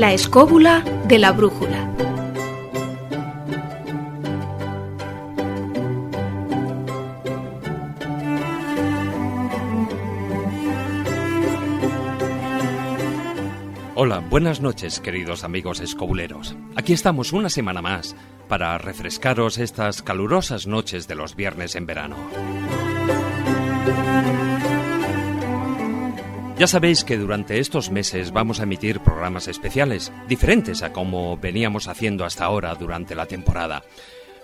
La escóbula de la brújula. Hola, buenas noches queridos amigos escobuleros. Aquí estamos una semana más para refrescaros estas calurosas noches de los viernes en verano. Ya sabéis que durante estos meses vamos a emitir programas especiales, diferentes a como veníamos haciendo hasta ahora durante la temporada.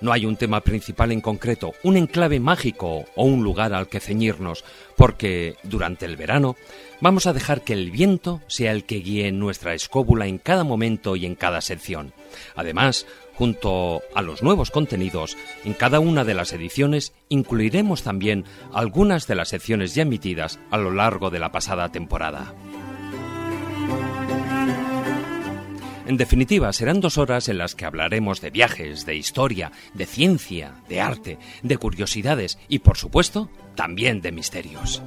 No hay un tema principal en concreto, un enclave mágico o un lugar al que ceñirnos, porque durante el verano vamos a dejar que el viento sea el que guíe nuestra escóbula en cada momento y en cada sección. Además, Junto a los nuevos contenidos, en cada una de las ediciones incluiremos también algunas de las secciones ya emitidas a lo largo de la pasada temporada. En definitiva, serán dos horas en las que hablaremos de viajes, de historia, de ciencia, de arte, de curiosidades y, por supuesto, también de misterios.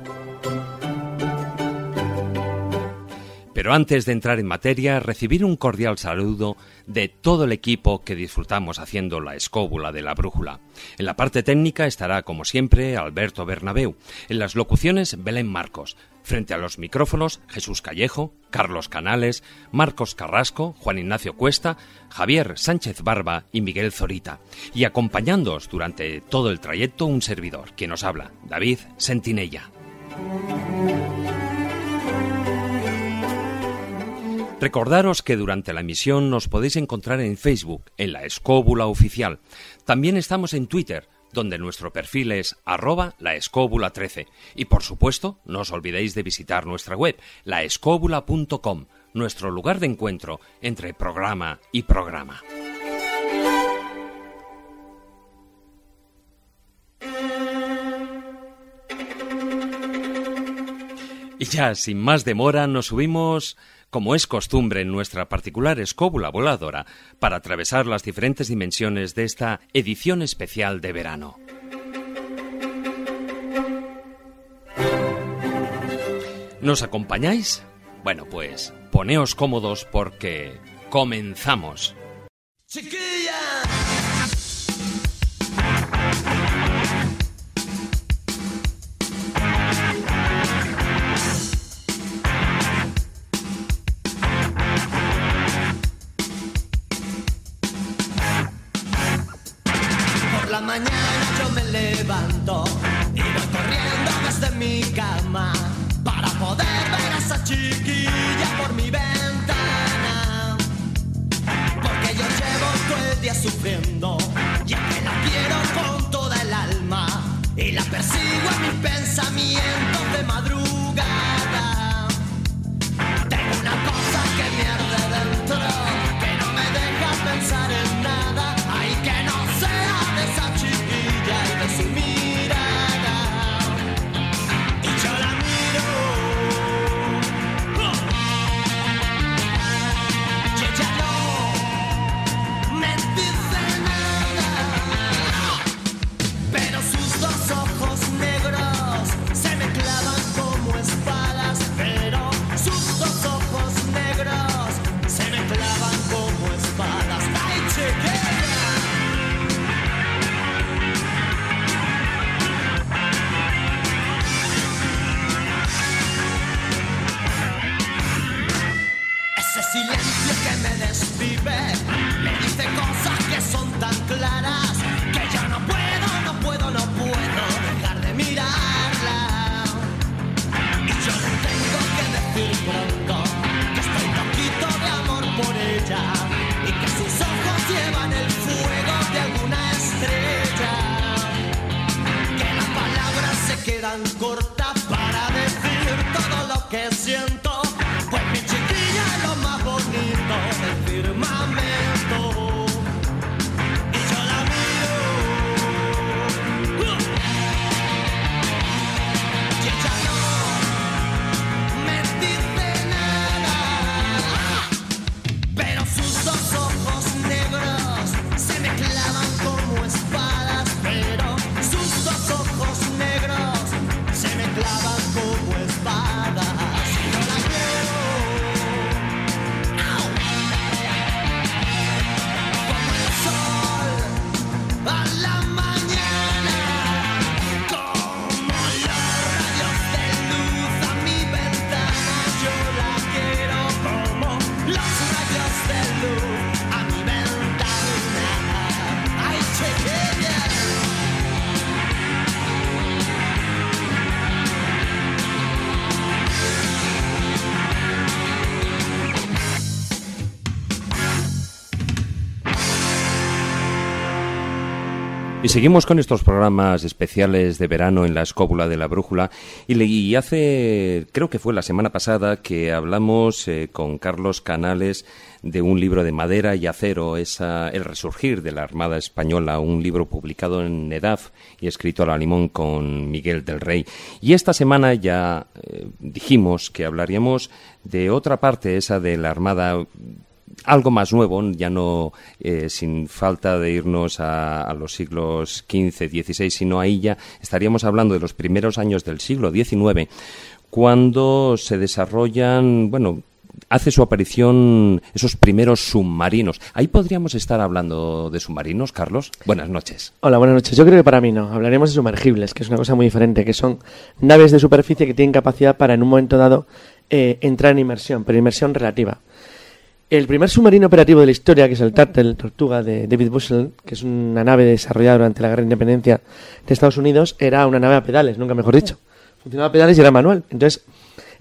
Pero antes de entrar en materia, recibir un cordial saludo de todo el equipo que disfrutamos haciendo la escóbula de la brújula. En la parte técnica estará, como siempre, Alberto Bernabeu. En las locuciones, Belén Marcos. Frente a los micrófonos, Jesús Callejo, Carlos Canales, Marcos Carrasco, Juan Ignacio Cuesta, Javier Sánchez Barba y Miguel Zorita. Y acompañándoos durante todo el trayecto, un servidor, quien nos habla, David Sentinella. Recordaros que durante la emisión nos podéis encontrar en Facebook, en la Escóbula Oficial. También estamos en Twitter, donde nuestro perfil es arroba laescóbula13. Y por supuesto, no os olvidéis de visitar nuestra web, laescóbula.com, nuestro lugar de encuentro entre programa y programa. Y ya, sin más demora, nos subimos como es costumbre en nuestra particular escóbula voladora, para atravesar las diferentes dimensiones de esta edición especial de verano. ¿Nos acompañáis? Bueno, pues poneos cómodos porque comenzamos. Y voy corriendo desde mi cama para poder ver a esa chiquilla por mi ventana. Porque yo llevo todo el día sufriendo, ya que la quiero con toda el alma y la persigo en mis pensamientos de madrugada. Seguimos con estos programas especiales de verano en la escóbula de la brújula. Y, y hace, creo que fue la semana pasada, que hablamos eh, con Carlos Canales de un libro de madera y acero, esa, El resurgir de la Armada Española, un libro publicado en EDAF y escrito a la limón con Miguel del Rey. Y esta semana ya eh, dijimos que hablaríamos de otra parte, esa de la Armada algo más nuevo, ya no eh, sin falta de irnos a, los siglos XV, XVI, sino ahí ya estaríamos hablando de los primeros años del siglo XIX, cuando se desarrollan, bueno, hace su aparición esos primeros submarinos. Ahí podríamos estar hablando de submarinos, Carlos. Buenas noches. Hola, buenas noches. Yo creo que para mí no. Hablaremos de sumergibles, que es una cosa muy diferente, que son naves de superficie que tienen capacidad para en un momento dado eh, entrar en inmersión, pero inmersión relativa. El primer submarino operativo de la historia, que es el Turtle Tortuga de David Bushel, que es una nave desarrollada durante la Guerra de Independencia de Estados Unidos, era una nave a pedales, nunca mejor dicho. Funcionaba a pedales y era manual. Entonces,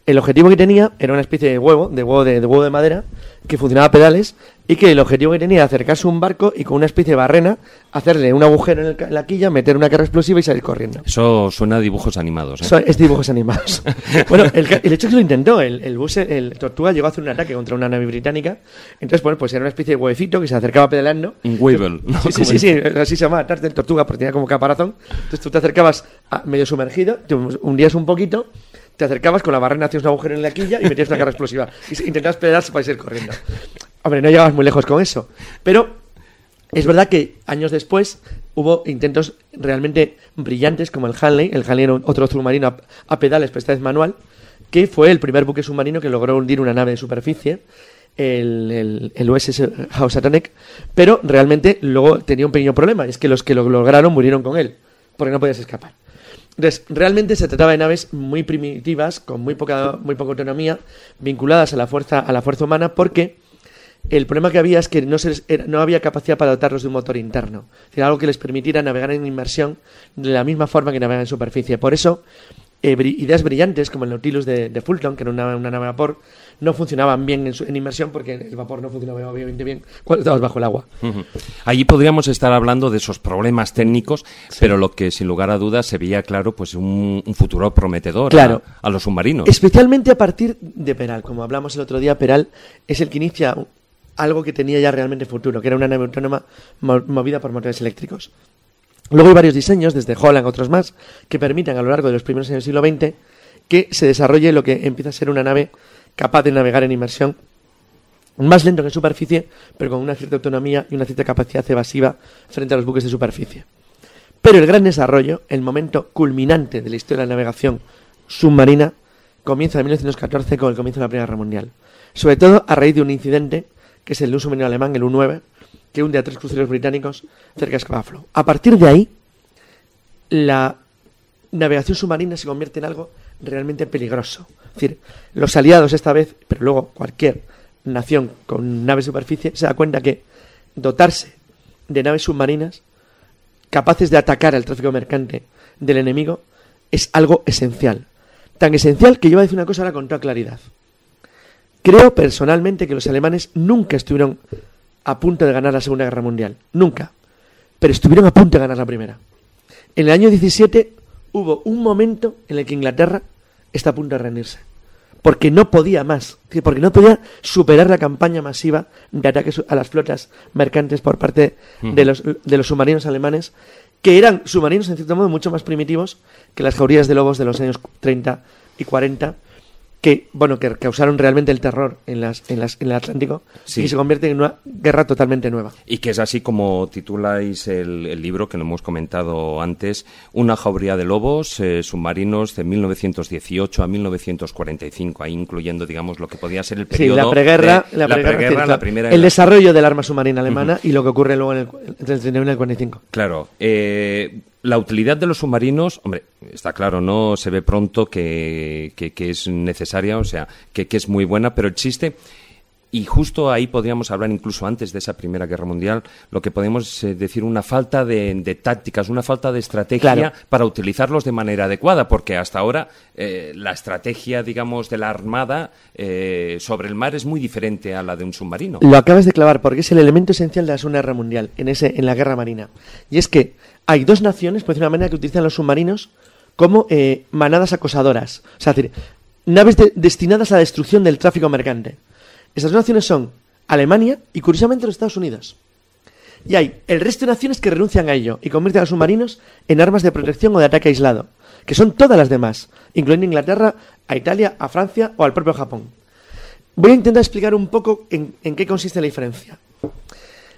el objetivo que tenía era una especie de huevo, de huevo de, de huevo de madera, que funcionaba a pedales y que el objetivo que tenía era acercarse a un barco y con una especie de barrena hacerle un agujero en, el ca- en la quilla, meter una carga explosiva y salir corriendo. Eso suena a dibujos animados. ¿eh? Son- es dibujos animados. bueno, el, el hecho es que lo intentó. El, el, bus, el Tortuga llegó a hacer un ataque contra una nave británica. Entonces, bueno, pues era una especie de huevecito que se acercaba pedaleando. Un Weevil, ¿no? Sí, sí, sí, sí, así se llamaba, Turtle Tortuga, porque tenía como caparazón. Entonces tú te acercabas a- medio sumergido, te hundías un poquito, te acercabas con la barrena, hacías un agujero en la quilla y metías una carga explosiva. Y intentabas pedalear para ir corriendo. Hombre, no llegabas muy lejos con eso. Pero es verdad que años después hubo intentos realmente brillantes como el Hanley. El Hanley era otro submarino a, pedales, pero esta vez manual, que fue el primer buque submarino que logró hundir una nave de superficie, el, el, el USS pero realmente luego tenía un pequeño problema, es que los que lo lograron murieron con él, porque no podías escapar. Entonces, realmente se trataba de naves muy primitivas, con muy poca, muy poca autonomía, vinculadas a la fuerza, a la fuerza humana, porque el problema que había es que no, se no había capacidad para dotarlos de un motor interno. Es algo que les permitiera navegar en inmersión de la misma forma que navegan en superficie. Por eso, eh, ideas brillantes como el Nautilus de, de Fulton, que era una, una nave a vapor, no funcionaban bien en, su- en inmersión porque el vapor no funcionaba obviamente bien cuando estabas bajo el agua. Allí podríamos estar hablando de esos problemas técnicos, pero lo que sin lugar a dudas se veía claro, pues un, un futuro prometedor Claro. a, a los submarinos. Especialmente a partir de Peral. Como hablamos el otro día, Peral es el que inicia algo que tenía ya realmente futuro, que era una nave autónoma mo- movida por motores eléctricos. Luego hay varios diseños, desde Holland, otros más, que permiten a lo largo de los primeros años del siglo XX que se desarrolle lo que empieza a ser una nave capaz de navegar en inmersión más lento que en superficie, pero con una cierta autonomía y una cierta capacidad evasiva frente a los buques de superficie. Pero el gran desarrollo, el momento culminante de la historia de la navegación submarina, comienza en 1914 con el comienzo de la Primera Guerra Mundial. Sobre todo a raíz de un incidente, que es el de un submarino alemán, el U-9, que hunde a tres cruceros británicos cerca de Scapa A partir de ahí, la navegación submarina se convierte en algo realmente peligroso. Es decir, los aliados esta vez, pero luego cualquier nación con nave superficie, se da cuenta que dotarse de naves submarinas capaces de atacar al tráfico mercante del enemigo es algo esencial. Tan esencial que yo voy a decir una cosa ahora con toda claridad. Creo personalmente que los alemanes nunca estuvieron a punto de ganar la Segunda Guerra Mundial. Nunca. Pero estuvieron a punto de ganar la Primera. En el año 17 hubo un momento en el que Inglaterra está a punto de rendirse. Porque no podía más. Porque no podía superar la campaña masiva de ataques a las flotas mercantes por parte de, los, de los submarinos alemanes, que eran submarinos en cierto modo mucho más primitivos que las jaurías de lobos de los años 30 y 40, que bueno que causaron realmente el terror en, las, en, las, en el Atlántico Sí. y se convierten en una guerra totalmente nueva. Y que es así como tituláis el, el libro que lo hemos comentado antes, Una jauría de lobos, eh, submarinos de 1918 a 1945, ahí incluyendo, digamos, lo que podía ser el Sí, periodo... la preguerra, de- la, preguerra, preguerra, cierto. la primera... el desarrollo del arma submarina alemana y lo que ocurre luego en el, entre el 39 y el 45. Claro. eh, la utilidad de los submarinos, hombre, está claro, no se ve pronto que, que- que es necesaria, o sea, que, que es muy buena, pero existe. Y justo ahí podríamos hablar, incluso antes de esa Primera Guerra Mundial, lo que podemos eh, decir una falta de, de tácticas, una falta de estrategia Claro. para utilizarlos de manera adecuada, porque hasta ahora eh, la estrategia, digamos, de la Armada eh, sobre el mar es muy diferente a la de un submarino. Lo acabas de clavar porque es el elemento esencial de la Segunda Guerra Mundial en, ese, en la guerra marina. Y es que hay dos naciones, por decirlo de una manera, que utilizan los submarinos como eh, manadas acosadoras. O sea, es decir, naves de- destinadas a la destrucción del tráfico mercante. Esas dos naciones son Alemania y, curiosamente, los Estados Unidos. Y hay el resto de naciones que renuncian a ello y convierten a los submarinos en armas de protección o de ataque aislado, que son todas las demás, incluyendo Inglaterra, a Italia, a Francia o al propio Japón. Voy a intentar explicar un poco en qué consiste la diferencia.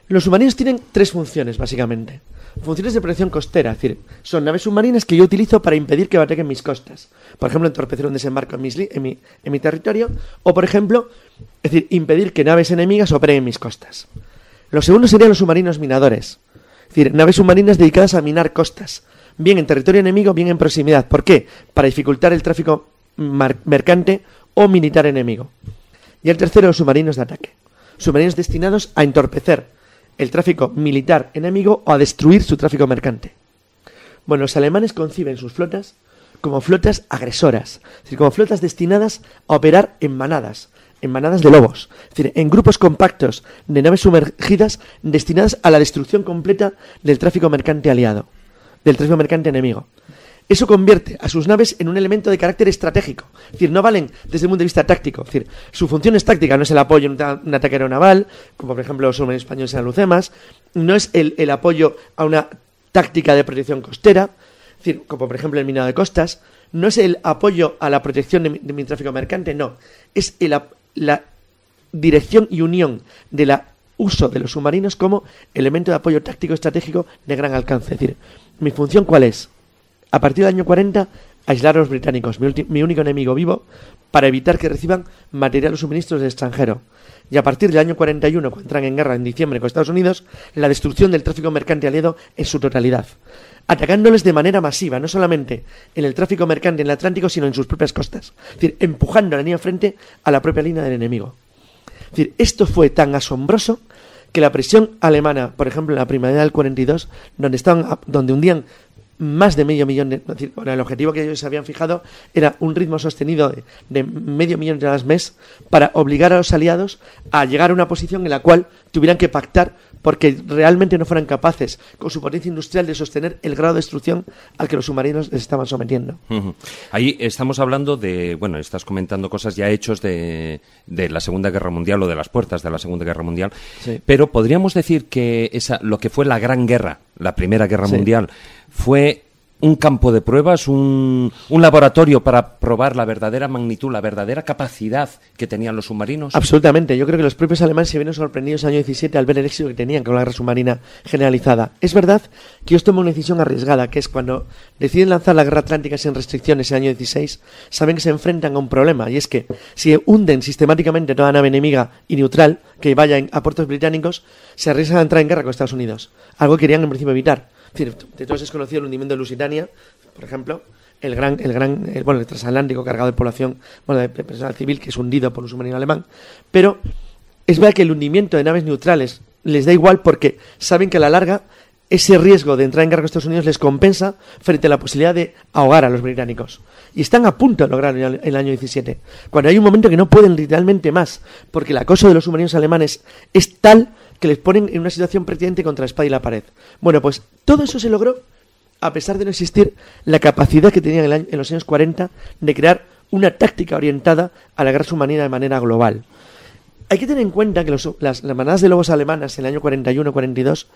Los submarinos tienen tres funciones, básicamente. Funciones de protección costera, es decir, son naves submarinas que yo utilizo para impedir que ataquen mis costas. Por ejemplo, entorpecer un desembarco en, mis en mi, en mi territorio, o por ejemplo, es decir, impedir que naves enemigas operen en mis costas. Lo segundo serían los submarinos minadores, es decir, naves submarinas dedicadas a minar costas, bien en territorio enemigo, bien en proximidad. ¿Por qué? Para dificultar el tráfico mercante o militar enemigo. Y el tercero, los submarinos de ataque. Submarinos destinados a entorpecer el tráfico militar enemigo o a destruir su tráfico mercante. Bueno, los alemanes conciben sus flotas como flotas agresoras, es decir, como flotas destinadas a operar en manadas, en manadas de lobos, es decir, en grupos compactos de naves sumergidas destinadas a la destrucción completa del tráfico mercante aliado, del tráfico mercante enemigo. Eso convierte a sus naves en un elemento de carácter estratégico. Es decir, no valen desde el punto de vista táctico. Es decir, su función es táctica, no es el apoyo en un, ta- un ataque aeronaval, como por ejemplo los submarinos españoles en Lucemas, no es el, apoyo a una táctica de protección costera, es decir, como por ejemplo el minado de costas, no es el apoyo a la protección de mi, tráfico mercante, no, es la dirección y unión de la uso de los submarinos como elemento de apoyo táctico estratégico de gran alcance. Es decir, mi función cuál es? A partir del año 40, aislar a los británicos, mi, único enemigo vivo, para evitar que reciban material o suministros del extranjero. Y a partir del año 41, cuando entran en guerra en diciembre con Estados Unidos, la destrucción del tráfico mercante aliado en su totalidad. Atacándoles de manera masiva, no solamente en el tráfico mercante en el Atlántico, sino en sus propias costas. Es decir, empujando la línea frente a la propia línea del enemigo. Es decir, esto fue tan asombroso que la presión alemana, por ejemplo, en la primavera del 42, donde estaban, donde hundían más de medio millón de, es decir, bueno, el objetivo que ellos se habían fijado era un ritmo sostenido de, de medio millón de toneladas mes para obligar a los aliados a llegar a una posición en la cual tuvieran que pactar porque realmente no fueran capaces con su potencia industrial de sostener el grado de destrucción al que los submarinos les estaban sometiendo. Ahí estamos hablando de, bueno, estás comentando cosas ya hechos de, de la Segunda Guerra Mundial o de las puertas de la Segunda Guerra Mundial, Sí. pero podríamos decir que esa, lo que fue la Gran Guerra, la Primera Guerra Sí. Mundial, fue un campo de pruebas, un, laboratorio para probar la verdadera magnitud, la verdadera capacidad que tenían los submarinos. Absolutamente. Yo creo que los propios alemanes se vieron sorprendidos en el año 17 al ver el éxito que tenían con la guerra submarina generalizada. Es verdad que ellos toman una decisión arriesgada, que es cuando deciden lanzar la guerra atlántica sin restricciones en el año 16, saben que se enfrentan a un problema, y es que si hunden sistemáticamente toda nave enemiga y neutral que vaya a puertos británicos, se arriesgan a entrar en guerra con Estados Unidos. Algo que querían en principio evitar. De todos es conocido el hundimiento de Lusitania, por ejemplo, el gran, el gran, el, bueno, el transatlántico cargado de población, bueno, de personal civil que es hundido por un submarino alemán, pero es verdad que el hundimiento de naves neutrales les da igual porque saben que a la larga ese riesgo de entrar en guerra con Estados Unidos les compensa frente a la posibilidad de ahogar a los británicos. Y están a punto de lograrlo en el año 17. Cuando hay un momento que no pueden literalmente más, porque el acoso de los submarinos alemanes es tal que les ponen en una situación prácticamente contra la espada y la pared. Bueno, pues todo eso se logró a pesar de no existir la capacidad que tenían en, los años 40 de crear una táctica orientada a la guerra submarina de manera global. Hay que tener en cuenta que las, las manadas de lobos alemanas en el año 41-42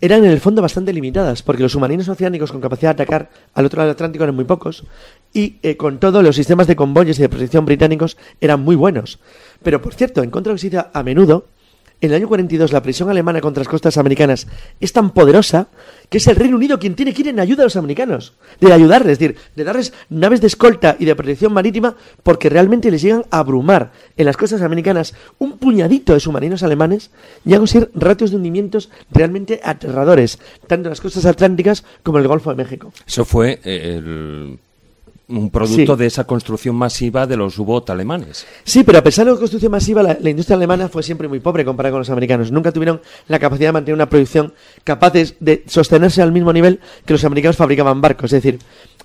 eran en el fondo bastante limitadas, porque los submarinos oceánicos con capacidad de atacar al otro lado del Atlántico eran muy pocos, y eh, con todo los sistemas de convoyes y de protección británicos eran muy buenos. Pero por cierto, en contra de lo que se dice a menudo, en el año 42 la presión alemana contra las costas americanas es tan poderosa que es el Reino Unido quien tiene que ir en ayuda a los americanos, de ayudarles, es decir, de darles naves de escolta y de protección marítima porque realmente les llegan a abrumar en las costas americanas un puñadito de submarinos alemanes y a conseguir ratios de hundimientos realmente aterradores, tanto en las costas atlánticas como en el Golfo de México. Eso fue eh, el- un producto Sí. de esa construcción masiva de los U-Boot alemanes. Sí, pero a pesar de la construcción masiva, la, la industria alemana fue siempre muy pobre comparada con los americanos. Nunca tuvieron la capacidad de mantener una producción capaces de sostenerse al mismo nivel que los americanos fabricaban barcos. Es decir,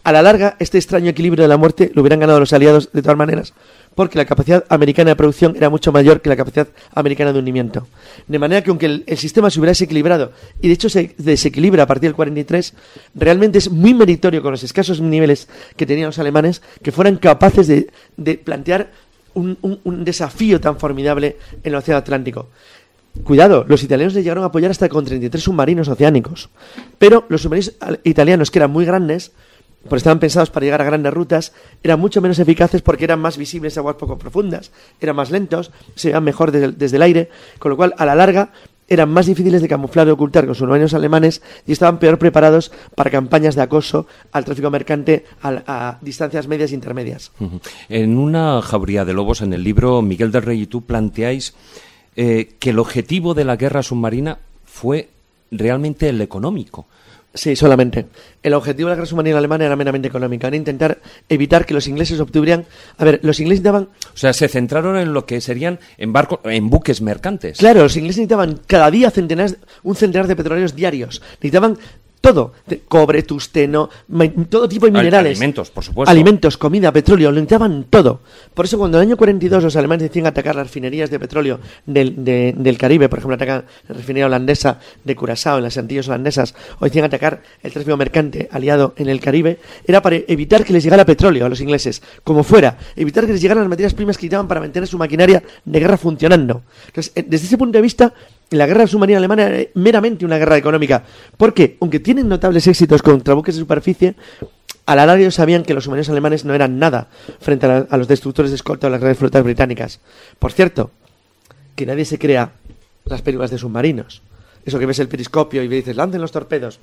a la larga, este extraño equilibrio de la muerte lo hubieran ganado los aliados de todas maneras, porque la capacidad americana de producción era mucho mayor que la capacidad americana de hundimiento. De manera que aunque el, sistema se hubiera desequilibrado, y de hecho se desequilibra a partir del 43, realmente es muy meritorio con los escasos niveles que tenían los alemanes que fueran capaces de, de plantear un, un- desafío tan formidable en el Océano Atlántico. Cuidado, los italianos le llegaron a apoyar hasta con 33 submarinos oceánicos. Pero los submarinos al- italianos, que eran muy grandes, porque estaban pensados para llegar a grandes rutas, eran mucho menos eficaces porque eran más visibles aguas poco profundas, eran más lentos, se veían mejor desde, el- aire, con lo cual, a la larga, eran más difíciles de camuflar y ocultar con submarinos alemanes y estaban peor preparados para campañas de acoso al tráfico mercante a, a distancias medias e intermedias. En una jauría de lobos, en el libro, Miguel del Rey y tú planteáis eh, que el objetivo de la guerra submarina fue realmente el económico. Sí, solamente. El objetivo de la guerra submarina alemana era meramente económica, era intentar evitar que los ingleses obtuvieran... A ver, los ingleses necesitaban... O sea, se centraron en lo que serían en en buques mercantes. Claro, los ingleses necesitaban cada día centenares, un centenar de petroleros diarios. Necesitaban todo. cobre, tusteno, todo tipo de Al- minerales. alimentos, por supuesto. Alimentos, comida, petróleo, lo necesitaban todo. Por eso cuando en el año 42 los alemanes decían atacar las refinerías de petróleo del, de- del Caribe, por ejemplo, atacan la refinería holandesa de Curazao en las Antillas holandesas, o decían atacar el tráfico mercante aliado en el Caribe, era para evitar que les llegara petróleo a los ingleses, como fuera, evitar que les llegaran las materias primas que necesitaban para mantener su maquinaria de guerra funcionando. Entonces, eh, desde ese punto de vista, la guerra submarina alemana era meramente una guerra económica, porque aunque tienen notables éxitos contra buques de superficie, a la sabían que los submarinos alemanes no eran nada frente a los destructores de escolta o las grandes flotas británicas. Por cierto, que nadie se crea las películas de submarinos. Eso que ves el periscopio y dices, lancen los torpedos.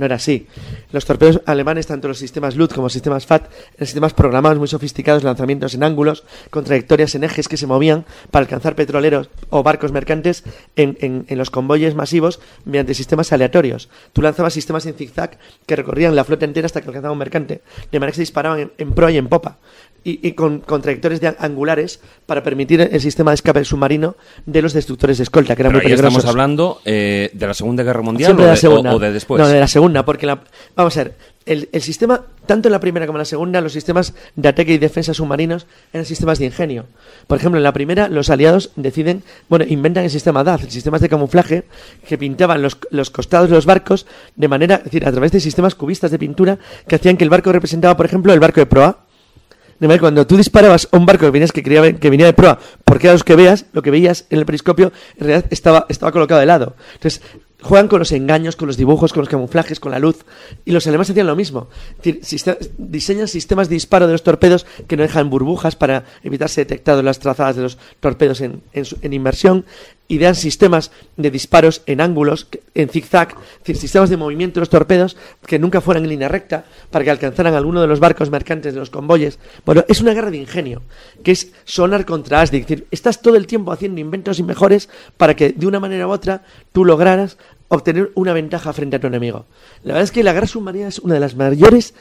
No era así. Los torpedos alemanes, tanto los sistemas LUT como los sistemas FAT, eran sistemas programados muy sofisticados, lanzamientos en ángulos, con trayectorias en ejes que se movían para alcanzar petroleros o barcos mercantes en, en- en los convoyes masivos mediante sistemas aleatorios. Tú lanzabas sistemas en zigzag que recorrían la flota entera hasta que alcanzaba un mercante, de manera que se disparaban en, en proa y en popa. Y, y con, con trayectorias de angulares para permitir el sistema de escape submarino de los destructores de escolta, que eran Pero muy peligrosos. estamos hablando eh, de la Segunda Guerra Mundial o de la o de después. No, de la segunda, porque la, vamos a ver, el, el sistema, tanto en la primera como en la segunda, los sistemas de ataque y defensa submarinos eran sistemas de ingenio. Por ejemplo, en la primera, los aliados deciden, bueno, inventan el sistema DAF, sistemas de camuflaje que pintaban los, los costados de los barcos de manera, es decir, a través de sistemas cubistas de pintura que hacían que el barco representaba, por ejemplo, el barco de proa. De manera que cuando tú disparabas a un barco que, que, que venía de proa, porque a los que veas, lo que veías en el periscopio, en realidad estaba, estaba colocado de lado. Entonces, juegan con los engaños, con los dibujos, con los camuflajes, con la luz. Y los alemanes hacían lo mismo. Diseñan sistemas de disparo de los torpedos que no dejan burbujas para evitarse detectados las trazadas de los torpedos en, en, en inmersión. Idean sistemas de disparos en ángulos, en zigzag, sistemas de movimiento de los torpedos que nunca fueran en línea recta para que alcanzaran alguno de los barcos mercantes de los convoyes. Bueno, es una guerra de ingenio, que es sonar contra Asdi. Es decir, estás todo el tiempo haciendo inventos y mejores para que de una manera u otra tú lograras obtener una ventaja frente a tu enemigo. La verdad es que la guerra submarina es una de las mayores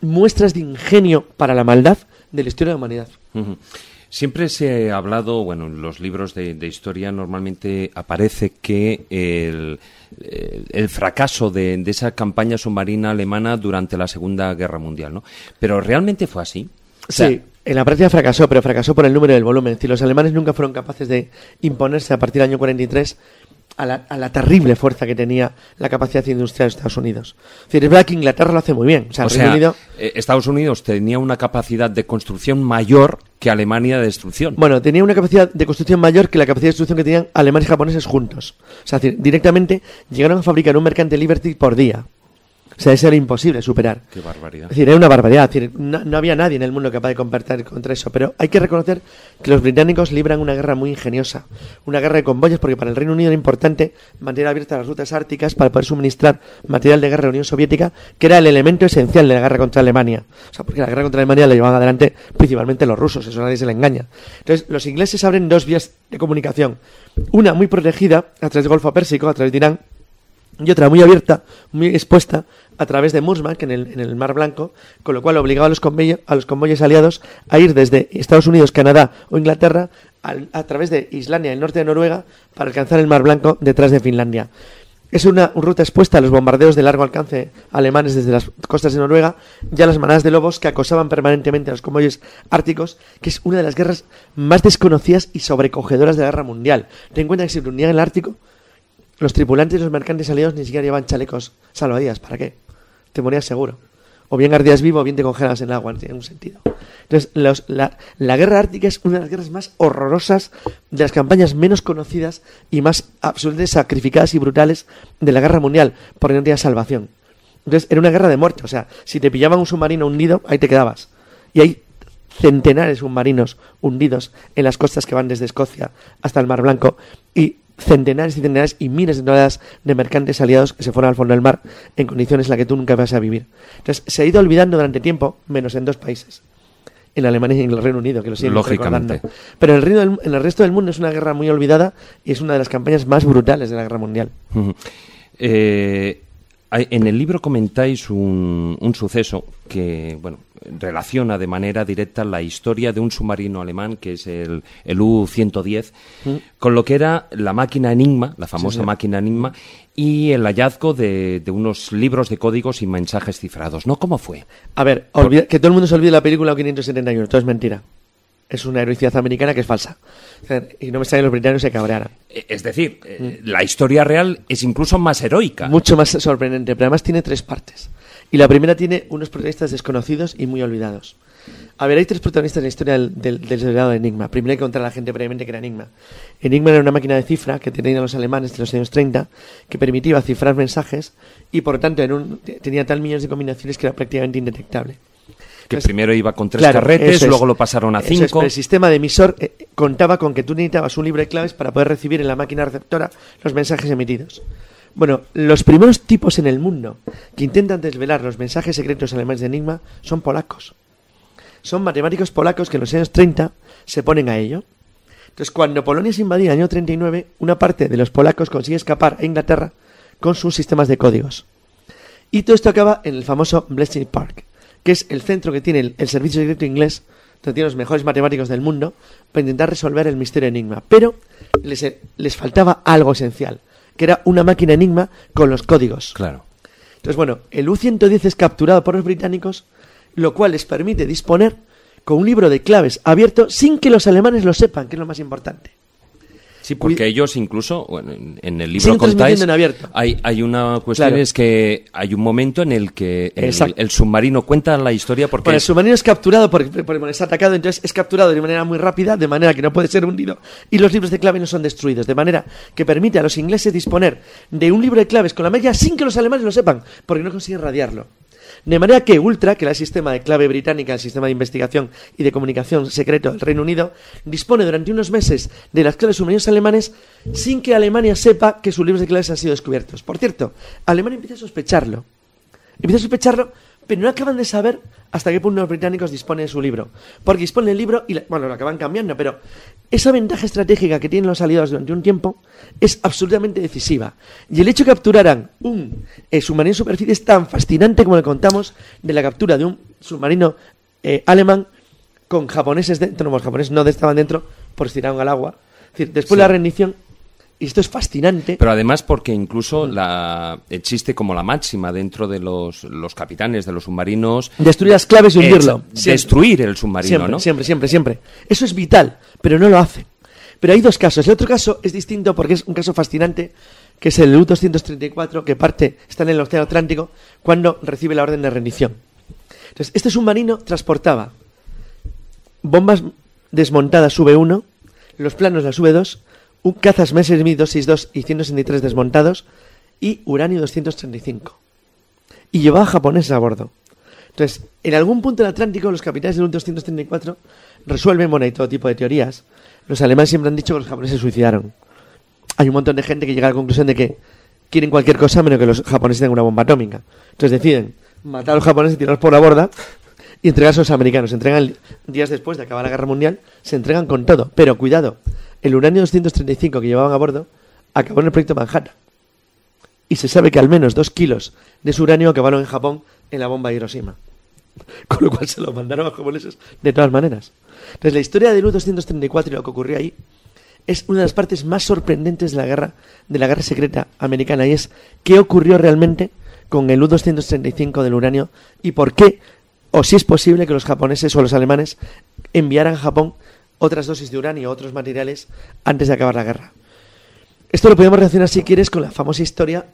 muestras de ingenio para la maldad de la historia de la humanidad. Siempre se ha hablado, bueno, en los libros de, de historia normalmente aparece que el, el- el fracaso de, de esa campaña submarina alemana durante la Segunda Guerra Mundial, ¿no? Pero realmente fue así. Sí, en la práctica fracasó, pero fracasó por el número y el volumen. Es decir, los alemanes nunca fueron capaces de imponerse a partir del año 43 a la, a la terrible fuerza que tenía la capacidad industrial de Estados Unidos. Es decir, es verdad que Inglaterra lo hace muy bien. O sea, o el Reino sea, Unido... eh, Estados Unidos tenía una capacidad de construcción mayor que Alemania de destrucción. Bueno, tenía una capacidad de construcción mayor que la capacidad de destrucción que tenían alemanes y japoneses juntos. O sea, es decir, directamente llegaron a fabricar un mercante Liberty por día. O sea, eso era imposible superar. Qué barbaridad. Es decir, era una barbaridad. Es decir, no, no había nadie en el mundo capaz de competir contra eso. Pero hay que reconocer que los británicos libran una guerra muy ingeniosa. Una guerra de convoyes, porque para el Reino Unido era importante mantener abiertas las rutas árticas para poder suministrar material de guerra a la Unión Soviética, que era el elemento esencial de la guerra contra Alemania. O sea, porque la guerra contra Alemania la llevaban adelante principalmente los rusos, eso nadie se le engaña. Entonces, los ingleses abren dos vías de comunicación. Una muy protegida a través del Golfo Pérsico, a través de Irán, y otra muy abierta, muy expuesta a través de Murmansk en el, en el Mar Blanco, con lo cual obligaba a los, convoyes, aliados a ir desde Estados Unidos, Canadá o Inglaterra a través de Islandia el norte de Noruega para alcanzar el Mar Blanco detrás de Finlandia. Es una ruta expuesta a los bombardeos de largo alcance alemanes desde las costas de Noruega y a las manadas de lobos que acosaban permanentemente a los convoyes árticos, que es una de las guerras más desconocidas y sobrecogedoras de la guerra mundial. Ten en cuenta que si se hundían en el Ártico, los tripulantes y los mercantes aliados ni siquiera llevan chalecos salvavidas. ¿Para qué? Te morías seguro. O bien ardías vivo o bien te congelas en el agua, no tiene ningún sentido. Entonces, la guerra ártica es una de las guerras más horrorosas, de las campañas menos conocidas y más absolutamente sacrificadas y brutales de la guerra mundial, porque no tenía salvación. Entonces, era una guerra de muerte. O sea, si te pillaban un submarino hundido, ahí te quedabas. Y hay centenares de submarinos hundidos en las costas que van desde Escocia hasta el Mar Blanco y centenares y centenares y miles de toneladas de mercantes aliados que se fueron al fondo del mar en condiciones en las que tú nunca vas a vivir. Entonces, se ha ido olvidando durante tiempo, menos en dos países. En Alemania y en el Reino Unido, que lo siguen Lógicamente. recordando. Pero en el, reino del- en el resto del mundo es una guerra muy olvidada y es una de las campañas más brutales de la guerra mundial. Eh, en el libro comentáis un, un suceso que bueno relaciona de manera directa la historia de un submarino alemán que es el, el U-110 con lo que era la máquina Enigma, la famosa máquina Enigma, y el hallazgo de, de unos libros de códigos y mensajes cifrados. ¿No? ¿Cómo fue? A ver, olvida- que todo el mundo se olvide la película 571, todo es mentira. Es una heroicidad americana que es falsa. Y no me salen los británicos se cabrearan. Eh, Es decir, eh, la historia real es incluso más heroica. Mucho más sorprendente, pero además tiene tres partes. Y la primera tiene unos protagonistas desconocidos y muy olvidados. A ver, hay tres protagonistas en la historia del, del, del de Enigma. Primero hay que contar a la gente previamente que era Enigma. Enigma era una máquina de cifra que tenían los alemanes de los años 30 que permitía cifrar mensajes y por lo tanto en un- tenía tal millones de combinaciones que era prácticamente indetectable. Que primero iba con tres Claro, carretes, es. luego lo pasaron a es, cinco. pero el sistema de emisor eh, contaba con que tú necesitabas un libro de claves para poder recibir en la máquina receptora los mensajes emitidos. Bueno, los primeros tipos en el mundo que intentan desvelar los mensajes secretos alemanes de Enigma son polacos. Son matemáticos polacos que en los años 30 se ponen a ello. Entonces, cuando Polonia se invadía en el año 39, una parte de los polacos consigue escapar a Inglaterra con sus sistemas de códigos. Y todo esto acaba en el famoso Bletchley Park, que es el centro que tiene el, el servicio secreto inglés, donde tiene los mejores matemáticos del mundo, para intentar resolver el misterio enigma. Pero les, les faltaba algo esencial, que era una máquina enigma con los códigos. Claro. Entonces, bueno, el U-110 es capturado por los británicos, lo cual les permite disponer con un libro de claves abierto sin que los alemanes lo sepan, que es lo más importante. Sí, porque ellos incluso, bueno, en, en el libro contáis, transmitiendo en abierto. hay, hay una cuestión Claro. es que hay un momento en el que el, el submarino cuenta la historia porque Bueno, el es- submarino es capturado porque bueno, es atacado, entonces es capturado de manera muy rápida, de manera que no puede ser hundido, y los libros de clave no son destruidos, de manera que permite a los ingleses disponer de un libro de claves con la máquina sin que los alemanes lo sepan, porque no consiguen radiarlo. De manera que Ultra, que era el sistema de clave británica, el sistema de investigación y de comunicación secreto del Reino Unido, dispone durante unos meses de las claves submarinos alemanes sin que Alemania sepa que sus libros de claves han sido descubiertos. Por cierto, Alemania empieza a sospecharlo. Empieza a sospecharlo, pero no acaban de saber hasta qué punto los británicos disponen de su libro. Porque disponen del libro y, bueno, lo acaban cambiando, pero esa ventaja estratégica que tienen los aliados durante un tiempo es absolutamente decisiva. Y el hecho de que capturaran un eh, submarino en superficie es tan fascinante como le contamos de la captura de un submarino eh, alemán con japoneses dentro. No, los japoneses no estaban dentro, porque se tiraron al agua. Es decir, después Sí. de la rendición, y esto es fascinante. Pero además porque incluso la existe como la máxima dentro de los, los capitanes de los submarinos Destruir las claves y hundirlo. Destruir el submarino, siempre, ¿no? Siempre, siempre, siempre. Eso es vital, pero no lo hace. Pero hay dos casos. El otro caso es distinto porque es un caso fascinante, que es el U-234, que parte, está en el Océano Atlántico, cuando recibe la orden de rendición. Entonces, este submarino transportaba bombas desmontadas V1, los planos las V2, un cazas Messerschmitt 262 y 163 desmontados y uranio 235 y llevaba japoneses a bordo. Entonces, en algún punto del Atlántico, los capitanes del U-234 resuelven, bueno, hay todo tipo de teorías. Los alemanes siempre han dicho que los japoneses se suicidaron. Hay un montón de gente que llega a la conclusión de que quieren cualquier cosa menos que los japoneses tengan una bomba atómica. Entonces deciden matar a los japoneses tirarlos por la borda y entregarse a los americanos. Se entregan días después de acabar la guerra mundial, se entregan con todo. Pero cuidado, el uranio 235 que llevaban a bordo acabó en el proyecto Manhattan y se sabe que al menos dos kilos de ese uranio acabaron en Japón en la bomba de Hiroshima. Con lo cual se lo mandaron a los japoneses de todas maneras. Entonces la historia del U-234 y lo que ocurrió ahí es una de las partes más sorprendentes de la guerra, de la guerra secreta americana y es qué ocurrió realmente con el U-235 del uranio y por qué, o si es posible que los japoneses o los alemanes enviaran a Japón otras dosis de uranio o otros materiales antes de acabar la guerra. Esto lo podemos relacionar, si quieres, con la famosa historia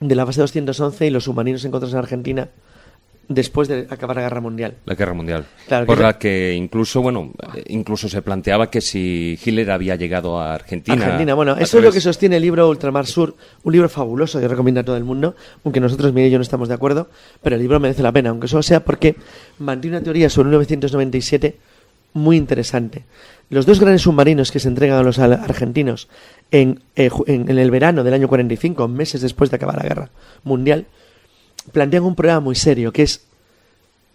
de la base 211 y los submarinos encontrados en Argentina después de acabar la guerra mundial. La guerra mundial. Claro, por que- la que incluso, bueno, incluso se planteaba que si Hitler había llegado a Argentina. Argentina, bueno, eso es lo que sostiene el libro Ultramar Sur, un libro fabuloso que recomiendo a todo el mundo, aunque nosotros, Miguel y yo, no estamos de acuerdo, pero el libro merece la pena, aunque solo sea porque mantiene una teoría sobre 1997 muy interesante. Los dos grandes submarinos que se entregan a los argentinos en, eh, en- en el verano del año 45, meses después de acabar la guerra mundial, plantean un problema muy serio, que es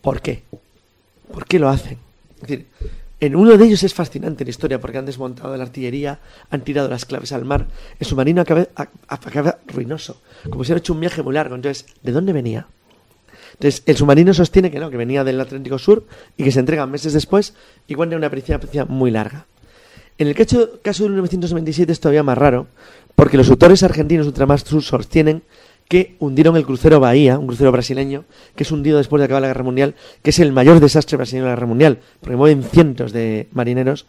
¿por qué? ¿Por qué lo hacen? En uno de ellos es fascinante la historia porque han desmontado la artillería, han tirado las claves al mar, el submarino acaba, acaba ruinoso, como si hubiera hecho un viaje muy largo. Entonces, ¿de dónde venía? Entonces, el submarino sostiene que no, que venía del Atlántico Sur y que se entregan meses después y cuenta una pericia muy larga. En el caso, caso de 1997 es todavía más raro, porque los autores argentinos Ultramar sostienen que hundieron el crucero Bahía, un crucero brasileño, que es hundido después de acabar la Guerra Mundial, que es el mayor desastre brasileño de la Guerra Mundial, porque mueven cientos de marineros,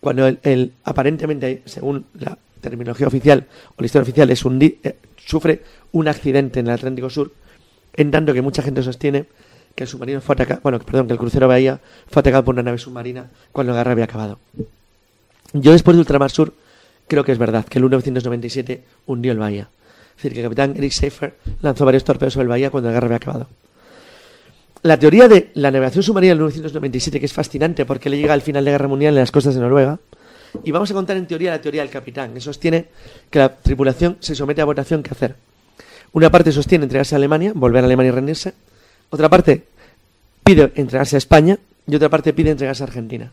cuando el, aparentemente, según la terminología oficial o la historia oficial, es eh, sufre un accidente en el Atlántico Sur, en tanto que mucha gente sostiene que el submarino fue atacado, bueno, perdón, que el crucero Bahía fue atacado por una nave submarina cuando la guerra había acabado. Yo después de Ultramar Sur creo que es verdad que el 1997 hundió el Bahía. Decir, que el capitán Eric Schaefer lanzó varios torpedos sobre el Bahía cuando la guerra había acabado. La teoría de la navegación submarina del 1997, que es fascinante porque le llega al final de la Guerra Mundial en las costas de Noruega, y vamos a contar en teoría la teoría del capitán, que sostiene que la tripulación se somete a votación qué hacer. Una parte sostiene entregarse a Alemania, volver a Alemania y rendirse. Otra parte pide entregarse a España y otra parte pide entregarse a Argentina.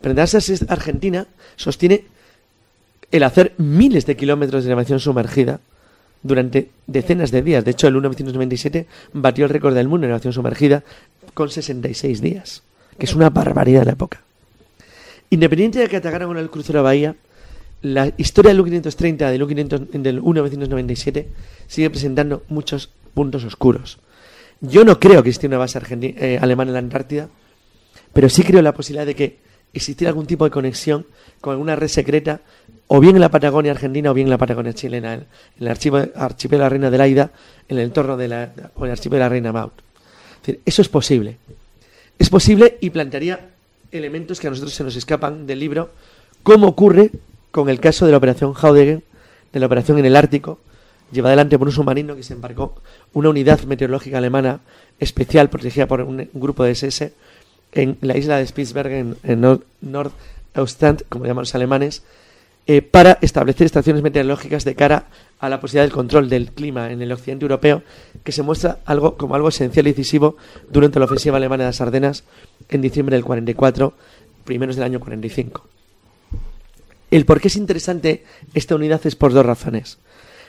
Pero entregarse a Argentina sostiene el hacer miles de kilómetros de navegación sumergida durante decenas de días. De hecho, el 1997 batió el récord del mundo en navegación sumergida con 66 días, que es una barbaridad de la época. Independiente de que atacaran con el crucero Bahía, la historia del U-530 del, U-500 del 1997 sigue presentando muchos puntos oscuros. Yo no creo que exista una base eh, alemana en la Antártida, pero sí creo la posibilidad de que existiera algún tipo de conexión con alguna red secreta, o bien en la Patagonia argentina o bien en la Patagonia chilena, en, el archivo- archipiélago de la Reina de Laida, en el entorno de la, o el archipiélago de la Reina decir, eso es posible. Es posible y plantearía elementos que a nosotros se nos escapan del libro, como ocurre con el caso de la operación Haudegen, de la operación en el Ártico, llevada adelante por un submarino que se embarcó una unidad meteorológica alemana especial protegida por un grupo de SS en la isla de Spitsbergen, en Nord- Nordostand, como llaman los alemanes, eh, para establecer estaciones meteorológicas de cara a la posibilidad del control del clima en el occidente europeo, que se muestra algo como algo esencial y decisivo durante la ofensiva alemana de las Ardenas en diciembre del 44, primeros del año 45. El por qué es interesante esta unidad es por dos razones.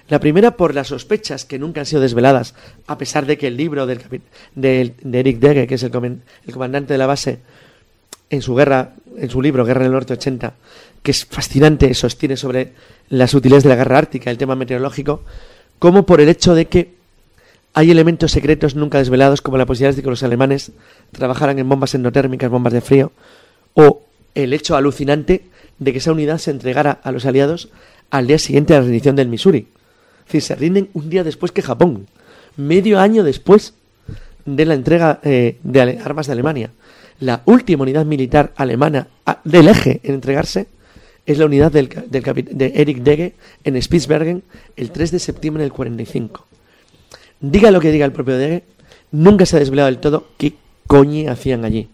La primera por las sospechas que nunca han sido desveladas, a pesar de que el libro del, del- de Eric Degge, que es el, comandante de la base, en su guerra, en su libro Guerra en el Norte 80, que es fascinante, sostiene sobre las utilidades de la guerra ártica, el tema meteorológico, como por el hecho de que hay elementos secretos nunca desvelados, como la posibilidad de que los alemanes trabajaran en bombas endotérmicas, bombas de frío, o el hecho alucinante de que esa unidad se entregara a los aliados al día siguiente de la rendición del Missouri. Decir, se rinden un día después que Japón, medio año después de la entrega eh, de armas de Alemania. La última unidad militar alemana a- del eje en entregarse es la unidad del, del de Erich Degge en Spitsbergen el 3 de septiembre del 45. Diga lo que diga el propio Degge, nunca se ha desvelado del todo qué coño hacían allí.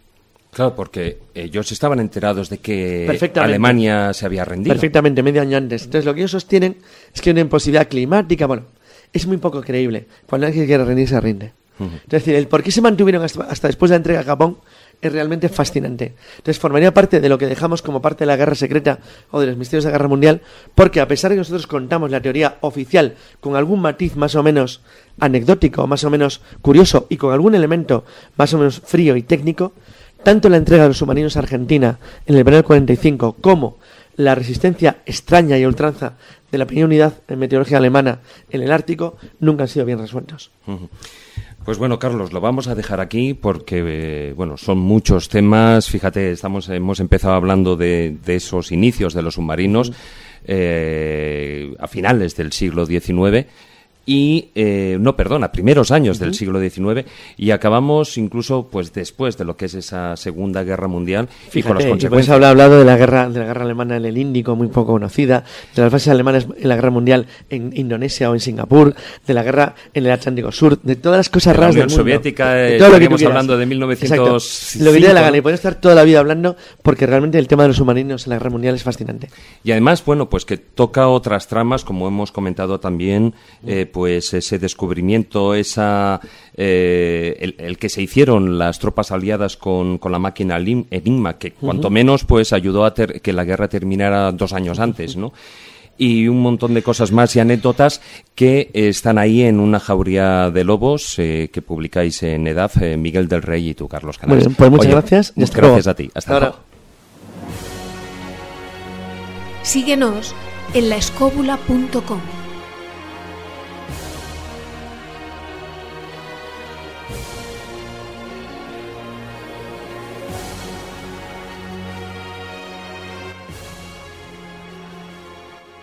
Claro, porque ellos estaban enterados de que. Alemania se había rendido. Perfectamente, medio año antes. Entonces, lo que ellos sostienen es que una imposibilidad climática. Bueno, es muy poco creíble. Cuando alguien quiere rendir, se rinde. Es decir, el por qué se mantuvieron hasta, hasta después de la entrega a Japón es realmente fascinante. Entonces, formaría parte de lo que dejamos como parte de la guerra secreta o de los misterios de la guerra mundial, porque a pesar de que nosotros contamos la teoría oficial con algún matiz más o menos anecdótico, más o menos curioso y con algún elemento más o menos frío y técnico, tanto la entrega de los submarinos a Argentina en el verano del 45 como la resistencia extraña y ultranza de la pequeña unidad meteorológica alemana en el Ártico nunca han sido bien resueltos. Pues bueno, Carlos, lo vamos a dejar aquí porque, eh, bueno, son muchos temas. Fíjate, estamos, hemos empezado hablando de, de esos inicios de los submarinos eh, a finales del siglo XIX y, eh, no, perdona, primeros años del siglo XIX y acabamos incluso, pues, después de lo que es esa Segunda Guerra Mundial y con las Fíjate, y por eso consecuencias. habla hablado de la guerra de la guerra alemana en el Índico, muy poco conocida, de las bases alemanas en la guerra mundial en Indonesia o en Singapur, de la guerra en el Atlántico Sur, de todas las cosas De la raras del Unión mundo. Soviética, De eh, todo lo que quieras. hablando de 1905, Exacto. Lo que dé la gana y puedes estar toda la vida hablando porque realmente el tema de los submarinos en la guerra mundial es fascinante. Y además, bueno, pues que toca otras tramas, como hemos comentado también, eh, pues ese descubrimiento, esa eh, el, el que se hicieron las tropas aliadas con, con la máquina Lim- Enigma, que cuanto menos pues ayudó a ter- que la guerra terminara dos años antes, ¿no? Y un montón de cosas más y anécdotas que están ahí en una jauría de lobos eh, que publicáis en EDAF, eh, Miguel del Rey y tú, Carlos Muy Canales. bien, pues muchas Oye, gracias Muchas gracias a ti. Hasta Ahora. luego. Síguenos en laescóbula.com.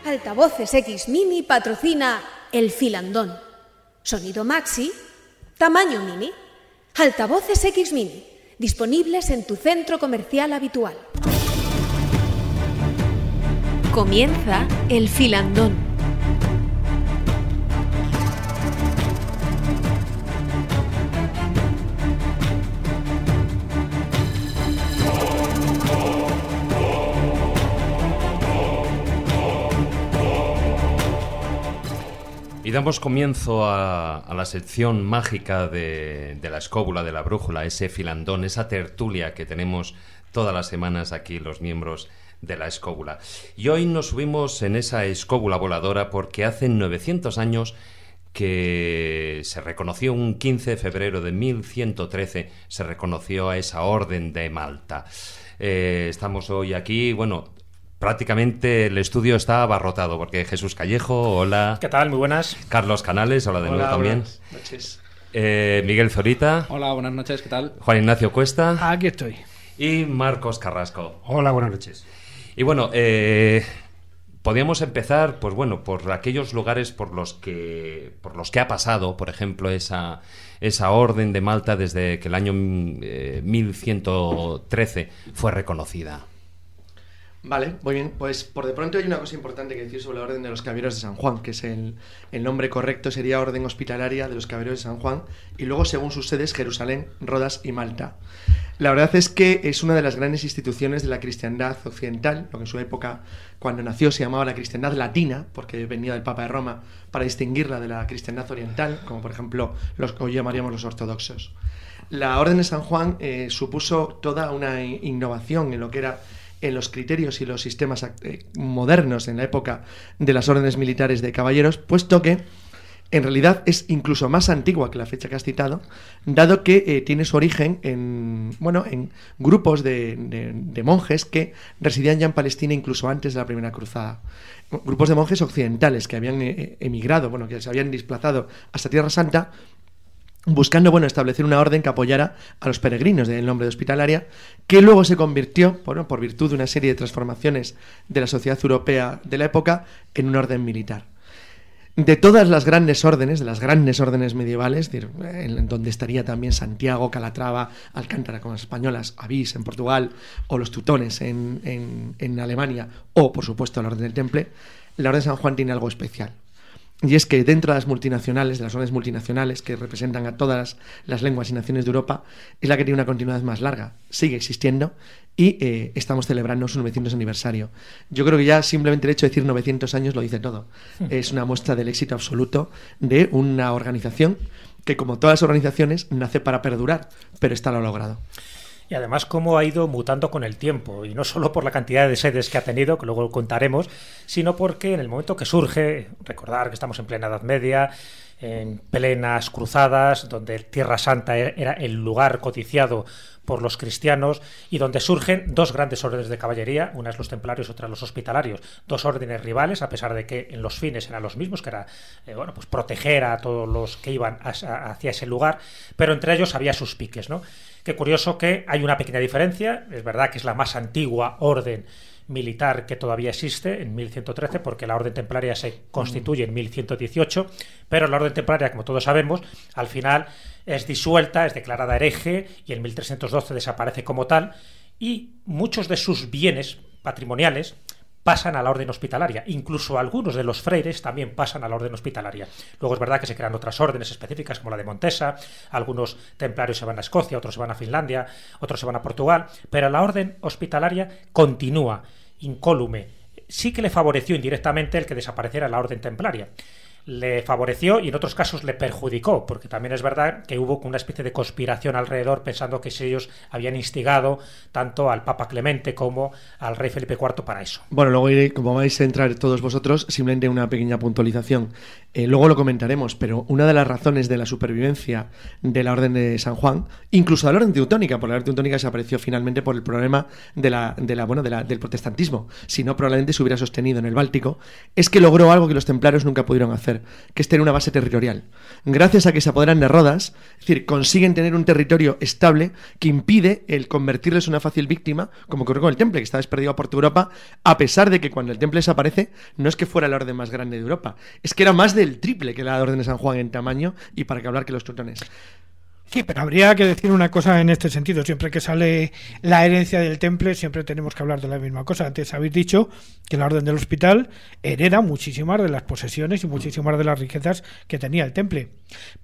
Altavoces X Mini patrocina El Filandón. Sonido maxi, tamaño mini. Altavoces X Mini, disponibles en tu centro comercial habitual. Comienza El Filandón. Y damos comienzo a, la sección mágica de, de la escóbula, de la brújula, ese filandón, esa tertulia que tenemos todas las semanas aquí los miembros de la escóbula. Y hoy nos subimos en esa escóbula voladora porque hace 900 años que se reconoció un 15 de febrero de 1113, se reconoció a esa orden de Malta. Eh, estamos hoy aquí, bueno, prácticamente el estudio está abarrotado porque Jesús Callejo, hola. ¿Qué tal? Muy buenas. Carlos Canales, hola de nuevo Hola, también. buenas noches. Eh, Miguel Zorita, Hola, buenas noches, ¿qué tal? Juan Ignacio Cuesta Aquí estoy. y Marcos Carrasco. Hola, buenas noches. Y bueno, eh, podríamos empezar, pues bueno, por aquellos lugares por los que, por los que ha pasado, por ejemplo, esa, esa orden de Malta desde que el año eh, 1113 fue reconocida. Vale, muy bien. Pues por de pronto hay una cosa importante que decir sobre la Orden de los Caballeros de San Juan, que es el, el nombre correcto, sería Orden Hospitalaria de los Caballeros de San Juan, y luego según sus sedes, Jerusalén, Rodas y Malta. La verdad es que es una de las grandes instituciones de la cristiandad occidental, lo que en su época, cuando nació, se llamaba la cristiandad latina, porque venía del Papa de Roma, para distinguirla de la cristiandad oriental, como por ejemplo los hoy llamaríamos los ortodoxos. La Orden de San Juan eh, supuso toda una innovación en lo que era en los criterios y los sistemas eh, modernos en la época de las órdenes militares de caballeros, puesto que en realidad es incluso más antigua que la fecha que has citado, dado que eh, tiene su origen en, bueno, en grupos de, de- de monjes que residían ya en Palestina incluso antes de la Primera Cruzada. Grupos de monjes occidentales que habían eh, emigrado, bueno, que se habían desplazado hasta Tierra Santa buscando bueno, establecer una orden que apoyara a los peregrinos del nombre de hospitalaria, que luego se convirtió, bueno, por virtud de una serie de transformaciones de la sociedad europea de la época, en una orden militar. De todas las grandes órdenes, de las grandes órdenes medievales, donde estaría también Santiago, Calatrava, Alcántara con las españolas, Avís en Portugal, o los Tutones en, en- en Alemania, o por supuesto la Orden del Temple, la Orden de San Juan tiene algo especial. Y es que dentro de las multinacionales, de las órdenes multinacionales que representan a todas las lenguas y naciones de Europa, es la que tiene una continuidad más larga. Sigue existiendo y eh, estamos celebrando su 900 aniversario. Yo creo que ya simplemente el hecho de decir 900 años lo dice todo. Es una muestra del éxito absoluto de una organización que, como todas las organizaciones, nace para perdurar, pero esta lo ha logrado. Y además cómo ha ido mutando con el tiempo, y no solo por la cantidad de sedes que ha tenido, que luego contaremos, sino porque en el momento que surge, recordar que estamos en plena Edad Media, en plenas cruzadas, donde Tierra Santa era el lugar codiciado por los cristianos y donde surgen dos grandes órdenes de caballería, una es los templarios, otra los hospitalarios, dos órdenes rivales, a pesar de que en los fines eran los mismos, que era eh, bueno, pues proteger a todos los que iban hacia ese lugar, pero entre ellos había sus piques, ¿no? Qué curioso que hay una pequeña diferencia, es verdad que es la más antigua orden militar que todavía existe en 1113, porque la Orden Templaria se constituye en 1118, pero la Orden Templaria, como todos sabemos, al final es disuelta, es declarada hereje y en 1312 desaparece como tal, y muchos de sus bienes patrimoniales pasan a la orden hospitalaria. Incluso algunos de los freires también pasan a la orden hospitalaria. Luego es verdad que se crean otras órdenes específicas como la de Montesa, algunos templarios se van a Escocia, otros se van a Finlandia, otros se van a Portugal, pero la orden hospitalaria continúa incólume. Sí que le favoreció indirectamente el que desapareciera la orden templaria le favoreció y en otros casos le perjudicó, porque también es verdad que hubo una especie de conspiración alrededor pensando que ellos habían instigado tanto al Papa Clemente como al rey Felipe IV para eso. Bueno, luego como vais a entrar todos vosotros, simplemente una pequeña puntualización. Eh, luego lo comentaremos, pero una de las razones de la supervivencia de la Orden de San Juan, incluso de la Orden Teutónica, porque la Orden Teutónica desapareció finalmente por el problema de la, de la, bueno, del protestantismo, si no probablemente se hubiera sostenido en el Báltico, es que logró algo que los templarios nunca pudieron hacer que es tener una base territorial. Gracias a que se apoderan de Rodas, es decir, consiguen tener un territorio estable que impide el convertirles en una fácil víctima, como ocurrió con el Temple, que estaba desperdido por toda Europa, a pesar de que cuando el Temple desaparece, no es que fuera la orden más grande de Europa, es que era más del triple que la orden de San Juan en tamaño y para que hablar que los teutones. Sí, pero habría que decir una cosa en este sentido. Siempre que sale la herencia del temple, siempre tenemos que hablar de la misma cosa. Antes habéis dicho que la orden del hospital hereda muchísimas de las posesiones y muchísimas de las riquezas que tenía el temple.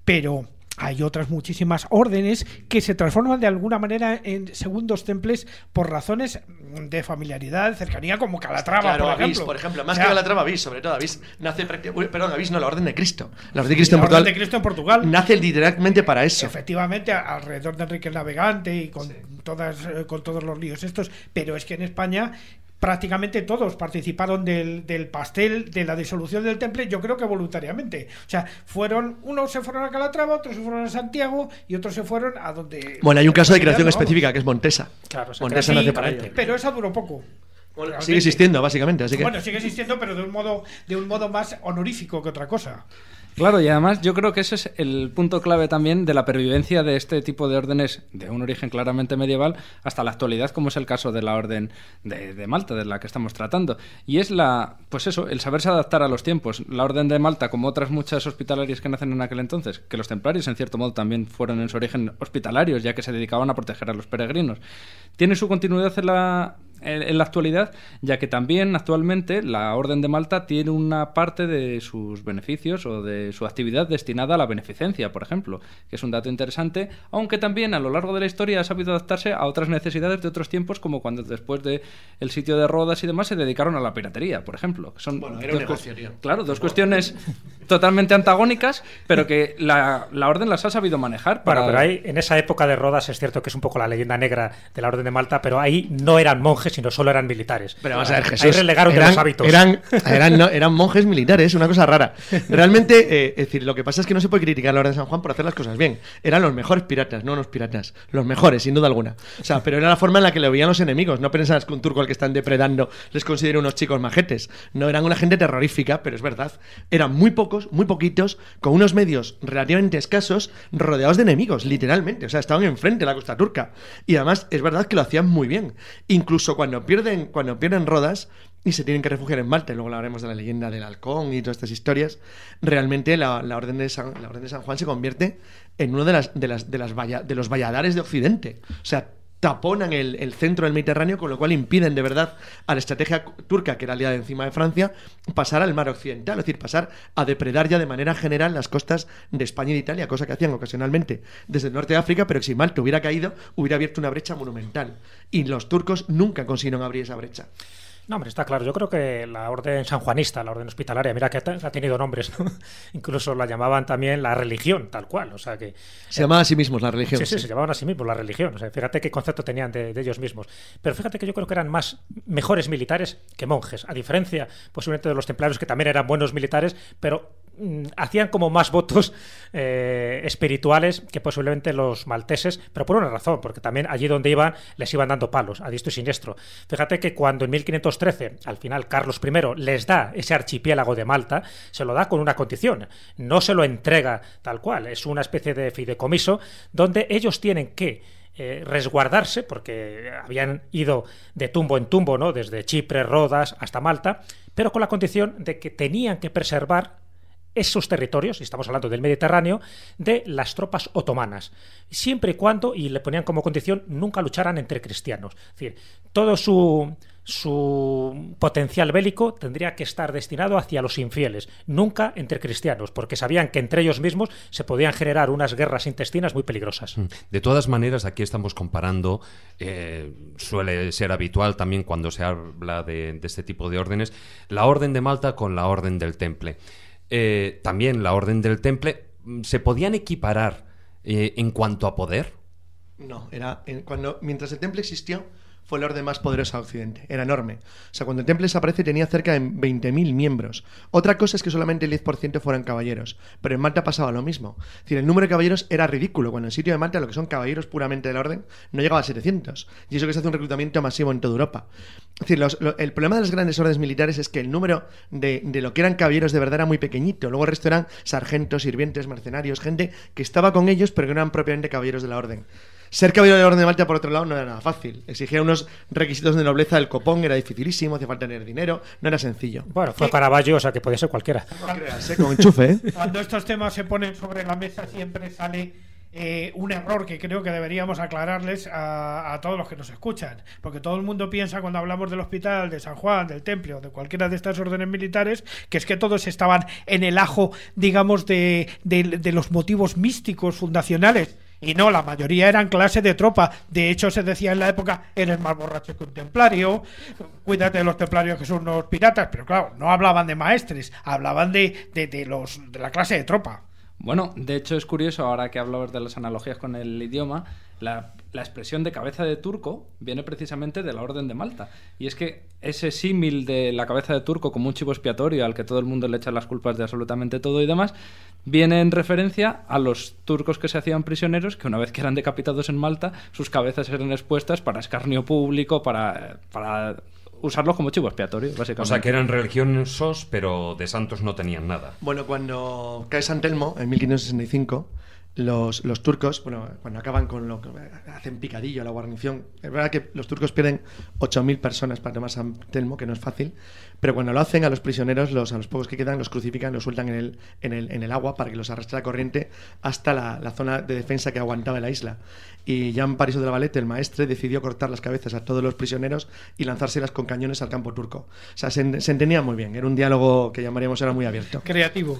Pero hay otras muchísimas órdenes que se transforman de alguna manera en segundos temples por razones de familiaridad, cercanía, como Calatrava, por ejemplo. por ejemplo. Más que Calatrava, Avís, sobre todo. Avís nace perdón, Avís no, la Orden de Cristo. La Orden de Cristo, en, Portugal, de Cristo en Portugal nace literalmente para eso. Efectivamente, alrededor de Enrique el Navegante y con, todas, eh, con todos los líos estos. Pero es que en España prácticamente todos participaron del, del, pastel de la disolución del temple, yo creo que voluntariamente. O sea, fueron, unos se fueron a Calatrava, otros se fueron a Santiago y otros se fueron a donde... Bueno, hay un caso de creación específica que es Montesa. Claro, Montesa nace para ello. Pero esa duró poco. sigue existiendo, básicamente. Así que... Bueno, sigue existiendo, pero de un modo, de un modo más honorífico que otra cosa. Claro, y además yo creo que ese es el punto clave también de la pervivencia de este tipo de órdenes de un origen claramente medieval hasta la actualidad, como es el caso de la orden de, Malta, de la que estamos tratando. Y es la, pues eso, el saberse adaptar a los tiempos. La orden de Malta, como otras muchas hospitalarias que nacen en aquel entonces, que los templarios en cierto modo también fueron en su origen hospitalarios, ya que se dedicaban a proteger a los peregrinos, tiene su continuidad en la, en, la actualidad, ya que también actualmente la Orden de Malta tiene una parte de sus beneficios o de su actividad destinada a la beneficencia, por ejemplo, que es un dato interesante, aunque también a lo largo de la historia ha sabido adaptarse a otras necesidades de otros tiempos, como cuando después del el sitio de Rodas y demás se dedicaron a la piratería, por ejemplo. Son bueno, era dos, Claro, dos cuestiones totalmente antagónicas, pero que la, Orden las ha sabido manejar. Para... pero ahí, en esa época de Rodas, es cierto que es un poco la leyenda negra de la Orden de Malta, pero ahí no eran monjes sino solo eran militares. Pero vamos a ver, Jesús. Ahí relegaron eran, los hábitos. Eran, eran, monjes militares, una cosa rara. Realmente, eh, es decir, lo que pasa es que no se puede criticar a la Orden de San Juan por hacer las cosas bien. Eran los mejores piratas, no unos piratas. Los mejores, sin duda alguna. O sea, pero era la forma en la que le veían los enemigos. No pensabas que un turco al que están depredando les considera unos chicos majetes. No, eran una gente terrorífica, pero es verdad. Eran muy pocos, muy poquitos, con unos medios relativamente escasos, rodeados de enemigos, literalmente. O sea, estaban enfrente de la costa turca. Y además, es verdad que lo hacían muy bien. Incluso cuando cuando pierden, cuando pierden Rodas y se tienen que refugiar en Malta, luego hablaremos de la leyenda del halcón y todas estas historias, realmente la, orden, de San, la orden de San Juan se convierte en uno de, las, de, las, de, las de los valladares de Occidente. O sea, taponan el, centro del Mediterráneo, con lo cual impiden de verdad a la estrategia turca, que era aliada encima de Francia, pasar al mar occidental, es decir, pasar a depredar ya de manera general las costas de España y de Italia, cosa que hacían ocasionalmente desde el norte de África, pero que si Malta hubiera caído, hubiera abierto una brecha monumental. Y los turcos nunca consiguieron abrir esa brecha. No, hombre, está claro. Yo creo que la orden sanjuanista, la orden hospitalaria, mira que ha tenido nombres, incluso la llamaban también la religión, tal cual. O sea que se llamaban a sí mismos la religión. Sí, sí, se llamaban a sí mismos la religión. O sea, fíjate qué concepto tenían de, ellos mismos. Pero fíjate que yo creo que eran más mejores militares que monjes, a diferencia posiblemente de los templarios que también eran buenos militares, pero hacían como más votos eh, espirituales que posiblemente los malteses, pero por una razón, porque también allí donde iban les iban dando palos, a diestro y siniestro. Fíjate que cuando en 1513, al final Carlos I les da ese archipiélago de Malta, se lo da con una condición, no se lo entrega tal cual, es una especie de fideicomiso donde ellos tienen que eh, resguardarse, porque habían ido de tumbo en tumbo, ¿no? Desde Chipre, Rodas hasta Malta, pero con la condición de que tenían que preservar esos territorios, y estamos hablando del Mediterráneo, de las tropas otomanas, siempre y cuando, y le ponían como condición, nunca lucharan entre cristianos. Es decir, todo su, su potencial bélico tendría que estar destinado hacia los infieles, nunca entre cristianos, porque sabían que entre ellos mismos se podían generar unas guerras intestinas muy peligrosas. Mm. De todas maneras, aquí estamos comparando, eh, suele ser habitual también cuando se habla de, de, este tipo de órdenes, la Orden de Malta con la Orden del Temple. Eh, también la Orden del Temple, ¿se podían equiparar eh, en cuanto a poder? No, era cuando mientras el Temple existió fue el orden más poderoso de Occidente. Era enorme. O sea, cuando el Temple desaparece tenía cerca de 20.000 miembros. Otra cosa es que solamente el 10% fueran caballeros. Pero en Malta pasaba lo mismo. Es decir, el número de caballeros era ridículo. Cuando en el sitio de Malta lo que son caballeros puramente del orden no llegaba a 700. Y eso que se hace un reclutamiento masivo en toda Europa. Es decir, el problema de las grandes órdenes militares es que el número de, de lo que eran caballeros de verdad era muy pequeñito. Luego el resto eran sargentos, sirvientes, mercenarios, gente que estaba con ellos pero que no eran propiamente caballeros de la orden. Ser caballero de la Orden de Malta, por otro lado, no era nada fácil. Exigía unos requisitos de nobleza del copón, era dificilísimo, hacía falta tener dinero, no era sencillo. Bueno, fue Caravaggio, o sea que podía ser cualquiera. No creas, ¿eh? Con enchufe, ¿eh? Cuando estos temas se ponen sobre la mesa siempre sale eh, un error que creo que deberíamos aclararles a, a, todos los que nos escuchan. Porque todo el mundo piensa cuando hablamos del hospital, de San Juan, del templo, de cualquiera de estas órdenes militares, que es que todos estaban en el ajo, digamos, de, de, de los motivos místicos fundacionales. Y no, la mayoría eran clase de tropa. De hecho, se decía en la época, eres más borracho que un templario, cuídate de los templarios que son unos piratas. Pero claro, no hablaban de maestres, hablaban de, de, de los, de la clase de tropa. Bueno, de hecho es curioso, ahora que hablamos de las analogías con el idioma, la, la, expresión de cabeza de turco viene precisamente de la Orden de Malta. Y es que ese símil de la cabeza de turco como un chivo expiatorio al que todo el mundo le echa las culpas de absolutamente todo y demás, viene en referencia a los turcos que se hacían prisioneros, que una vez que eran decapitados en Malta, sus cabezas eran expuestas para escarnio público, para, para usarlos como chivo expiatorio, básicamente. O sea, que eran religiosos, pero de santos no tenían nada. Bueno, cuando cae San Telmo, en 1565, los, los, turcos, bueno, cuando acaban con lo que hacen picadillo la guarnición, es verdad que los turcos pierden 8.000 personas para tomar San Telmo, que no es fácil, pero cuando lo hacen a los prisioneros, los, a los pocos que quedan, los crucifican, los sueltan en el, en el, en el agua para que los arrastre la corriente hasta la, la, zona de defensa que aguantaba la isla. Y Jean Pariso de la Valette, el maestre, decidió cortar las cabezas a todos los prisioneros y lanzárselas con cañones al campo turco. O sea, se, se entendía muy bien, era un diálogo que llamaríamos ahora muy abierto. Creativo.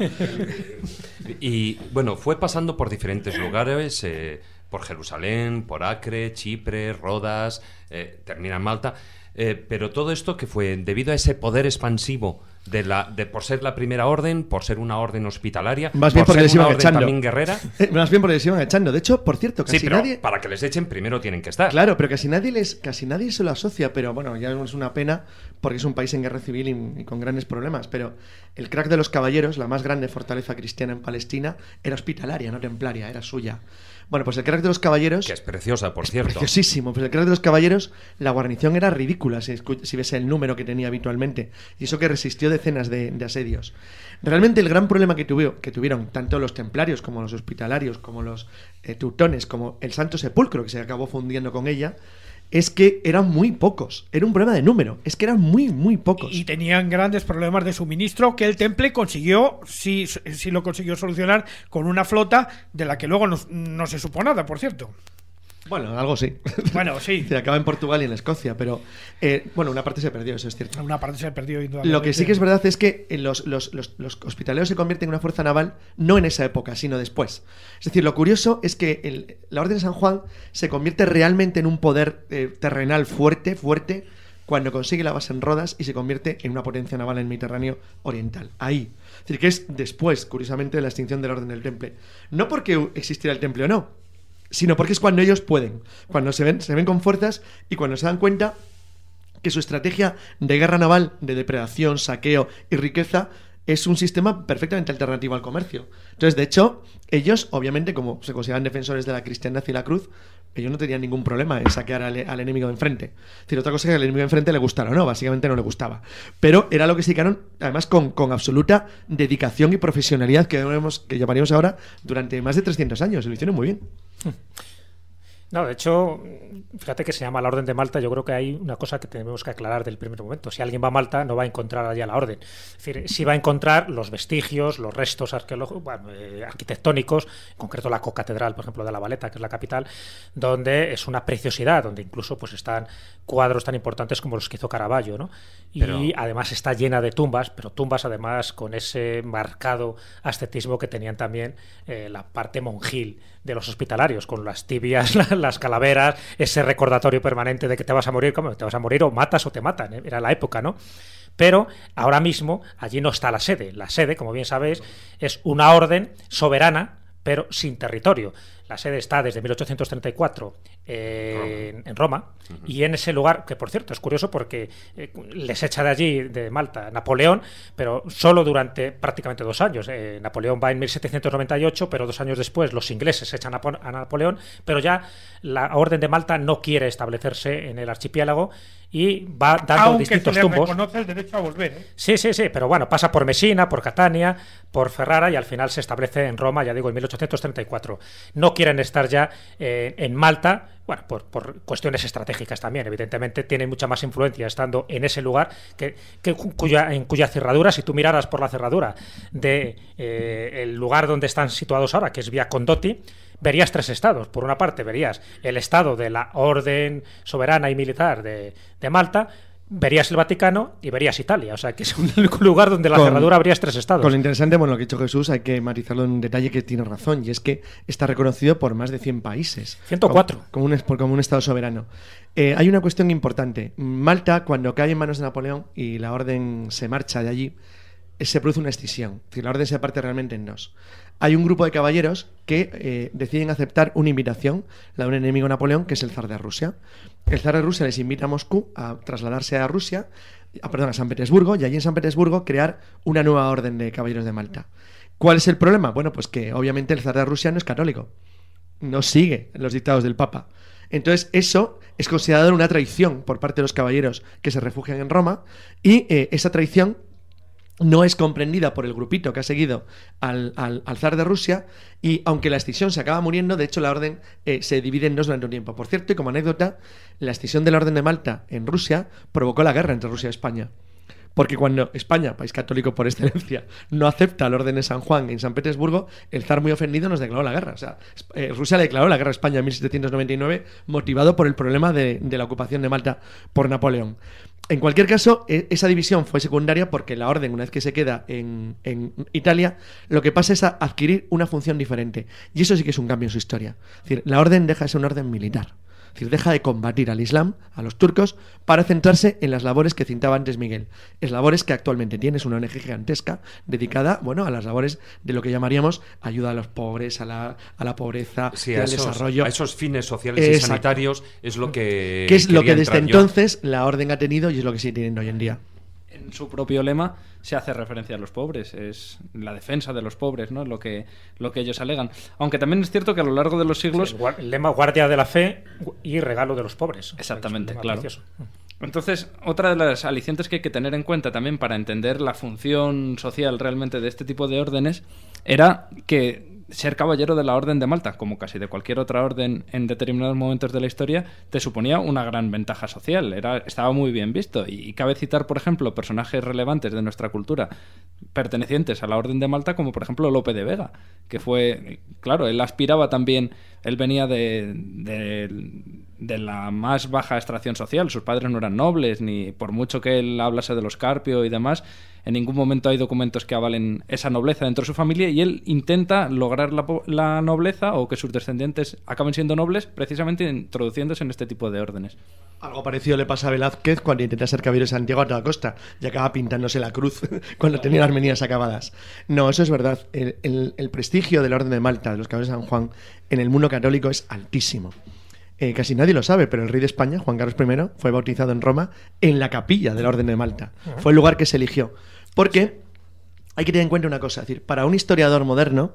y bueno, fue pasando por diferentes lugares, eh, por Jerusalén, por Acre, Chipre, Rodas, eh, termina en Malta. Eh, pero todo esto que fue debido a ese poder expansivo de la de por ser la primera orden, por ser una orden hospitalaria, más bien por porque les ser una iban orden echando. también guerrera. más bien porque les iban echando. De hecho, por cierto, casi sí, pero nadie para que les echen primero tienen que estar. Claro, pero casi nadie les casi nadie se lo asocia, pero bueno, ya es una pena porque es un país en guerra civil y, y con grandes problemas, pero el crack de los caballeros, la más grande fortaleza cristiana en Palestina, era hospitalaria, no templaria, era suya. Bueno, pues el crack de los caballeros. Que es preciosa, por cierto. Preciosísimo. Pues el crack de los caballeros, la guarnición era ridícula si, si ves el número que tenía habitualmente. Y eso que resistió decenas de, de asedios. Realmente el gran problema que, tuvo, que, tuvieron tanto los templarios como los hospitalarios, como los eh, teutones, como el Santo Sepulcro, que se acabó fundiendo con ella, es que eran muy pocos. Era un problema de número. Es que eran muy, muy pocos. Y tenían grandes problemas de suministro que el Temple consiguió, sí, sí lo consiguió solucionar con una flota de la que luego no, no se supo nada, por cierto. Bueno, algo sí. Bueno, sí. Se acaba en Portugal y en Escocia, pero eh, bueno, una parte se perdió, eso es cierto. Una parte se perdió. Lo que sí que es verdad es que los, los, los, los, hospitaleros se convierten en una fuerza naval no en esa época, sino después. Es decir, lo curioso es que el, la Orden de San Juan se convierte realmente en un poder eh, terrenal fuerte, fuerte, cuando consigue la base en Rodas y se convierte en una potencia naval en el Mediterráneo Oriental. Ahí. Es decir, que es después, curiosamente, de la extinción de la Orden del Temple. No porque existiera el Temple o no, sino porque es cuando ellos pueden, cuando se ven, se ven con fuerzas y cuando se dan cuenta que su estrategia de guerra naval, de depredación, saqueo y riqueza es un sistema perfectamente alternativo al comercio. Entonces, de hecho, ellos, obviamente, como se consideran defensores de la cristiandad y la cruz, ellos no tenían ningún problema en saquear al, enemigo de enfrente. Es decir, otra cosa es que al enemigo de enfrente le gustara o no, básicamente no le gustaba. Pero era lo que se dedicaron, además, con, con absoluta dedicación y profesionalidad que, vemos, que llamaríamos ahora durante más de 300 años. Lo hicieron muy bien. No, de hecho, fíjate que se llama la Orden de Malta. Yo creo que hay una cosa que tenemos que aclarar del primer momento. Si alguien va a Malta, no va a encontrar allá la Orden. Es decir, sí va a encontrar los vestigios, los restos arqueológicos, bueno, eh, arquitectónicos, en concreto la cocatedral, por ejemplo, de La Valeta, que es la capital, donde es una preciosidad, donde incluso pues están cuadros tan importantes como los que hizo Caravaggio, ¿no? Y Pero- además está llena de tumbas, pero tumbas además con ese marcado ascetismo que tenían también eh, la parte monjil de los hospitalarios, con las tibias, la- las calaveras, ese recordatorio permanente de que te vas a morir, ¿cómo? Te vas a morir o matas o te matan, ¿eh? era la época, ¿no? Pero ahora mismo allí no está la sede. La sede, como bien sabéis, es una orden soberana, pero sin territorio. La sede está desde 1834 eh, en, en Roma y en ese lugar, que por cierto es curioso porque eh, les echa de allí, de Malta, Napoleón, pero solo durante prácticamente dos años. Eh, Napoleón va en 1798, pero dos años después los ingleses echan a, Napoleón, pero ya la Orden de Malta no quiere establecerse en el archipiélago y va dando Aunque se distintos le tumbos. reconoce el derecho a volver. ¿eh? Sí, sí, sí, pero bueno, pasa por Messina, por Catania, por Ferrara y al final se establece en Roma, ya digo, en 1834. No quieren estar ya eh, en Malta, bueno, por, por cuestiones estratégicas también, evidentemente tienen mucha más influencia estando en ese lugar que, que cu- cuya, en cuya cerradura, si tú miraras por la cerradura de eh, el lugar donde están situados ahora, que es Via Condotti, verías tres estados. Por una parte, verías el estado de la orden soberana y militar de, de Malta, verías el Vaticano y verías Italia. O sea, que es un lugar donde la Con- cerradura habrías tres estados. Con lo interesante, bueno, lo que ha dicho Jesús, hay que matizarlo en un detalle que tiene razón, y es que está reconocido por más de 100 países. 104. Como, como un, como un Estado soberano. Eh, hay una cuestión importante. Malta, cuando cae en manos de Napoleón y la orden se marcha de allí, se produce una escisión. Es decir, la orden se parte realmente en dos. Hay un grupo de caballeros que eh, deciden aceptar una invitación, la de un enemigo Napoleón, que es el zar de Rusia. El zar de Rusia les invita a Moscú a trasladarse a Rusia, a, perdón, a San Petersburgo, y allí en San Petersburgo crear una nueva orden de caballeros de Malta. ¿Cuál es el problema? Bueno, pues que obviamente el zar de Rusia no es católico no sigue los dictados del Papa. Entonces, eso es considerado una traición por parte de los caballeros que se refugian en Roma y eh, esa traición no es comprendida por el grupito que ha seguido al, al- zar de Rusia y aunque la escisión se acaba muriendo, de hecho la orden eh, se divide en dos durante un tiempo. Por cierto, y como anécdota, la escisión de la orden de Malta en Rusia provocó la guerra entre Rusia y España. Porque cuando España, país católico por excelencia, no acepta el orden de San Juan en San Petersburgo, el zar muy ofendido nos declaró la guerra. O sea, eh, Rusia le declaró la guerra a España en 1799, motivado por el problema de, de la ocupación de Malta por Napoleón. En cualquier caso, e- esa división fue secundaria porque la orden, una vez que se queda en, Italia, lo que pasa es a adquirir una función diferente. Y eso sí que es un cambio en su historia. Es decir, la orden deja de ser una orden militar. Es decir, deja de combatir al Islam, a los turcos, para centrarse en las labores que citaba antes Miguel. Es labores que actualmente tienes una ONG gigantesca dedicada, bueno, a las labores de lo que llamaríamos ayuda a los pobres, a la, a la pobreza, Sí, al esos, desarrollo. a esos fines sociales y sanitarios es lo que. que es lo que desde yo. entonces la orden ha tenido y es lo que sigue teniendo hoy en día. En su propio lema se hace referencia a los pobres, es la defensa de los pobres, ¿no? Lo que, lo que ellos alegan. Aunque también es cierto que a lo largo de los siglos el, lema guardia de la fe y regalo de los pobres. Exactamente, claro. precioso. Entonces, otra de las alicientes que hay que tener en cuenta también para entender la función social realmente de este tipo de órdenes era que ser caballero de la Orden de Malta, como casi de cualquier otra orden en determinados momentos de la historia, te suponía una gran ventaja social. Era, estaba muy bien visto. Y, y cabe citar, por ejemplo, personajes relevantes de nuestra cultura pertenecientes a la Orden de Malta, como por ejemplo Lope de Vega, que fue, claro, él aspiraba también, él venía de, de, de la más baja extracción social, sus padres no eran nobles, ni por mucho que él hablase de los Carpio y demás, en ningún momento hay documentos que avalen esa nobleza dentro de su familia y él intenta lograr la, la nobleza o que sus descendientes acaben siendo nobles precisamente introduciéndose en este tipo de órdenes. Algo parecido le pasa a Velázquez cuando intenta ser caballero de Santiago a toda costa y acaba pintándose la cruz cuando tenía las meninas acabadas. No, eso es verdad. El, el- prestigio de la Orden de Malta, de los caballeros de San Juan, en el mundo católico es altísimo. Eh, casi nadie lo sabe, pero el rey de España, Juan Carlos I, fue bautizado en Roma en la capilla de la Orden de Malta. Fue el lugar que se eligió. Porque hay que tener en cuenta una cosa, es decir, para un historiador moderno,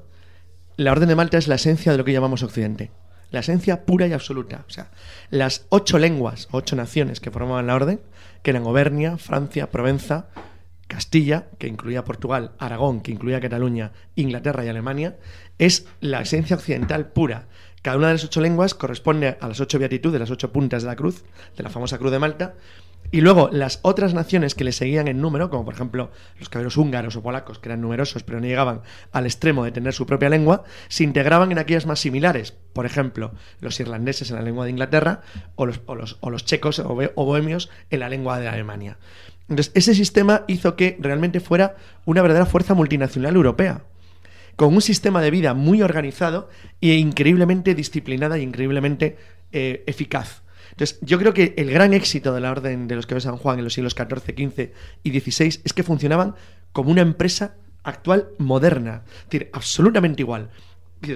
la Orden de Malta es la esencia de lo que llamamos Occidente. La esencia pura y absoluta. O sea, las ocho lenguas, ocho naciones que formaban la Orden, que eran Auvernia, Francia, Provenza, Castilla, que incluía Portugal, Aragón, que incluía Cataluña, Inglaterra y Alemania, es la esencia occidental pura. Cada una de las ocho lenguas corresponde a las ocho beatitudes, las ocho puntas de la cruz, de la famosa cruz de Malta, y luego las otras naciones que le seguían en número, como por ejemplo los caballeros húngaros o polacos, que eran numerosos pero no llegaban al extremo de tener su propia lengua, se integraban en aquellas más similares. Por ejemplo, los irlandeses en la lengua de Inglaterra o los, checos o, o bohemios en la lengua de Alemania. Entonces, ese sistema hizo que realmente fuera una verdadera fuerza multinacional europea con un sistema de vida muy organizado e increíblemente disciplinada y increíblemente eh, eficaz. Entonces, yo creo que el gran éxito de la Orden de los que de San Juan en los siglos XIV, XV y XVI es que funcionaban como una empresa actual moderna, es decir, absolutamente igual.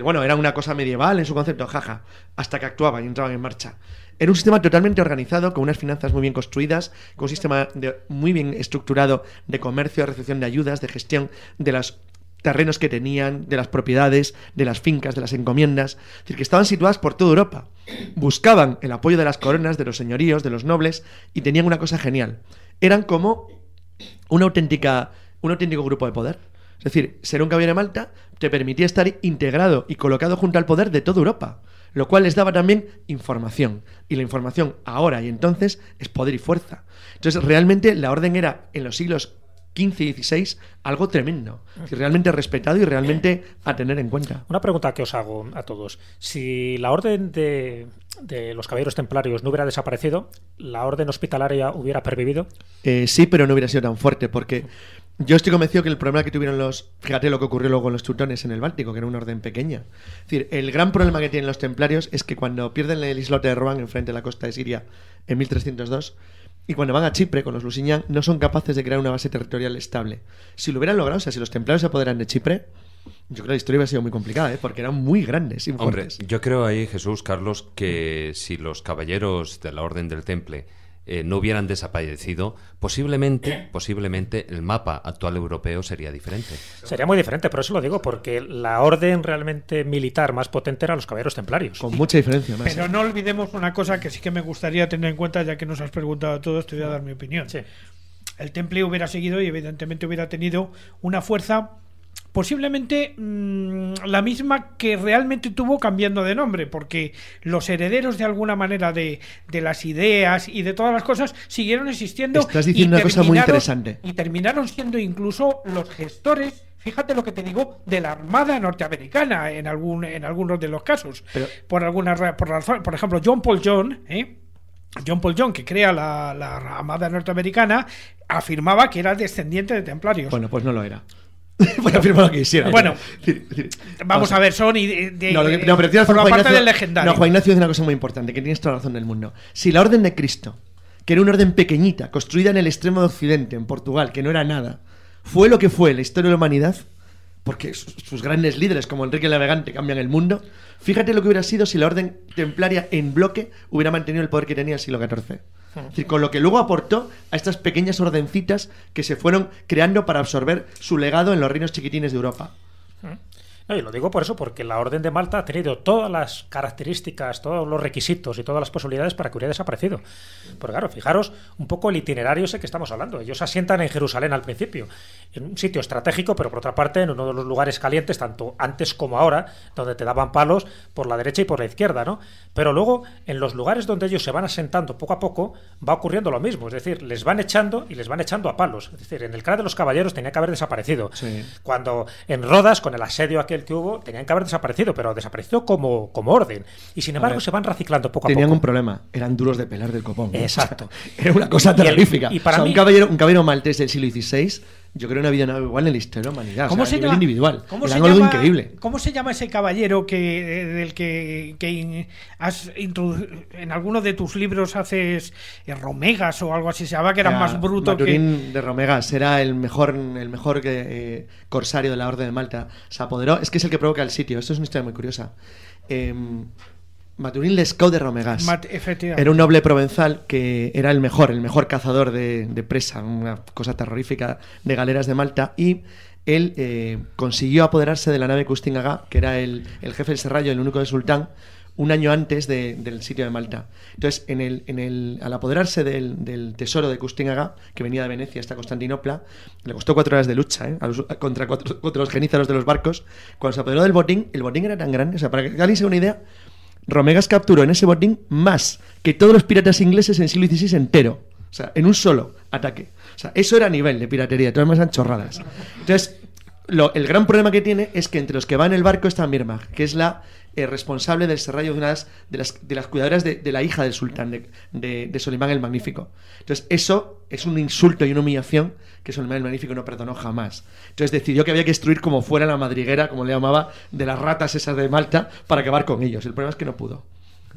Bueno, era una cosa medieval en su concepto, jaja, hasta que actuaban y entraban en marcha. Era un sistema totalmente organizado, con unas finanzas muy bien construidas, con un sistema muy bien estructurado de comercio, de recepción de ayudas, de gestión de los terrenos que tenían, de las propiedades, de las fincas, de las encomiendas, es decir, que estaban situadas por toda Europa. Buscaban el apoyo de las coronas, de los señoríos, de los nobles, y tenían una cosa genial. Eran como una auténtica, un auténtico grupo de poder. Es decir, ser un caballero de Malta te permitía estar integrado y colocado junto al poder de toda Europa, lo cual les daba también información. Y la información ahora y entonces es poder y fuerza. Entonces, realmente la orden era en los siglos XV y XVI algo tremendo. Realmente respetado y realmente a tener en cuenta. Una pregunta que os hago a todos. Si la orden de, de los caballeros templarios no hubiera desaparecido, ¿la orden hospitalaria hubiera pervivido? Eh, sí, pero no hubiera sido tan fuerte, porque yo estoy convencido que el problema que tuvieron los. Fíjate lo que ocurrió luego en los teutones en el Báltico, que era una orden pequeña. Es decir, el gran problema que tienen los templarios es que cuando pierden el islote de Rohan enfrente de la costa de Siria en 1302, y cuando van a Chipre con los Lusignan, no son capaces de crear una base territorial estable. Si lo hubieran logrado, o sea, si los templarios se apoderan de Chipre, yo creo que la historia hubiera sido muy complicada, ¿eh? porque eran muy grandes y Hombre, fuertes. yo creo ahí, Jesús, Carlos, que si los caballeros de la Orden del Temple eh, no hubieran desaparecido, posiblemente, posiblemente el mapa actual europeo sería diferente. Sería muy diferente, por eso lo digo, porque la orden realmente militar más potente era los caballeros templarios. Con mucha diferencia, más. Pero no olvidemos una cosa que sí que me gustaría tener en cuenta, ya que nos has preguntado a todos, te voy a dar mi opinión. Sí. El temple hubiera seguido y evidentemente hubiera tenido una fuerza posiblemente mm, la misma que realmente tuvo cambiando de nombre, porque los herederos de alguna manera de, de las ideas y de todas las cosas siguieron existiendo. Estás y diciendo una cosa muy terminaron- interesante. Y terminaron siendo incluso los gestores. Fíjate lo que te digo de la Armada norteamericana en algún en algunos de los casos. Pero- por alguna por, razón- por ejemplo, John Paul John, ¿eh? John Paul John, que crea la, la Armada norteamericana, afirmaba que era descendiente de templarios. Bueno, pues no lo era. Voy a afirmar lo que quisiera. Bueno, Vamos a ver, son y de, de- No, lo que- no, pero tienes Juan parte Ignacio- del legendario. No, Juan Ignacio dice una cosa muy importante, que tienes toda la razón del mundo. Si la orden de Cristo, que era una orden pequeñita, construida en el extremo de Occidente, en Portugal, que no era nada, fue lo que fue la historia de la humanidad, porque sus, sus grandes líderes como Enrique el Navegante cambian el mundo, fíjate lo que hubiera sido si la orden templaria en bloque hubiera mantenido el poder que tenía en el siglo XIV. Es decir, con lo que luego aportó a estas pequeñas ordencitas que se fueron creando para absorber su legado en los reinos chiquitines de Europa. No, y lo digo por eso, porque la Orden de Malta ha tenido todas las características, todos los requisitos y todas las posibilidades para que hubiera desaparecido. Porque claro, fijaros un poco el itinerario ese que estamos hablando. Ellos se asientan en Jerusalén al principio, en un sitio estratégico, pero por otra parte en uno de los lugares calientes, tanto antes como ahora, donde te daban palos por la derecha y por la izquierda, ¿no? Pero luego, en los lugares donde ellos se van asentando poco a poco, va ocurriendo lo mismo. Es decir, les van echando y les van echando a palos. Es decir, en el Clan de los Caballeros tenía que haber desaparecido. Sí. Cuando en Rodas, con el asedio aquel que hubo, tenían que haber desaparecido, pero desaparecido como, como orden. Y sin embargo, se van reciclando poco a Tenían poco. un problema, eran duros de pelar del copón. Exacto. Era una cosa Y terrorífica. y para O sea, mí- un caballero, un caballero maltés del siglo XVI, yo creo que no ha habido nada igual en la historia de la humanidad. ¿Cómo o sea, se a nivel llama? individual. ¿Cómo se llama- increíble. ¿Cómo se llama ese caballero que eh, del que, que in- has introdu- en alguno de tus libros haces eh, romegas o algo así? Se llama que era Era más bruto Maturín de Romegas era el mejor, el mejor que, eh, corsario de la Orden de Malta. Se apoderó, es que es el que provoca el sitio. Esto es una historia muy curiosa. Maturín Lescaut de Romegas. que. Mat- efectivamente. Era un noble provenzal que era el mejor, el mejor cazador de, de presa, una cosa terrorífica de galeras de Malta. Y él eh, consiguió apoderarse de la nave Kustin Aga, que era el, el jefe del serrallo, el único de sultán, un año antes de- del sitio de Malta. Entonces, en el, en el, al apoderarse del, del tesoro de Kustin Aga, que venía de Venecia hasta Constantinopla, le costó cuatro horas de lucha ¿eh? a los- contra, cuatro- contra los genízaros de los barcos. Cuando se apoderó del botín, el botín era tan grande, o sea, para que alguien se una idea, Romegas capturó en ese botín más que todos los piratas ingleses en el siglo XVI entero. O sea, en un solo ataque. O sea, eso era nivel de piratería, todas más eran. Entonces, lo- el gran problema que tiene es que entre los que va en el barco está Mirmag, que es la eh, responsable del serrallo de, unas, de, las, de las cuidadoras de, de la hija del sultán, de, de, de Solimán el Magnífico. Entonces, eso es un insulto y una humillación que Solimán el Magnífico no perdonó jamás. Entonces decidió que había que destruir como fuera la madriguera, como le llamaba, de las ratas esas de Malta, para acabar con ellos. El problema es que no pudo.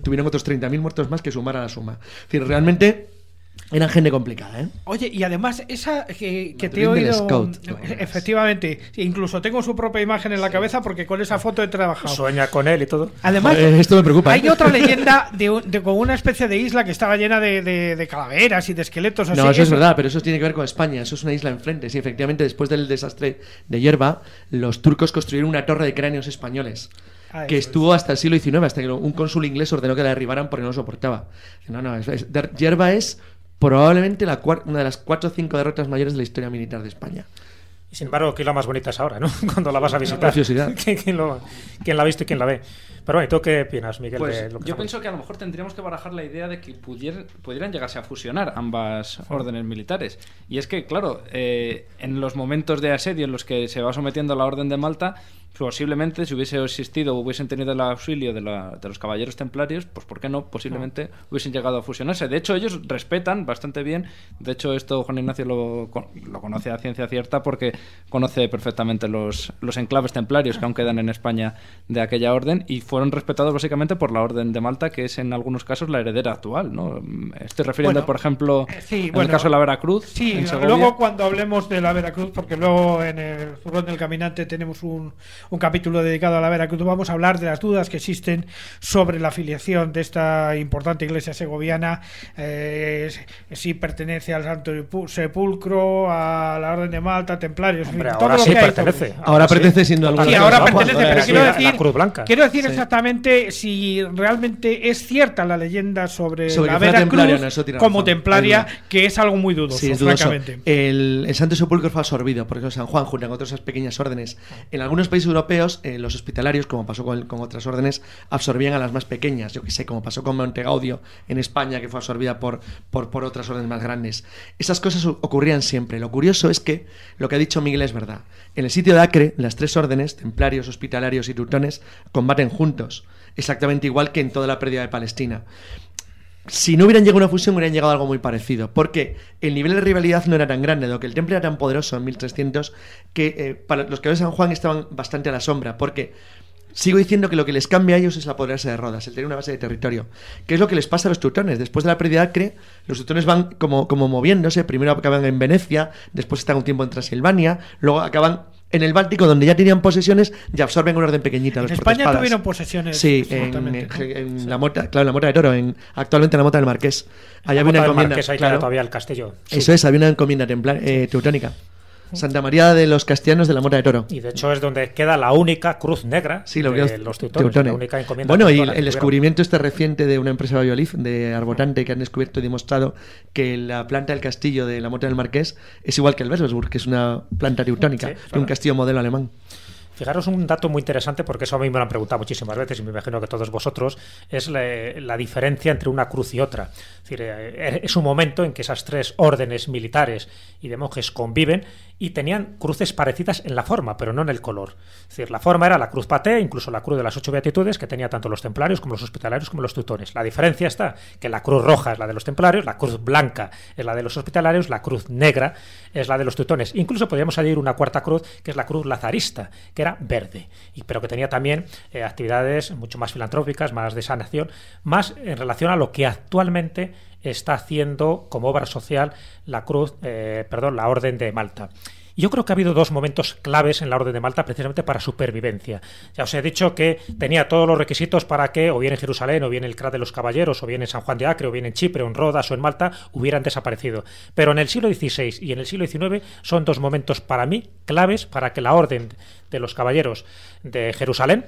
Tuvieron otros 30.000 muertos más que sumar a la suma. Es decir, realmente eran gente complicada, ¿eh? Oye, y además, esa que, que te he oído. Scout, no efectivamente, incluso tengo su propia imagen en la cabeza porque con esa foto he trabajado. Sueña con él y todo. Además, esto me preocupa. hay ¿eh? otra leyenda de, un- de con una especie de isla que estaba llena de, de- de calaveras y de esqueletos así. No, eso es verdad, pero eso tiene que ver con España. Eso es una isla enfrente. Sí, efectivamente, después del desastre de Hierba, los turcos construyeron una torre de cráneos españoles. Ah, que estuvo hasta el siglo XIX, hasta que un cónsul inglés ordenó que la derribaran porque no lo soportaba. No, no, es- Hierba es probablemente la cuar- una de las cuatro o cinco derrotas mayores de la historia militar de España. Y sin embargo, ¿quién la más bonita es ahora, no? Cuando la vas a visitar. preciosidad. ¿Quién, quién lo- quién la ha visto y quién la ve? Pero bueno, ¿y tú qué opinas, Miguel? Pues de lo que yo pienso que a lo mejor tendríamos que barajar la idea de que pudieran, pudieran llegarse a fusionar ambas órdenes militares. Y es que, claro, eh, en los momentos de asedio en los que se va sometiendo la Orden de Malta, posiblemente si hubiese existido o hubiesen tenido el auxilio de, la- de los caballeros templarios, pues ¿por qué no? Posiblemente hubiesen llegado a fusionarse. De hecho, ellos respetan bastante bien. De hecho, esto Juan Ignacio lo, lo conoce a ciencia cierta porque conoce perfectamente los, los enclaves templarios que aún quedan en España de aquella orden y fueron respetados básicamente por la Orden de Malta, que es en algunos casos la heredera actual. ¿no? Estoy refiriendo, Bueno, por ejemplo, eh, sí, en bueno, el caso de la Veracruz. Sí, luego cuando hablemos de la Veracruz, porque luego en el Zurrón del Caminante tenemos un, un capítulo dedicado a la Veracruz, vamos a hablar de las dudas que existen sobre la afiliación de esta importante iglesia segoviana, eh, si pertenece al Santo Sepulcro, a la Orden de Malta, Templarios, en Hombre, fin, ahora todo lo sí que hay pertenece. sobre- Ahora sí. pertenece siendo algo Sí, de ahora pertenece, pero quiero la- decir, la Cruz Blanca. quiero decir Sí. exactamente si realmente es cierta la leyenda sobre, Sobre la templaria, Veracruz tiene como razón. templaria, Hay que es algo muy dudoso, Sí, dudoso. francamente. El, el Santo Sepulcro fue absorbido por eso San Juan, junto con otras pequeñas órdenes. En algunos países eh, los hospitalarios, como pasó con, otras órdenes, absorbían a las más pequeñas. Yo que sé, como pasó con Montegaudio en España, que fue absorbida por, por, otras órdenes más grandes. Esas cosas ocurrían siempre. Lo curioso es que lo que ha dicho Miguel es verdad. En el sitio de Acre, las tres órdenes, templarios, hospitalarios y teutones, combaten juntos. Exactamente igual que en toda la pérdida de Palestina si no hubieran llegado a una fusión, hubieran llegado a algo muy parecido. Porque el nivel de rivalidad no era tan grande, dado que el temple era tan poderoso en 1300 que eh, para los que de San Juan estaban bastante a la sombra. Porque sigo diciendo que lo que les cambia a ellos es el apoderarse de Rodas, el tener una base de territorio. ¿Qué es lo que les pasa a los teutones? Después de la pérdida de Acre, los teutones van como, como moviéndose. Primero acaban en Venecia, después están un tiempo en Transilvania, luego acaban. En el Báltico, donde ya tenían posesiones, ya absorben un orden pequeñita. En los España tuvieron posesiones. Sí, en, la mota, claro, en la mota de toro, en, actualmente en la mota del Marqués. Allá había La una Mota del encomienda. Marqués, ahí claro. todavía el castillo. Eso es, había una encomienda templar, eh, teutónica. Santa María de los Castellanos de la Mota de Toro. Y de hecho es donde queda la única cruz negra Sí, lo de los teutones, teutones. la única encomienda Bueno, y el, tuvieron. descubrimiento este reciente de una empresa de Biolif, de Arbotante, que han descubierto y demostrado que la planta del castillo de la Mota del Marqués es igual que el Weselsburg, que es una planta teutónica, Sí, de un castillo modelo alemán. Fijaros un dato muy interesante, porque eso a mí me lo han preguntado muchísimas veces y me imagino que todos vosotros, es la, diferencia entre una cruz y otra. Es, decir, eh, es un momento en que esas tres órdenes militares y de monjes conviven y tenían cruces parecidas en la forma, pero no en el color. Es decir, la forma era la cruz patea, incluso la cruz de las ocho beatitudes, que tenía tanto los templarios como los hospitalarios como los teutones. La diferencia está que la cruz roja es la de los templarios, la cruz blanca es la de los hospitalarios, la cruz negra es la de los teutones. Incluso podríamos añadir una cuarta cruz, que es la cruz lazarista, que era verde, y, pero que tenía también eh, actividades mucho más filantrópicas, más de sanación, más en relación a lo que actualmente está haciendo como obra social la cruz, eh, perdón, la Orden de Malta. Yo creo que ha habido dos momentos claves en la Orden de Malta precisamente para supervivencia. Ya os he dicho que tenía todos los requisitos para que, o bien en Jerusalén, o bien en el Crat de los Caballeros, o bien en San Juan de Acre, o bien en Chipre, o en Rodas, o en Malta, hubieran desaparecido. Pero en el siglo XVI y en el siglo XIX son dos momentos para mí claves para que la Orden de los Caballeros de Jerusalén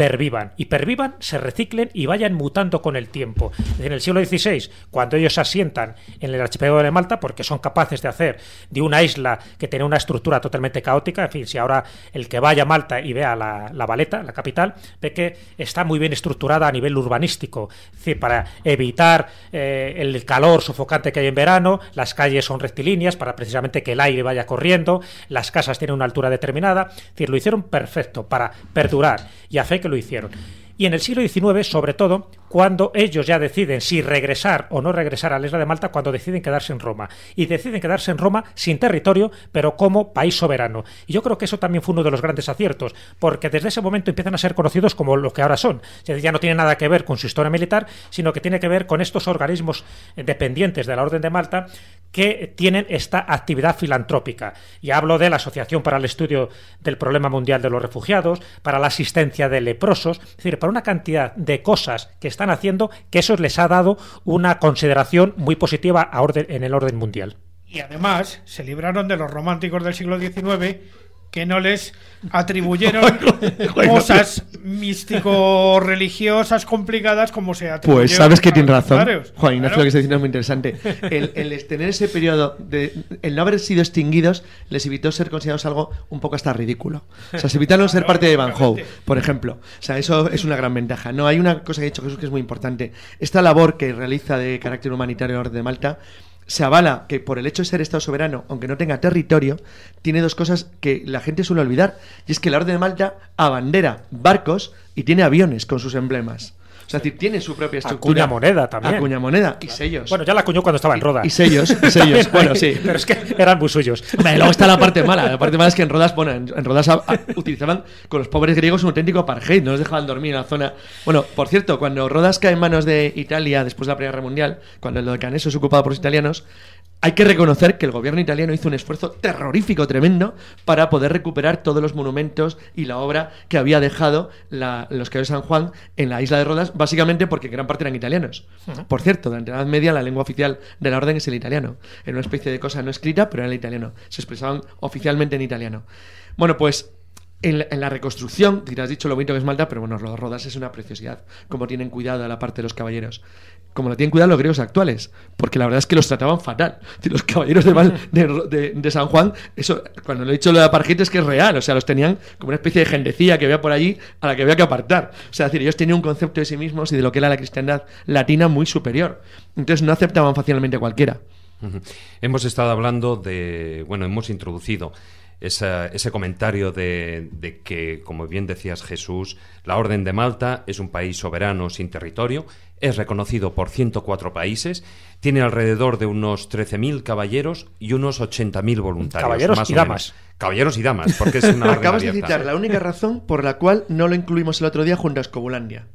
pervivan. Y pervivan, se reciclen y vayan mutando con el tiempo. En el siglo XVI, cuando ellos se asientan en el archipiélago de Malta, porque son capaces de hacer de una isla que tiene una estructura totalmente caótica, en fin, si ahora el que vaya a Malta y vea la, la Valeta, la capital, ve que está muy bien estructurada a nivel urbanístico, es decir, para evitar eh, el calor sofocante que hay en verano, las calles son rectilíneas para precisamente que el aire vaya corriendo, las casas tienen una altura determinada, es decir, lo hicieron perfecto para perdurar y a fe que lo hicieron. Y en el siglo XIX, sobre todo, cuando ellos ya deciden si regresar o no regresar a la isla de Malta, cuando deciden quedarse en Roma. Y deciden quedarse en Roma sin territorio, pero como país soberano. Y yo creo que eso también fue uno de los grandes aciertos, porque desde ese momento empiezan a ser conocidos como lo que ahora son. Es decir, ya no tiene nada que ver con su historia militar, sino que tiene que ver con estos organismos dependientes de la Orden de Malta que tienen esta actividad filantrópica. Y hablo de la Asociación para el Estudio del Problema Mundial de los Refugiados, para la asistencia de leprosos, es decir, para una cantidad de cosas que están haciendo que eso les ha dado una consideración muy positiva a orden, en el orden mundial. Y además se libraron de los románticos del siglo XIX que no les atribuyeron cosas místico-religiosas complicadas como se atribuyeron. Pues sabes que a tiene los razón. Juan Ignacio, Claro. lo que está diciendo es muy interesante. El, el tener ese periodo de. El no haber sido extinguidos les evitó ser considerados algo un poco hasta ridículo. O sea, se evitaron ser parte de Van Gogh, por ejemplo. O sea, eso es una gran ventaja. No, hay una cosa que ha dicho Jesús que es muy importante. Esta labor que realiza de carácter humanitario el Orden de Malta se avala que por el hecho de ser Estado soberano, aunque no tenga territorio, tiene dos cosas que la gente suele olvidar. Y es que la Orden de Malta abandera barcos y tiene aviones con sus emblemas. Sea, es decir, tiene su propia estructura. Acuña moneda también. Acuña moneda y sellos. Bueno, ya la acuñó cuando estaba en Roda. y sellos, y sellos. bueno, sí. Pero es que eran muy suyos. Hombre, luego está la parte mala. La parte mala es que en Rodas, bueno, en, en Rodas a- a- utilizaban con los pobres griegos un auténtico apartheid, no los dejaban dormir en la zona. Bueno, por cierto, cuando Rodas cae en manos de Italia después de la Primera Guerra Mundial, cuando el Dodecaneso es ocupado por los italianos, hay que reconocer que el gobierno italiano hizo un esfuerzo terrorífico tremendo para poder recuperar todos los monumentos y la obra que había dejado la- los de San Juan en la isla de Rodas, básicamente porque gran parte eran italianos. Por cierto, durante la Edad Media la lengua oficial de la orden es el italiano. Era una especie de cosa no escrita, pero era el italiano. Se expresaban oficialmente en italiano. Bueno, pues en la, en la reconstrucción, has dicho lo bonito que es Malta, pero bueno, Ro- Rodas es una preciosidad. Como tienen cuidado a la parte de los caballeros. Como lo tienen cuidado los griegos actuales. Porque la verdad es que los trataban fatal. Los caballeros de, Val- de, de- de San Juan, eso, cuando lo he dicho lo de apartheid es que es real. O sea, los tenían como una especie de gentecilla que había por allí a la que había que apartar. O sea, decir, ellos tenían un concepto de sí mismos y de lo que era la cristiandad latina muy superior. Entonces no aceptaban fácilmente a cualquiera. Hemos estado hablando de, bueno, hemos introducido esa- ese comentario de, de que, como bien decías Jesús, la Orden de Malta es un país soberano sin territorio, es reconocido por 104 países, tiene alrededor de unos 13.000 caballeros y unos 80.000 voluntarios. Caballeros más y o damas. menos. Caballeros y damas, porque es una orden Acabas de citar la única razón por la cual no lo incluimos el otro día junto a Escobulandia.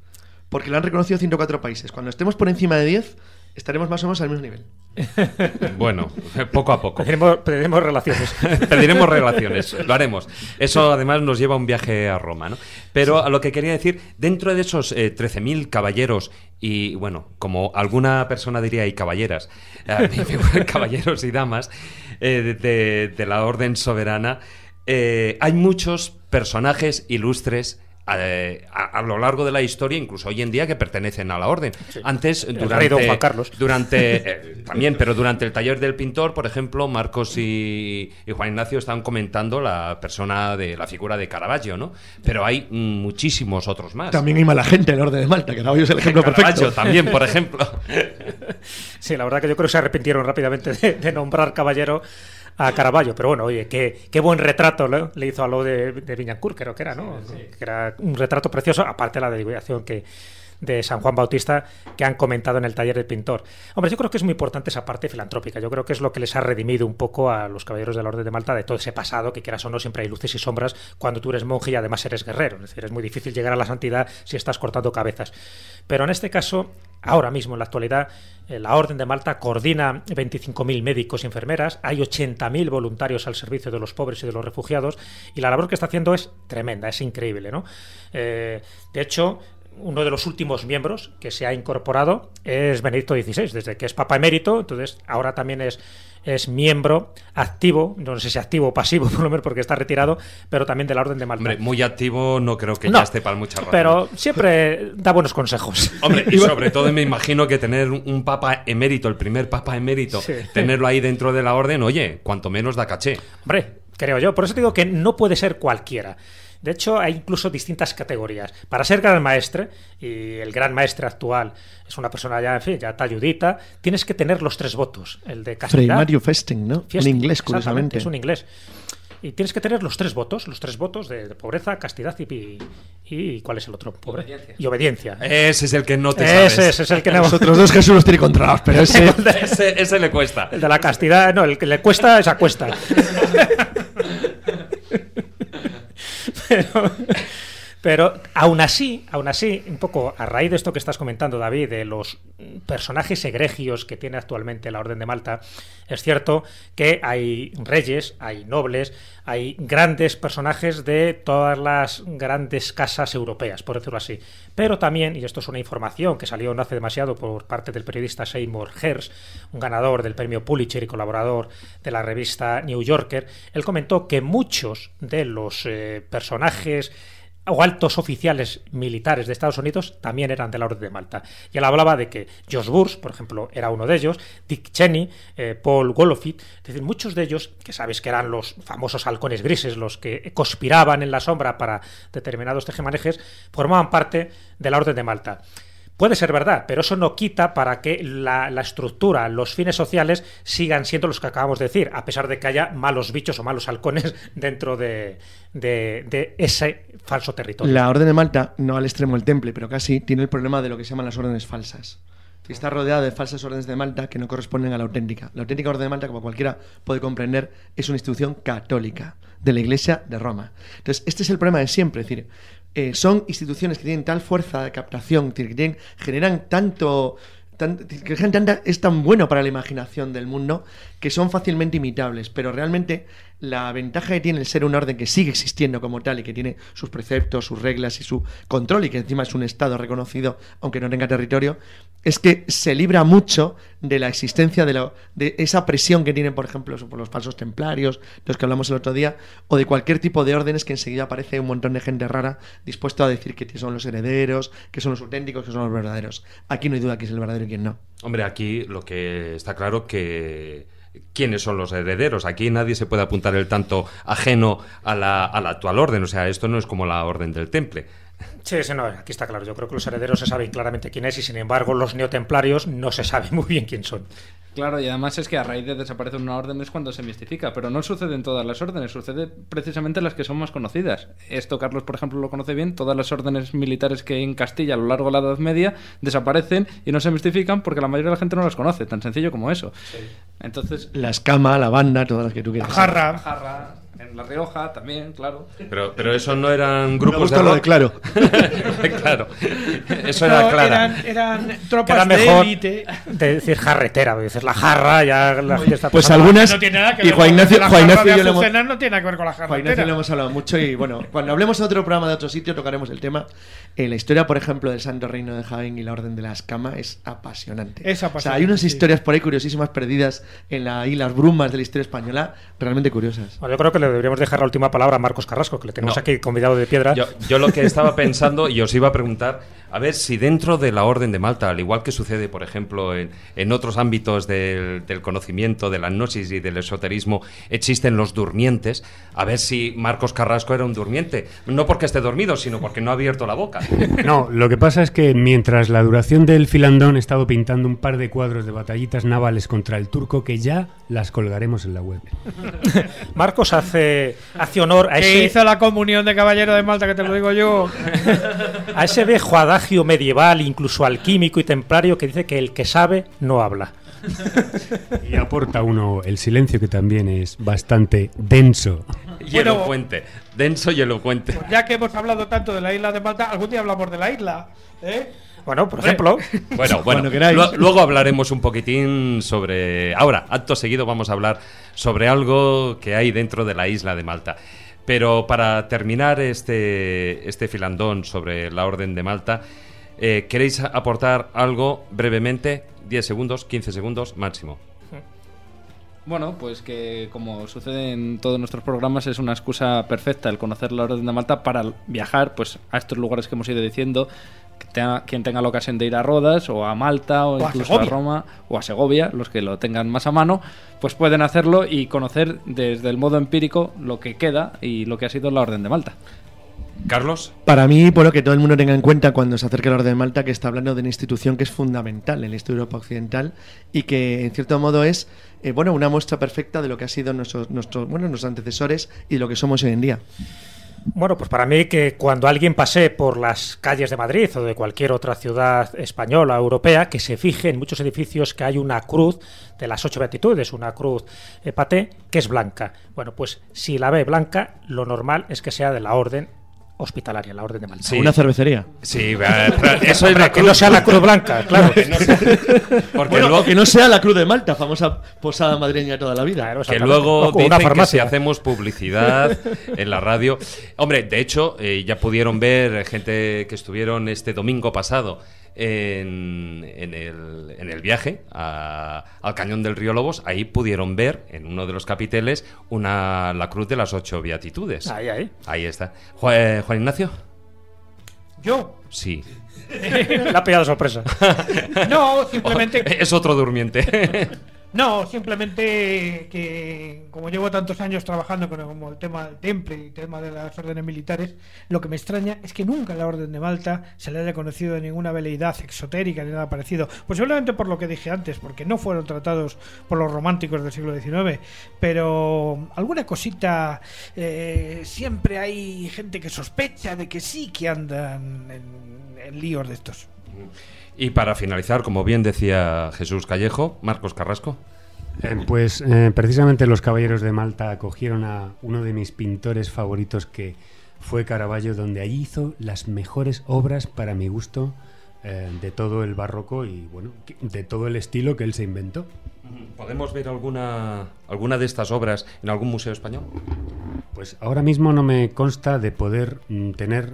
Porque lo han reconocido 104 países. Cuando estemos por encima de 10, estaremos más o menos al mismo nivel. Bueno, poco a poco. Pediremos, pediremos relaciones. Pediremos relaciones, lo haremos. Eso además nos lleva a un viaje a Roma, ¿no? Pero a lo que quería decir, dentro de esos eh, 13.000 caballeros y, bueno, como alguna persona diría, y caballeras, eh, caballeros y damas eh, de, de- de la orden soberana, eh, hay muchos personajes ilustres eh, a, a lo largo de la historia, incluso hoy en día, que pertenecen a la orden. Antes, durante, Juan Carlos. durante eh, también, pero durante el taller del pintor, por ejemplo, Marcos y, y Juan Ignacio estaban comentando la persona de la figura de Caravaggio, ¿no? Pero hay muchísimos otros más. También hay mala gente en el orden de Malta, que Caravaggio es el ejemplo Caravaggio perfecto. también, por ejemplo. Sí, la verdad que yo creo que se arrepintieron rápidamente de, de nombrar caballero a Caravaggio, pero bueno, oye, qué, qué buen retrato ¿no? le hizo a lo de, de Viñancourt, creo que era, ¿no? Que era un retrato precioso, aparte de la dedicación que de San Juan Bautista que han comentado en el taller del pintor. Hombre, yo creo que es muy importante esa parte filantrópica. Yo creo que es lo que les ha redimido un poco a los caballeros de la Orden de Malta de todo ese pasado, que quieras o no, siempre hay luces y sombras cuando tú eres monje y además eres guerrero. Es decir, es muy difícil llegar a la santidad si estás cortando cabezas. Pero en este caso, ahora mismo, en la actualidad, eh, la Orden de Malta coordina 25.000 médicos y enfermeras, hay 80.000 voluntarios al servicio de los pobres y de los refugiados, y la labor que está haciendo es tremenda, es increíble. ¿no? Eh, de hecho, uno de los últimos miembros que se ha incorporado es Benedicto XVI, desde que es Papa Emérito, entonces ahora también es, es miembro activo, no sé si activo o pasivo, por lo menos porque está retirado, pero también de la Orden de Malta. Hombre, muy activo no creo que No, ya esté para muchas razones. Pero siempre da buenos consejos. Hombre, y sobre todo me imagino que tener un papa emérito, el primer papa emérito, Sí. tenerlo ahí dentro de la orden, oye, cuanto menos da caché. Hombre, creo yo. Por eso te digo que no puede ser cualquiera. De hecho, hay incluso distintas categorías. Para ser gran maestre, y el gran maestre actual es una persona ya, en fin, ya talludita, tienes que tener los tres votos. El de Fray castidad. Mario Festing, ¿no? Fiesting, en inglés, curiosamente. Es un inglés. Y tienes que tener los tres votos, los tres votos de, de pobreza, castidad y, y, y- ¿cuál es el otro? Pobre- Obediencia. Y obediencia. Ese es el que no te sabes. ese, ese es el que no. Los otros dos Jesús los tiene controlados, pero ese... ese, ese le cuesta. El de la castidad, no, el que le cuesta es acuesta. pero pero aún así, aún así, un poco a raíz de esto que estás comentando, David, de los personajes egregios que tiene actualmente la Orden de Malta, es cierto que hay reyes, hay nobles, hay grandes personajes de todas las grandes casas europeas, por decirlo así. Pero también, y esto es una información que salió no hace demasiado por parte del periodista Seymour Hersh, un ganador del premio Pulitzer y colaborador de la revista New Yorker, él comentó que muchos de los eh, personajes o altos oficiales militares de Estados Unidos también eran de la Orden de Malta. Y él hablaba de que George Bush, por ejemplo, era uno de ellos, Dick Cheney, eh, Paul Wolofit, es decir, muchos de ellos, que sabes que eran los famosos halcones grises, los que conspiraban en la sombra para determinados tejemanejes, formaban parte de la Orden de Malta. Puede ser verdad, pero eso no quita para que la, la estructura, los fines sociales sigan siendo los que acabamos de decir, a pesar de que haya malos bichos o malos halcones dentro de, de- de ese falso territorio. La Orden de Malta, no al extremo del temple, pero casi, tiene el problema de lo que se llaman las órdenes falsas. Está rodeada de falsas órdenes de Malta que no corresponden a la auténtica. La auténtica Orden de Malta, como cualquiera puede comprender, es una institución católica de la Iglesia de Roma. Entonces, este es el problema de siempre. Es decir, eh, son instituciones que tienen tal fuerza de captación, que generan tanto tan- es tan bueno para la imaginación del mundo que son fácilmente imitables, pero realmente la ventaja que tiene el ser una orden que sigue existiendo como tal y que tiene sus preceptos, sus reglas y su control y que encima es un Estado reconocido, aunque no tenga territorio, es que se libra mucho de la existencia de, de esa presión que tienen, por ejemplo, por los falsos templarios, de los que hablamos el otro día, o de cualquier tipo de órdenes que enseguida aparece un montón de gente rara dispuesto a decir que son los herederos, que son los auténticos, que son los verdaderos. Aquí no hay duda que es el verdadero y quién no. Hombre, aquí lo que está claro que quiénes son los herederos. Aquí nadie se puede apuntar el tanto ajeno a la actual orden. O sea, esto no es como la orden del temple. Sí, sí, no, aquí está claro. Yo creo que los herederos se saben claramente quién es y sin embargo los neotemplarios no se sabe muy bien quién son. Claro, y además es que a raíz de desaparecer una orden es cuando se mistifica, pero no sucede en todas las órdenes, sucede precisamente en las que son más conocidas. Esto Carlos, por ejemplo, lo conoce bien, todas las órdenes militares que hay en Castilla a lo largo de la Edad Media desaparecen y no se mistifican porque la mayoría de la gente no las conoce, tan sencillo como eso. Entonces, La escama, la banda, todas las que tú La quieras. jarra. Jarra, en La Rioja también, claro. Pero, pero eso no eran grupos de lo de claro. claro. Eso era No, clara. eran, eran tropas de mejor élite. de decir jarretera, dices la jarra, ya la gente está Pues algunas. No tiene nada que y Juan Ignacio, Juan y de yo hemos, no tiene nada que ver con la Juan Ignacio lo hemos hablado mucho y bueno, cuando hablemos en otro programa de otro sitio tocaremos el tema. Eh, la historia, por ejemplo, del Santo Reino de Jaén y la Orden de la Escama es apasionante. Es O sea, apasionante, hay unas sí. historias por ahí curiosísimas perdidas en la, ahí las brumas de la historia española, realmente curiosas. Bueno, yo creo que le deberíamos dejar la última palabra a Marcos Carrasco, que le tenemos No. aquí convidado de piedra. Yo, yo lo que estaba pensando y os iba a preguntar, a ver si dentro de la Orden de Malta, al igual que sucede, por ejemplo, en, en otros ámbitos del, del conocimiento, de la gnosis y del esoterismo, existen los durmientes, a ver si Marcos Carrasco era un durmiente. No porque esté dormido, sino porque no ha abierto la boca. No, lo que pasa es que mientras la duración del filandón he estado pintando un par de cuadros de batallitas navales contra el turco que ya las colgaremos en la web. Marcos hace hace, hace honor a Que ese, hizo la comunión de caballero de Malta, que te lo digo yo. a ese viejo adagio medieval, incluso alquímico y templario, que dice que el que sabe no habla. Y aporta uno el silencio, que también es bastante denso. Y Bueno. elocuente. Denso y elocuente. Pues ya que hemos hablado tanto de la isla de Malta, algún día hablamos de la isla. ¿eh? Bueno, por ejemplo, Bueno, bueno, luego hablaremos un poquitín sobre... Ahora, acto seguido vamos a hablar sobre algo que hay dentro de la isla de Malta. Pero para terminar este, este filandón sobre la Orden de Malta, eh, ¿queréis aportar algo brevemente? 10 segundos, 15 segundos máximo. Bueno, pues que como sucede en todos nuestros programas es una excusa perfecta el conocer la Orden de Malta para viajar pues a estos lugares que hemos ido diciendo. Tenga- quien tenga la ocasión de ir a Rodas o a Malta o, incluso a. Roma o a Segovia, los que lo tengan más a mano, pues pueden hacerlo y conocer desde el modo empírico lo que queda y lo que ha sido la Orden de Malta. Carlos. Para mí, bueno, que todo el mundo tenga en cuenta cuando se acerque a la Orden de Malta que está hablando de una institución que es fundamental en la historia de Europa Occidental y que, en cierto modo, es eh, bueno una muestra perfecta de lo que ha sido nuestros, nuestros, bueno, nuestros antecesores y de lo que somos hoy en día. Bueno, pues para mí que cuando alguien pase por las calles de Madrid o de cualquier otra ciudad española europea, que se fije en muchos edificios que hay una cruz de las ocho beatitudes, una cruz eh, paté, que es blanca. Bueno, pues si la ve blanca, lo normal es que sea de la orden hospitalaria, la orden de Malta. Sí. Una cervecería. Sí, eso es la que cruz. no sea la cruz blanca, claro. Que no sea- Porque Bueno, luego, que no sea la Cruz de Malta, famosa posada madrileña toda la vida. Claro, que luego O una dicen que si farmacia. hacemos publicidad en la radio. Hombre, de hecho, eh, ya pudieron ver gente que estuvieron este domingo pasado en, en el, en el viaje a- al cañón del río Lobos. Ahí pudieron ver en uno de los capiteles una, la cruz de las ocho beatitudes. Ahí, ahí. Ahí está. Ju- eh, Juan Ignacio. Yo. Sí. La ha pillado sorpresa. No, simplemente. Es otro durmiente. No, simplemente que como llevo tantos años trabajando con el tema del temple y el tema de las órdenes militares, lo que me extraña es que nunca la orden de Malta se le haya conocido ninguna veleidad exotérica ni nada parecido. Posiblemente por lo que dije antes, porque no fueron tratados por los románticos del siglo XIX, pero alguna cosita eh, siempre hay gente que sospecha de que sí que andan en líos de estos. Y para finalizar, como bien decía Jesús Callejo, Marcos Carrasco. Eh, pues eh, precisamente los Caballeros de Malta acogieron a uno de mis pintores favoritos que fue Caravaggio, donde allí hizo las mejores obras para mi gusto eh, de todo el barroco y bueno, de todo el estilo que él se inventó. ¿Podemos ver alguna, alguna de estas obras en algún museo español? Pues ahora mismo no me consta de poder mm, tener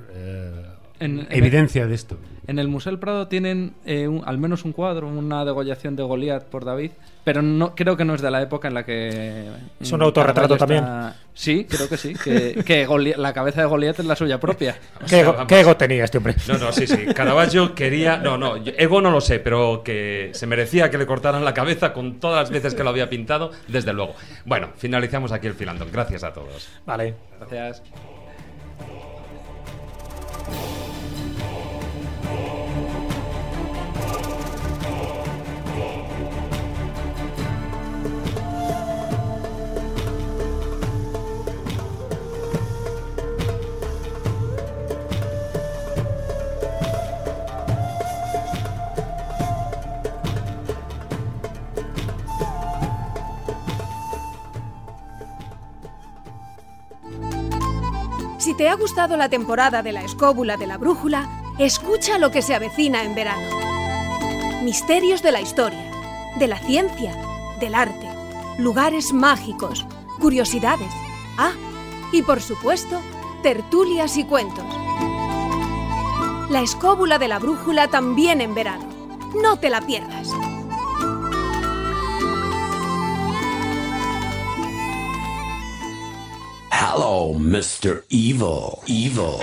En- en- evidencia de esto. En el Museo del Prado tienen eh, un- al menos un cuadro, una degollación de Goliat por David, pero no creo que no es de la época en la que... Es un autorretrato está- Sí, creo que sí, que, la cabeza de Goliat es la suya propia. O ¿Qué, sea, ego, vamos. qué ego tenía este hombre? No, no, sí, sí. Caravaggio quería. No, no, ego no lo sé, pero que se merecía que le cortaran la cabeza con todas las veces que lo había pintado, desde luego. Bueno, finalizamos aquí el filandón. Gracias a todos. Vale. Gracias. Si te ha gustado la temporada de la escóbula de la brújula, escucha lo que se avecina en verano. Misterios de la historia, de la ciencia, del arte, lugares mágicos, curiosidades. Ah, y por supuesto, tertulias y cuentos. La escóbula de la brújula también en verano. No te la pierdas. Hello, Mr. Evil. Evil.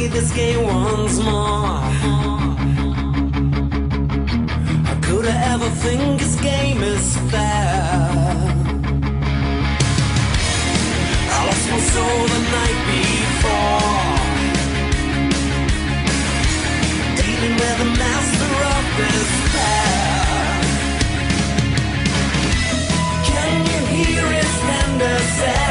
play this game once more. How could I ever think this game is fair? I lost my soul the night before. Dealing with the master of despair. Can you hear his tender sound?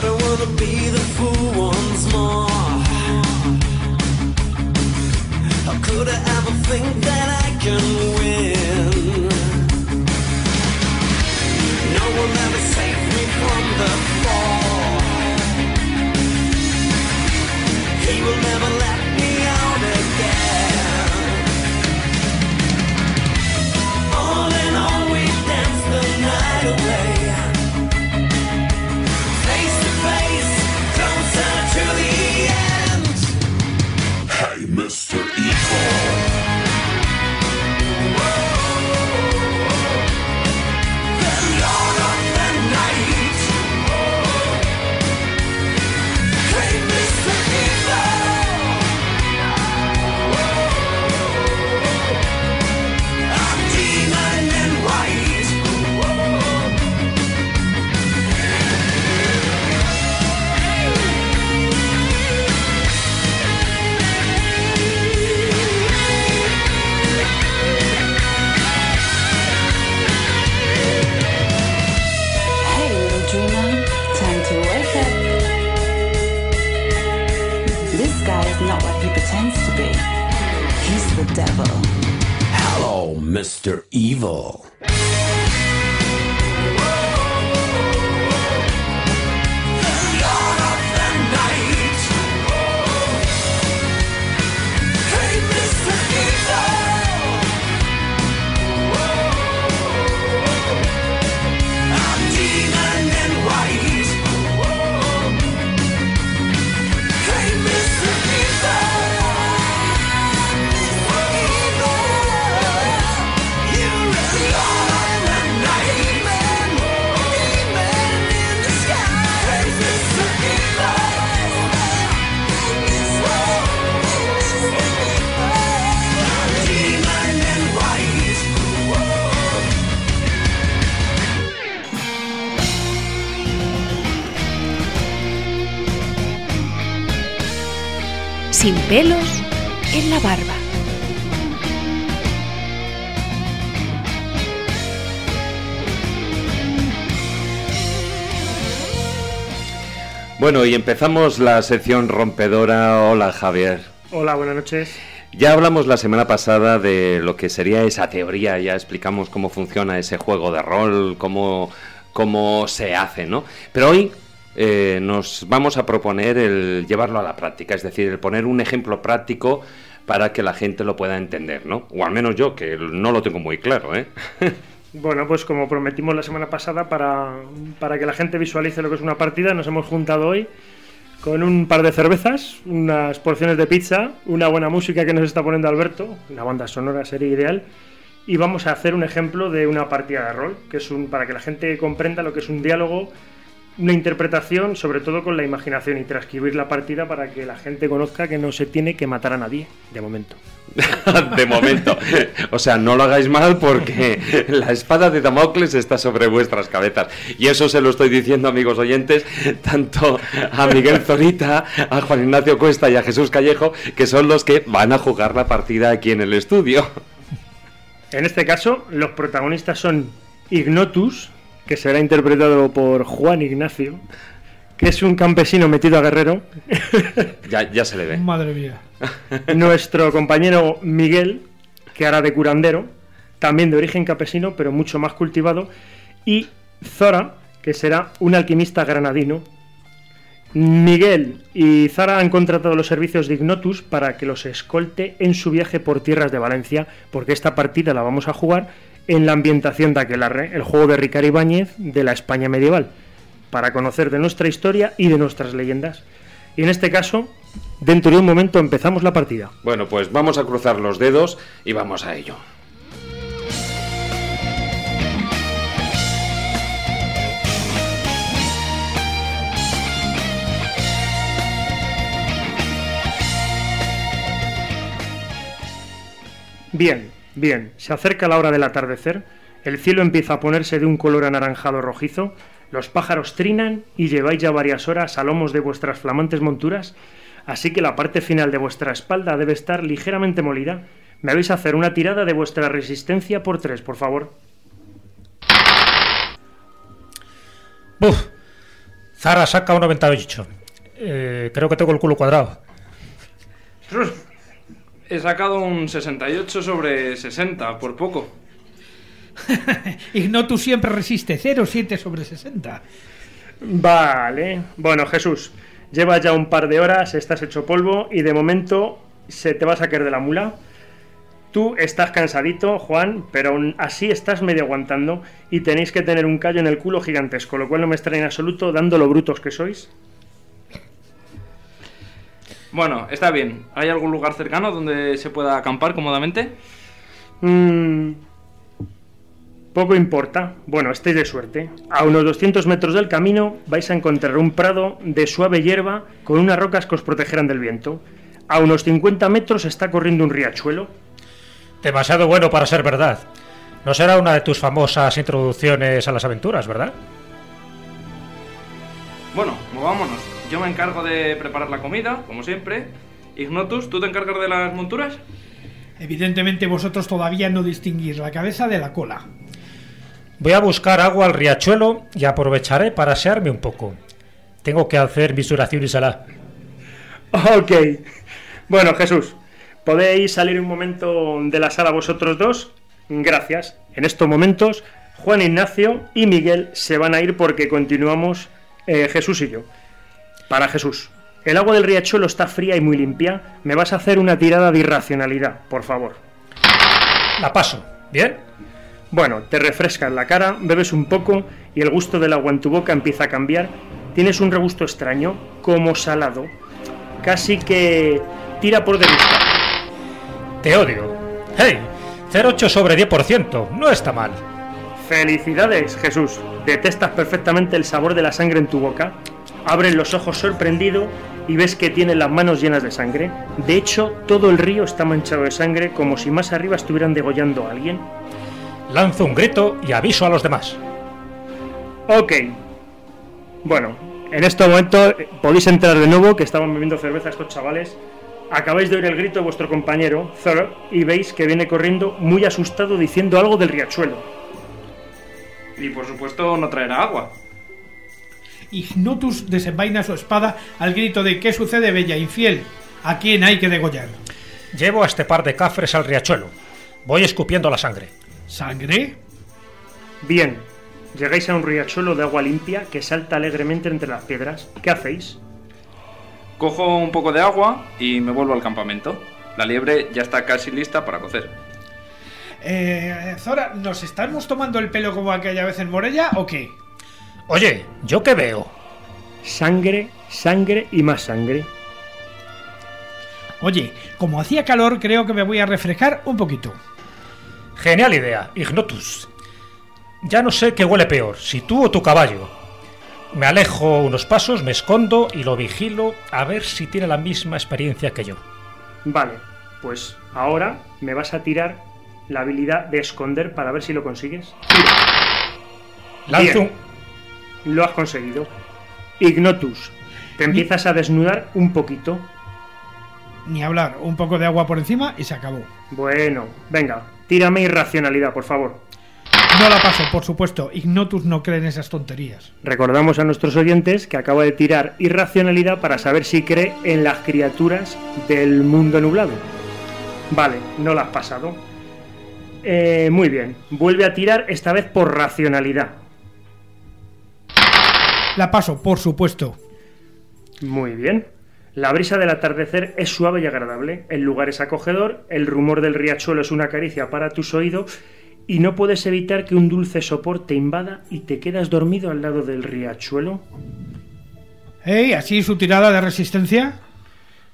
Don't wanna be the fool once more. How could I ever think that I can win? No one ever Bueno, y empezamos la sección rompedora. Hola, Javier. Hola, buenas noches. Ya hablamos la semana pasada de lo que sería esa teoría, ya explicamos cómo funciona ese juego de rol, cómo, cómo se hace, ¿no? Pero hoy eh, nos vamos a proponer el llevarlo a la práctica, es decir, el poner un ejemplo práctico para que la gente lo pueda entender, ¿no? O al menos yo, que no lo tengo muy claro, ¿eh? Bueno, pues como prometimos la semana pasada, para, para que la gente visualice lo que es una partida, nos hemos juntado hoy con un par de cervezas, unas porciones de pizza, una buena música que nos está poniendo Alberto, una banda sonora sería ideal, y vamos a hacer un ejemplo de una partida de rol, que es un para que la gente comprenda lo que es un diálogo, una interpretación, sobre todo con la imaginación y transcribir la partida para que la gente conozca que no se tiene que matar a nadie, de momento. de momento. O sea, no lo hagáis mal porque la espada de Damocles está sobre vuestras cabezas. Y eso se lo estoy diciendo, amigos oyentes, tanto a Miguel Zorita, a Juan Ignacio Cuesta y a Jesús Callejo, que son los que van a jugar la partida aquí en el estudio. En este caso, los protagonistas son Ignotus, que será interpretado por Juan Ignacio, que es un campesino metido a guerrero. Ya, ya se le ve. Madre mía. Nuestro compañero Miguel, que hará de curandero, también de origen campesino, pero mucho más cultivado. Y Zora, que será un alquimista granadino. Miguel y Zara han contratado los servicios de Ignotus para que los escolte en su viaje por tierras de Valencia, porque esta partida la vamos a jugar en la ambientación de Aquelarre, el juego de Ricardo Ibáñez de la España medieval, para conocer de nuestra historia y de nuestras leyendas. Y en este caso, dentro de un momento empezamos la partida. Bueno, pues vamos a cruzar los dedos y vamos a ello. Bien, bien, se acerca la hora del atardecer, el cielo empieza a ponerse de un color anaranjado rojizo, los pájaros trinan y lleváis ya varias horas a lomos de vuestras flamantes monturas, así que la parte final de vuestra espalda debe estar ligeramente molida. Me vais a hacer una tirada de vuestra resistencia por tres, por favor. Buf. Zara saca un 98. Eh, creo que tengo el culo cuadrado. He sacado un 68 sobre 60, por poco. Ignotus siempre resiste 0,7 sobre 60. Vale. Bueno, Jesús, llevas ya un par de horas, estás hecho polvo y de momento se te va a sacar de la mula. Tú estás cansadito, Juan, pero aún así estás medio aguantando y tenéis que tener un callo en el culo gigantesco, lo cual no me extraña en absoluto, dando lo brutos que sois. Bueno, está bien. ¿Hay algún lugar cercano donde se pueda acampar cómodamente? Mm, poco importa. Bueno, estéis de suerte. A unos 200 metros del camino vais a encontrar un prado de suave hierba con unas rocas que os protegerán del viento. A unos 50 metros está corriendo un riachuelo. Demasiado bueno para ser verdad. No será una de tus famosas introducciones a las aventuras, ¿verdad? Bueno, movámonos. Yo me encargo de preparar la comida, como siempre. Ignotus, ¿tú te encargas de las monturas? Evidentemente vosotros todavía no distinguís la cabeza de la cola. Voy a buscar agua al riachuelo y aprovecharé para asearme un poco. Tengo que hacer mis oraciones a la... Ok. Bueno, Jesús, ¿podéis salir un momento de la sala vosotros dos? Gracias. En estos momentos, Juan Ignacio y Miguel se van a ir porque continuamos eh, Jesús y yo. Para Jesús, el agua del riachuelo está fría y muy limpia. Me vas a hacer una tirada de irracionalidad, por favor. La paso. ¿Bien? Bueno, te refrescas la cara, bebes un poco y el gusto del agua en tu boca empieza a cambiar. Tienes un regusto extraño, como salado. Casi que tira por degustar. Te odio. ¡Hey! 0,8 sobre 10%. No está mal. Felicidades, Jesús. Detestas perfectamente el sabor de la sangre en tu boca. Abres los ojos sorprendido y ves que tiene las manos llenas de sangre. De hecho, todo el río está manchado de sangre como si más arriba estuvieran degollando a alguien. Lanzo un grito y aviso a los demás. Ok. Bueno, en este momento eh, podéis entrar de nuevo, que estaban bebiendo cerveza estos chavales. Acabáis de oír el grito de vuestro compañero, Thor, y veis que viene corriendo muy asustado diciendo algo del riachuelo. Y por supuesto no traerá agua. Ignotus desenvaina su espada al grito de ¿Qué sucede, bella infiel? ¿A quién hay que degollar? Llevo a este par de cafres al riachuelo. Voy escupiendo la sangre. ¿Sangre? Bien, llegáis a un riachuelo de agua limpia que salta alegremente entre las piedras. ¿Qué hacéis? Cojo un poco de agua y me vuelvo al campamento. La liebre ya está casi lista para cocer. Eh, Zora, ¿nos estamos tomando el pelo como aquella vez en Morella o qué? Oye, ¿yo qué veo? Sangre, sangre y más sangre. Oye, como hacía calor, creo que me voy a refrescar un poquito. Genial idea, Ignotus. Ya no sé qué huele peor, si tú o tu caballo. Me alejo unos pasos, me escondo y lo vigilo a ver si tiene la misma experiencia que yo. Vale, pues ahora me vas a tirar la habilidad de esconder para ver si lo consigues. Lanzo. Lo has conseguido. Ignotus, te empiezas a desnudar un poquito. Ni hablar, un poco de agua por encima y se acabó. Bueno, venga, tírame irracionalidad, por favor. No la paso, por supuesto. Ignotus no cree en esas tonterías. Recordamos a nuestros oyentes que acaba de tirar irracionalidad para saber si cree en las criaturas del mundo nublado. Vale, no la has pasado. Eh, muy bien, vuelve a tirar esta vez por racionalidad. La paso, por supuesto. Muy bien. La brisa del atardecer es suave y agradable, el lugar es acogedor, el rumor del riachuelo es una caricia para tus oídos y no puedes evitar que un dulce sopor te invada y te quedas dormido al lado del riachuelo. ¿Ey? ¿Así su tirada de resistencia?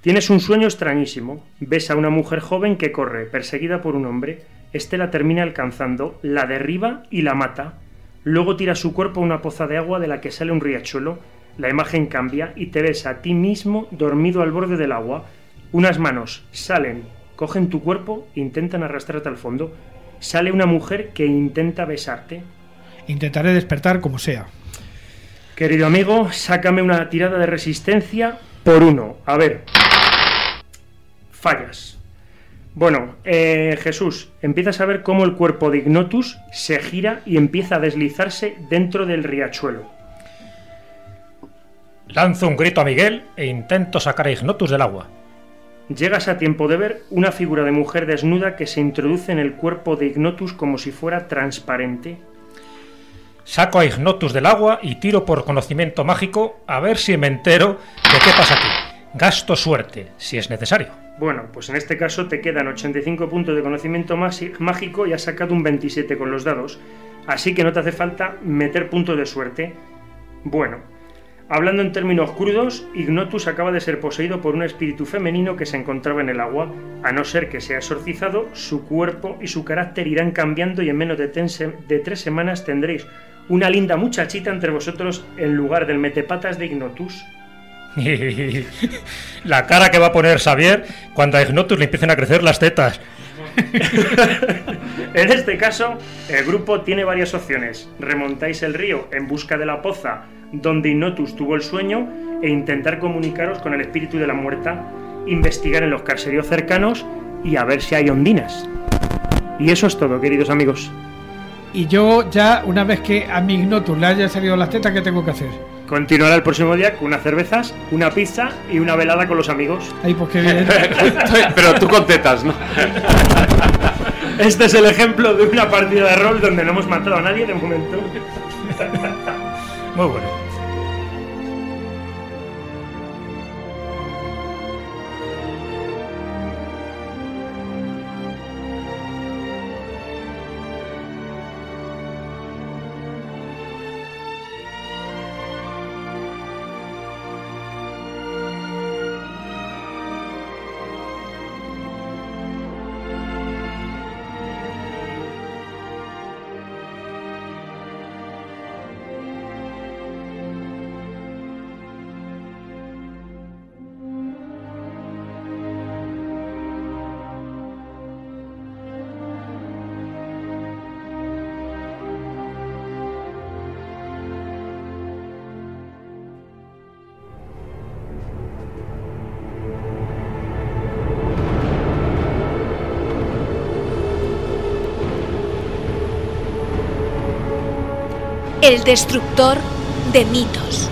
Tienes un sueño extrañísimo. Ves a una mujer joven que corre, perseguida por un hombre. Este la termina alcanzando, la derriba y la mata. Luego tira su cuerpo a una poza de agua de la que sale un riachuelo. La imagen cambia y te ves a ti mismo dormido al borde del agua. Unas manos salen, cogen tu cuerpo e intentan arrastrarte al fondo. Sale una mujer que intenta besarte. Intentaré despertar como sea. Querido amigo, sácame una tirada de resistencia por uno. A ver. Fallas. Bueno, eh, Jesús, empiezas a ver cómo el cuerpo de Ignotus se gira y empieza a deslizarse dentro del riachuelo. Lanzo un grito a Miguel e intento sacar a Ignotus del agua. Llegas a tiempo de ver una figura de mujer desnuda que se introduce en el cuerpo de Ignotus como si fuera transparente. Saco a Ignotus del agua y tiro por conocimiento mágico a ver si me entero de qué pasa aquí. Gasto suerte, si es necesario. Bueno, pues en este caso te quedan 85 puntos de conocimiento mágico y has sacado un 27 con los dados. Así que no te hace falta meter puntos de suerte. Bueno, hablando en términos crudos, Ignotus acaba de ser poseído por un espíritu femenino que se encontraba en el agua. A no ser que sea exorcizado, su cuerpo y su carácter irán cambiando y en menos de, de tres semanas tendréis una linda muchachita entre vosotros en lugar del metepatas de Ignotus. La cara que va a poner Xavier cuando a Ignotus le empiecen a crecer las tetas. En este caso, el grupo tiene varias opciones. Remontáis el río en busca de la poza donde Ignotus tuvo el sueño e intentar comunicaros con el espíritu de la muerta, investigar en los caseríos cercanos y a ver si hay ondinas. Y eso es todo, queridos amigos. Y yo ya, una vez que a mi Ignotus le haya salido las tetas, ¿qué tengo que hacer? Continuará el próximo día con unas cervezas, una pizza y una velada con los amigos. Ahí pues qué bien. Pero tú con tetas, ¿no? Este es el ejemplo de una partida de rol donde no hemos matado a nadie de momento. Muy bueno. El destructor de mitos.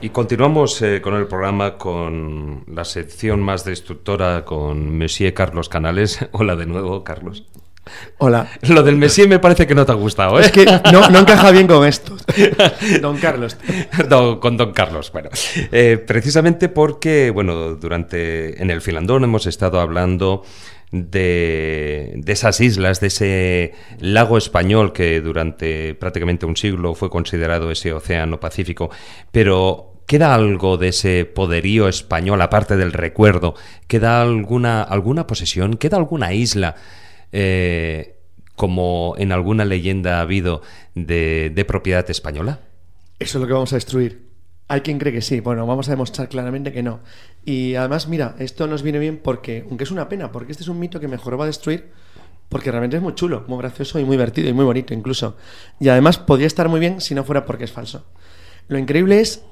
Y continuamos eh, con el programa con la sección más destructora con Monsieur Carlos Canales. Hola de nuevo, Carlos. Hola. Lo del Messi me parece que no te ha gustado, ¿eh? Es que no, no encaja bien con esto. Don Carlos. Con Don Carlos, bueno. Eh, precisamente porque, bueno, durante. En el Filandón hemos estado hablando de, de esas islas, de ese lago español que durante prácticamente un siglo fue considerado ese océano Pacífico. Pero. ¿Queda algo de ese poderío español, aparte del recuerdo? ¿Queda alguna, alguna posesión? ¿Queda alguna isla eh, como en alguna leyenda ha habido de, de propiedad española? Eso es lo que vamos a destruir. Hay quien cree que sí. Bueno, vamos a demostrar claramente que no. Y además, mira, esto nos viene bien porque, aunque es una pena, porque este es un mito que mejor va a destruir, porque realmente es muy chulo, muy gracioso y muy divertido y muy bonito incluso. Y además podría estar muy bien si no fuera porque es falso. Lo increíble es,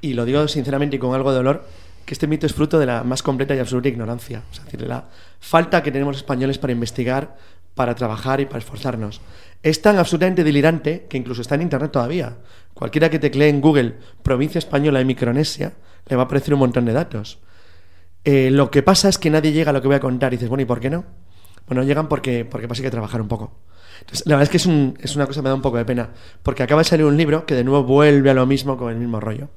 y lo digo sinceramente y con algo de dolor, que este mito es fruto de la más completa y absoluta ignorancia. Es decir, de la falta que tenemos españoles para investigar, para trabajar y para esforzarnos. Es tan absolutamente delirante que incluso está en internet todavía. Cualquiera que teclee en Google provincia española de Micronesia le va a aparecer un montón de datos. Eh, lo que pasa es que nadie llega a lo que voy a contar y dices, bueno, ¿y por qué no? Bueno, no llegan porque, porque pasa que que trabajar un poco. La verdad es que es, es una cosa que me da un poco de pena, porque acaba de salir un libro que de nuevo vuelve a lo mismo con el mismo rollo.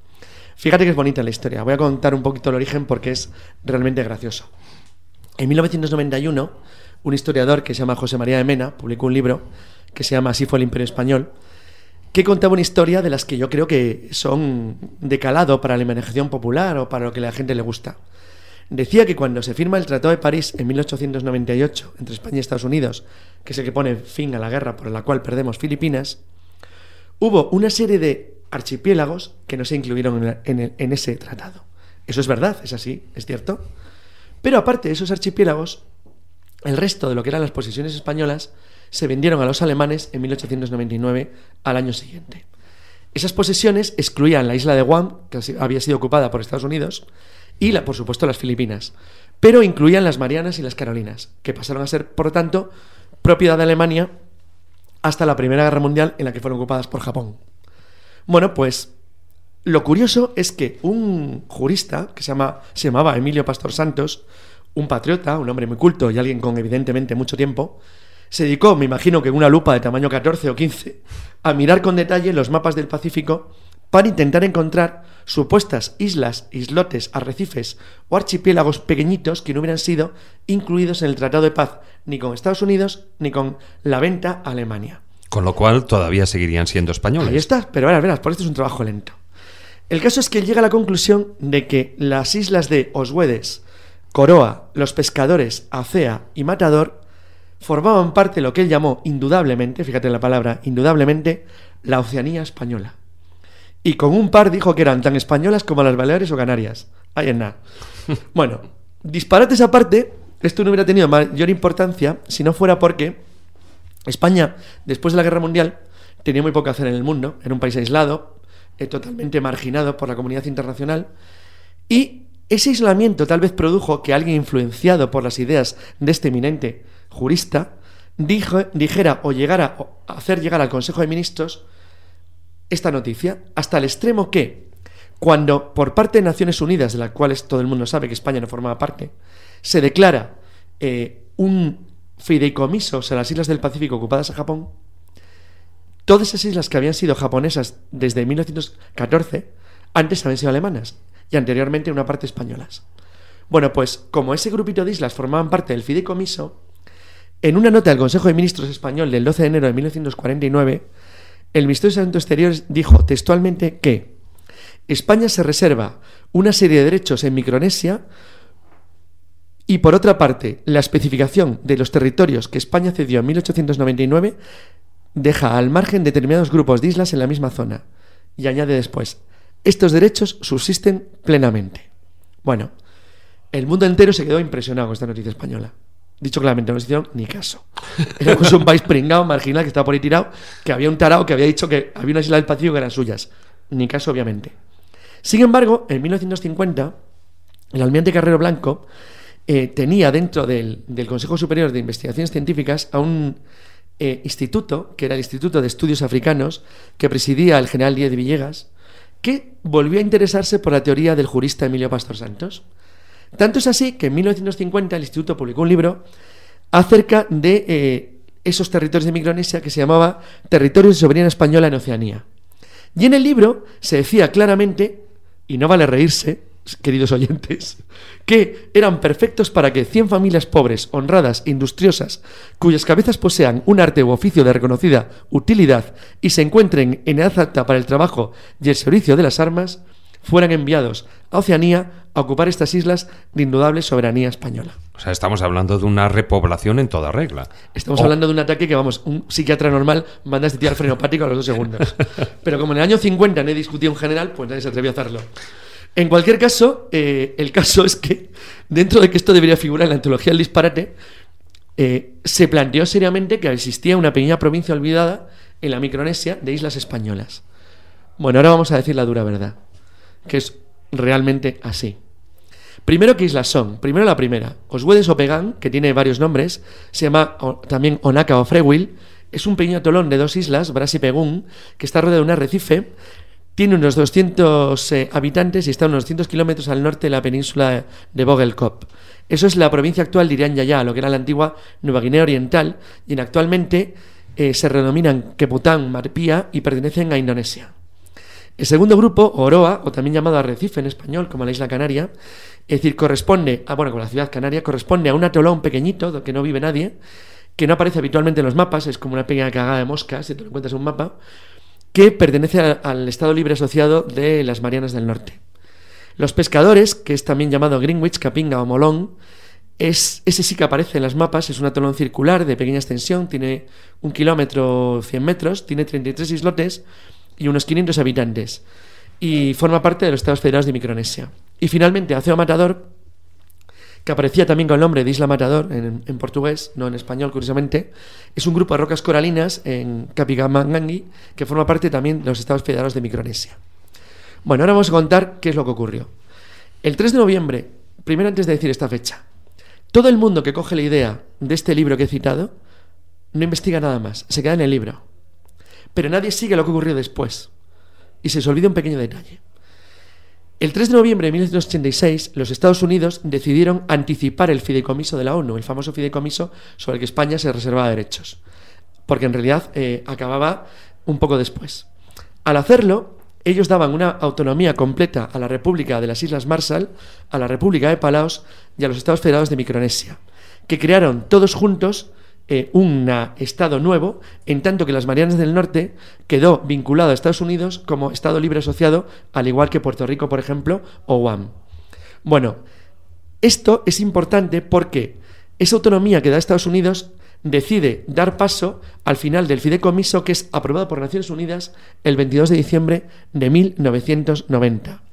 Fíjate que es bonita la historia. Voy a contar un poquito el origen porque es realmente gracioso. En 1991, un historiador que se llama José María de Mena publicó un libro que se llama Así fue el Imperio Español, que contaba una historia de las que yo creo que son de calado para la imaginación popular o para lo que a la gente le gusta. Decía que cuando se firma el Tratado de París en 1898 entre España y Estados Unidos, que es el que pone fin a la guerra por la cual perdemos Filipinas, hubo una serie de archipiélagos que no se incluyeron en, ese tratado. Eso es verdad, es así, es cierto. Pero aparte de esos archipiélagos, el resto de lo que eran las posesiones españolas se vendieron a los alemanes en 1899 al año siguiente. Esas posesiones excluían la isla de Guam, que había sido ocupada por Estados Unidos, y, por supuesto, las Filipinas. Pero incluían las Marianas y las Carolinas, que pasaron a ser, por tanto, propiedad de Alemania hasta la Primera Guerra Mundial, en la que fueron ocupadas por Japón. Bueno, pues lo curioso es que un jurista que se, llama, se llamaba Emilio Pastor Santos, un patriota, un hombre muy culto y alguien con evidentemente mucho tiempo, se dedicó, me imagino que en una lupa de tamaño 14 o 15, a mirar con detalle los mapas del Pacífico para intentar encontrar supuestas islas, islotes, arrecifes o archipiélagos pequeñitos que no hubieran sido incluidos en el Tratado de Paz ni con Estados Unidos ni con la venta Alemania. Con lo cual todavía seguirían siendo españoles. Ahí está, pero verás, verás, por esto es un trabajo lento. El caso es que él llega a la conclusión de que las islas de Oswedes, Coroa, los pescadores, Acea y Matador formaban parte de lo que él llamó indudablemente, fíjate la palabra, indudablemente, la Oceanía española. Y con un par dijo que eran tan españolas como las Baleares o Canarias. Ahí en nada. Bueno, disparates aparte, esto no hubiera tenido mayor importancia si no fuera porque España, después de la Guerra Mundial, tenía muy poco que hacer en el mundo, era un país aislado, eh, totalmente marginado por la comunidad internacional, y ese aislamiento tal vez produjo que alguien influenciado por las ideas de este eminente jurista dijera o llegara a hacer llegar al Consejo de Ministros esta noticia, hasta el extremo que, cuando por parte de Naciones Unidas, de las cuales todo el mundo sabe que España no formaba parte, se declara eh, un fideicomiso a las islas del Pacífico ocupadas a Japón, todas esas islas que habían sido japonesas desde 1914, antes habían sido alemanas y anteriormente una parte españolas. Bueno, pues como ese grupito de islas formaban parte del fideicomiso, en una nota del Consejo de Ministros español del 12 de enero de 1949, el Ministerio de Asuntos Exteriores dijo textualmente que España se reserva una serie de derechos en Micronesia y por otra parte, la especificación de los territorios que España cedió en 1899 deja al margen determinados grupos de islas en la misma zona. Y añade después, estos derechos subsisten plenamente. Bueno, el mundo entero se quedó impresionado con esta noticia española. Dicho claramente, no nos hicieron ni caso. Éramos un país pringado, marginal, que estaba por ahí tirado, que había un tarao que había dicho que había una isla del Pacífico que eran suyas. Ni caso, obviamente. Sin embargo, en 1950, el almirante Carrero Blanco eh, tenía dentro del, Consejo Superior de Investigaciones Científicas a un eh, instituto, que era el Instituto de Estudios Africanos, que presidía el general Díaz de Villegas, que volvió a interesarse por la teoría del jurista Emilio Pastor Santos. Tanto es así que en 1950 el instituto publicó un libro acerca de eh, esos territorios de Micronesia que se llamaba Territorios de Soberanía Española en Oceanía. Y en el libro se decía claramente, y no vale reírse, queridos oyentes, que eran perfectos para que 100 familias pobres, honradas, industriosas, cuyas cabezas posean un arte u oficio de reconocida utilidad y se encuentren en edad apta para el trabajo y el servicio de las armas, fueran enviados a Oceanía a ocupar estas islas de indudable soberanía española. O sea, estamos hablando de una repoblación en toda regla. Estamos O- hablando de un ataque que, vamos, un psiquiatra normal manda a este tío al frenopático a los dos segundos. Pero como en el año 50 nadie discutía un general, pues nadie se atrevió a hacerlo. En cualquier caso, eh, el caso es que, dentro de que esto debería figurar en la antología del disparate, eh, se planteó seriamente que existía una pequeña provincia olvidada en la Micronesia de islas españolas. Bueno, ahora vamos a decir la dura verdad, que es realmente así. Primero, ¿qué islas son? Primero la primera, Oswedes o Pegán, que tiene varios nombres, se llama también Onaka o Frewil, es un pequeño atolón de dos islas, Bras y Pegún, que está rodeado de un arrecife, Tiene unos 200 eh, habitantes y está a unos 200 kilómetros al norte de la península de Vogelkop. Eso es la provincia actual de Irian Jaya, lo que era la antigua Nueva Guinea Oriental, y en actualmente eh, se redenominan Kepután, Marpía y pertenecen a Indonesia. El segundo grupo, Oroa, o también llamado Arrecife en español, como la isla Canaria, es decir, corresponde a, bueno, con la ciudad canaria, corresponde a un atolón pequeñito, donde no vive nadie, que no aparece habitualmente en los mapas, es como una pequeña cagada de moscas, si te lo encuentras en un mapa, que pertenece al Estado Libre Asociado de las Marianas del Norte. Los pescadores, que es también llamado Greenwich, Capinga o Molón, es, ese sí que aparece en los mapas, es un atolón circular de pequeña extensión, tiene un kilómetro 100 metros, tiene 33 islotes y unos 500 habitantes, y forma parte de los Estados Federados de Micronesia. Y finalmente, Aceo Matador, que aparecía también con el nombre de Isla Matador en, portugués, no en español, curiosamente, es un grupo de rocas coralinas en Capigamangangui que forma parte también de los Estados Federados de Micronesia. Bueno, ahora vamos a contar qué es lo que ocurrió. El 3 de noviembre, primero antes de decir esta fecha, todo el mundo que coge la idea de este libro que he citado no investiga nada más, se queda en el libro. Pero nadie sigue lo que ocurrió después. Y se les olvida un pequeño detalle. El 3 de noviembre de 1986, los Estados Unidos decidieron anticipar el fideicomiso de la ONU, el famoso fideicomiso sobre el que España se reservaba derechos, porque en realidad eh, acababa un poco después. Al hacerlo, ellos daban una autonomía completa a la República de las Islas Marshall, a la República de Palaos y a los Estados Federados de Micronesia, que crearon todos juntos eh, un Estado nuevo, en tanto que las Marianas del Norte quedó vinculado a Estados Unidos como Estado libre asociado, al igual que Puerto Rico, por ejemplo, o Guam. Bueno, esto es importante porque esa autonomía que da Estados Unidos decide dar paso al final del fideicomiso que es aprobado por Naciones Unidas el 22 de diciembre de 1990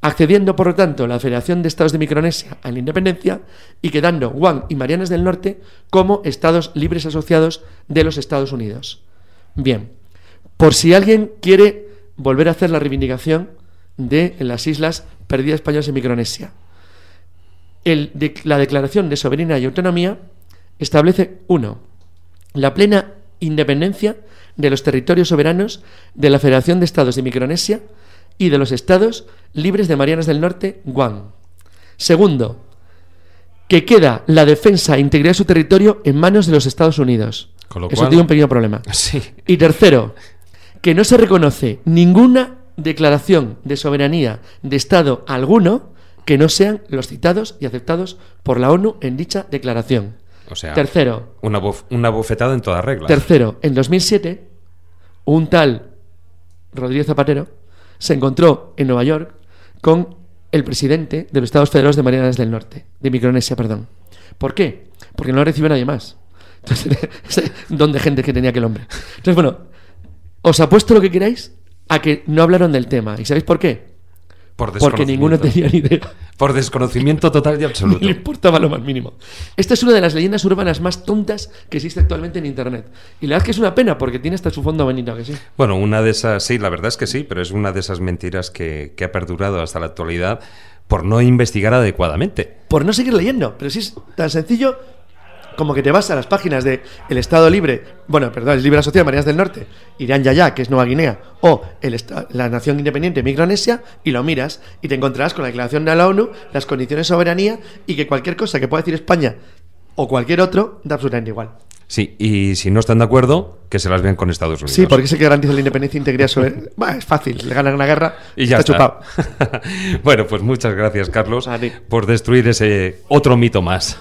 accediendo por lo tanto la Federación de Estados de Micronesia a la independencia y quedando Guam y Marianas del Norte como estados libres asociados de los Estados Unidos. Bien, por si alguien quiere volver a hacer la reivindicación de las islas perdidas españolas en Micronesia. La Declaración de Soberanía y Autonomía establece, uno, la plena independencia de los territorios soberanos de la Federación de Estados de Micronesia y de los estados libres de Marianas del Norte, Guam. Segundo, que queda la defensa e integridad de su territorio en manos de los Estados Unidos. Con lo Eso cual- tiene un pequeño problema. Sí. Y tercero, que no se reconoce ninguna declaración de soberanía de Estado alguno que no sean los citados y aceptados por la ONU en dicha declaración. O sea, Tercero, una, bof- una bofetada en toda regla. Tercero, en 2007, un tal Rodríguez Zapatero se encontró en Nueva York con el presidente de los Estados Federados de Marianas del Norte, de Micronesia, perdón. ¿Por qué? Porque no recibe nadie más. Entonces, ese don de gente que tenía aquel hombre. Entonces, bueno, os apuesto lo que queráis a que no hablaron del tema. ¿Y sabéis por qué? Por Porque ninguno tenía desconocimiento. ni idea. Por desconocimiento total y absoluto. Ni le importaba lo más mínimo. Esta es una de las leyendas urbanas más tontas que existe actualmente en Internet. Y la verdad es que es una pena porque tiene hasta su fondo bonito, ¿a que sí. Bueno, una de esas, sí, la verdad es que sí, pero es una de esas mentiras que, que ha perdurado hasta la actualidad por no investigar adecuadamente. por no seguir leyendo. Pero sí es tan sencillo como que te vas a las páginas de el Estado Libre, bueno, perdón, el Libre Asociado de Marianas del Norte, Irán Yaya, que es Nueva Guinea, o el la Nación Independiente Micronesia, y lo miras y te encontrarás con la declaración de la ONU, las condiciones de soberanía y que cualquier cosa que pueda decir España o cualquier otro da absolutamente igual. Sí, y si no están de acuerdo, que se las vean con Estados Unidos. Sí, porque es el que garantiza la independencia e integridad sobre. Bah, es fácil, le ganan una guerra Y ya está está. chupado. bueno, pues muchas gracias, Carlos, por destruir ese otro mito más.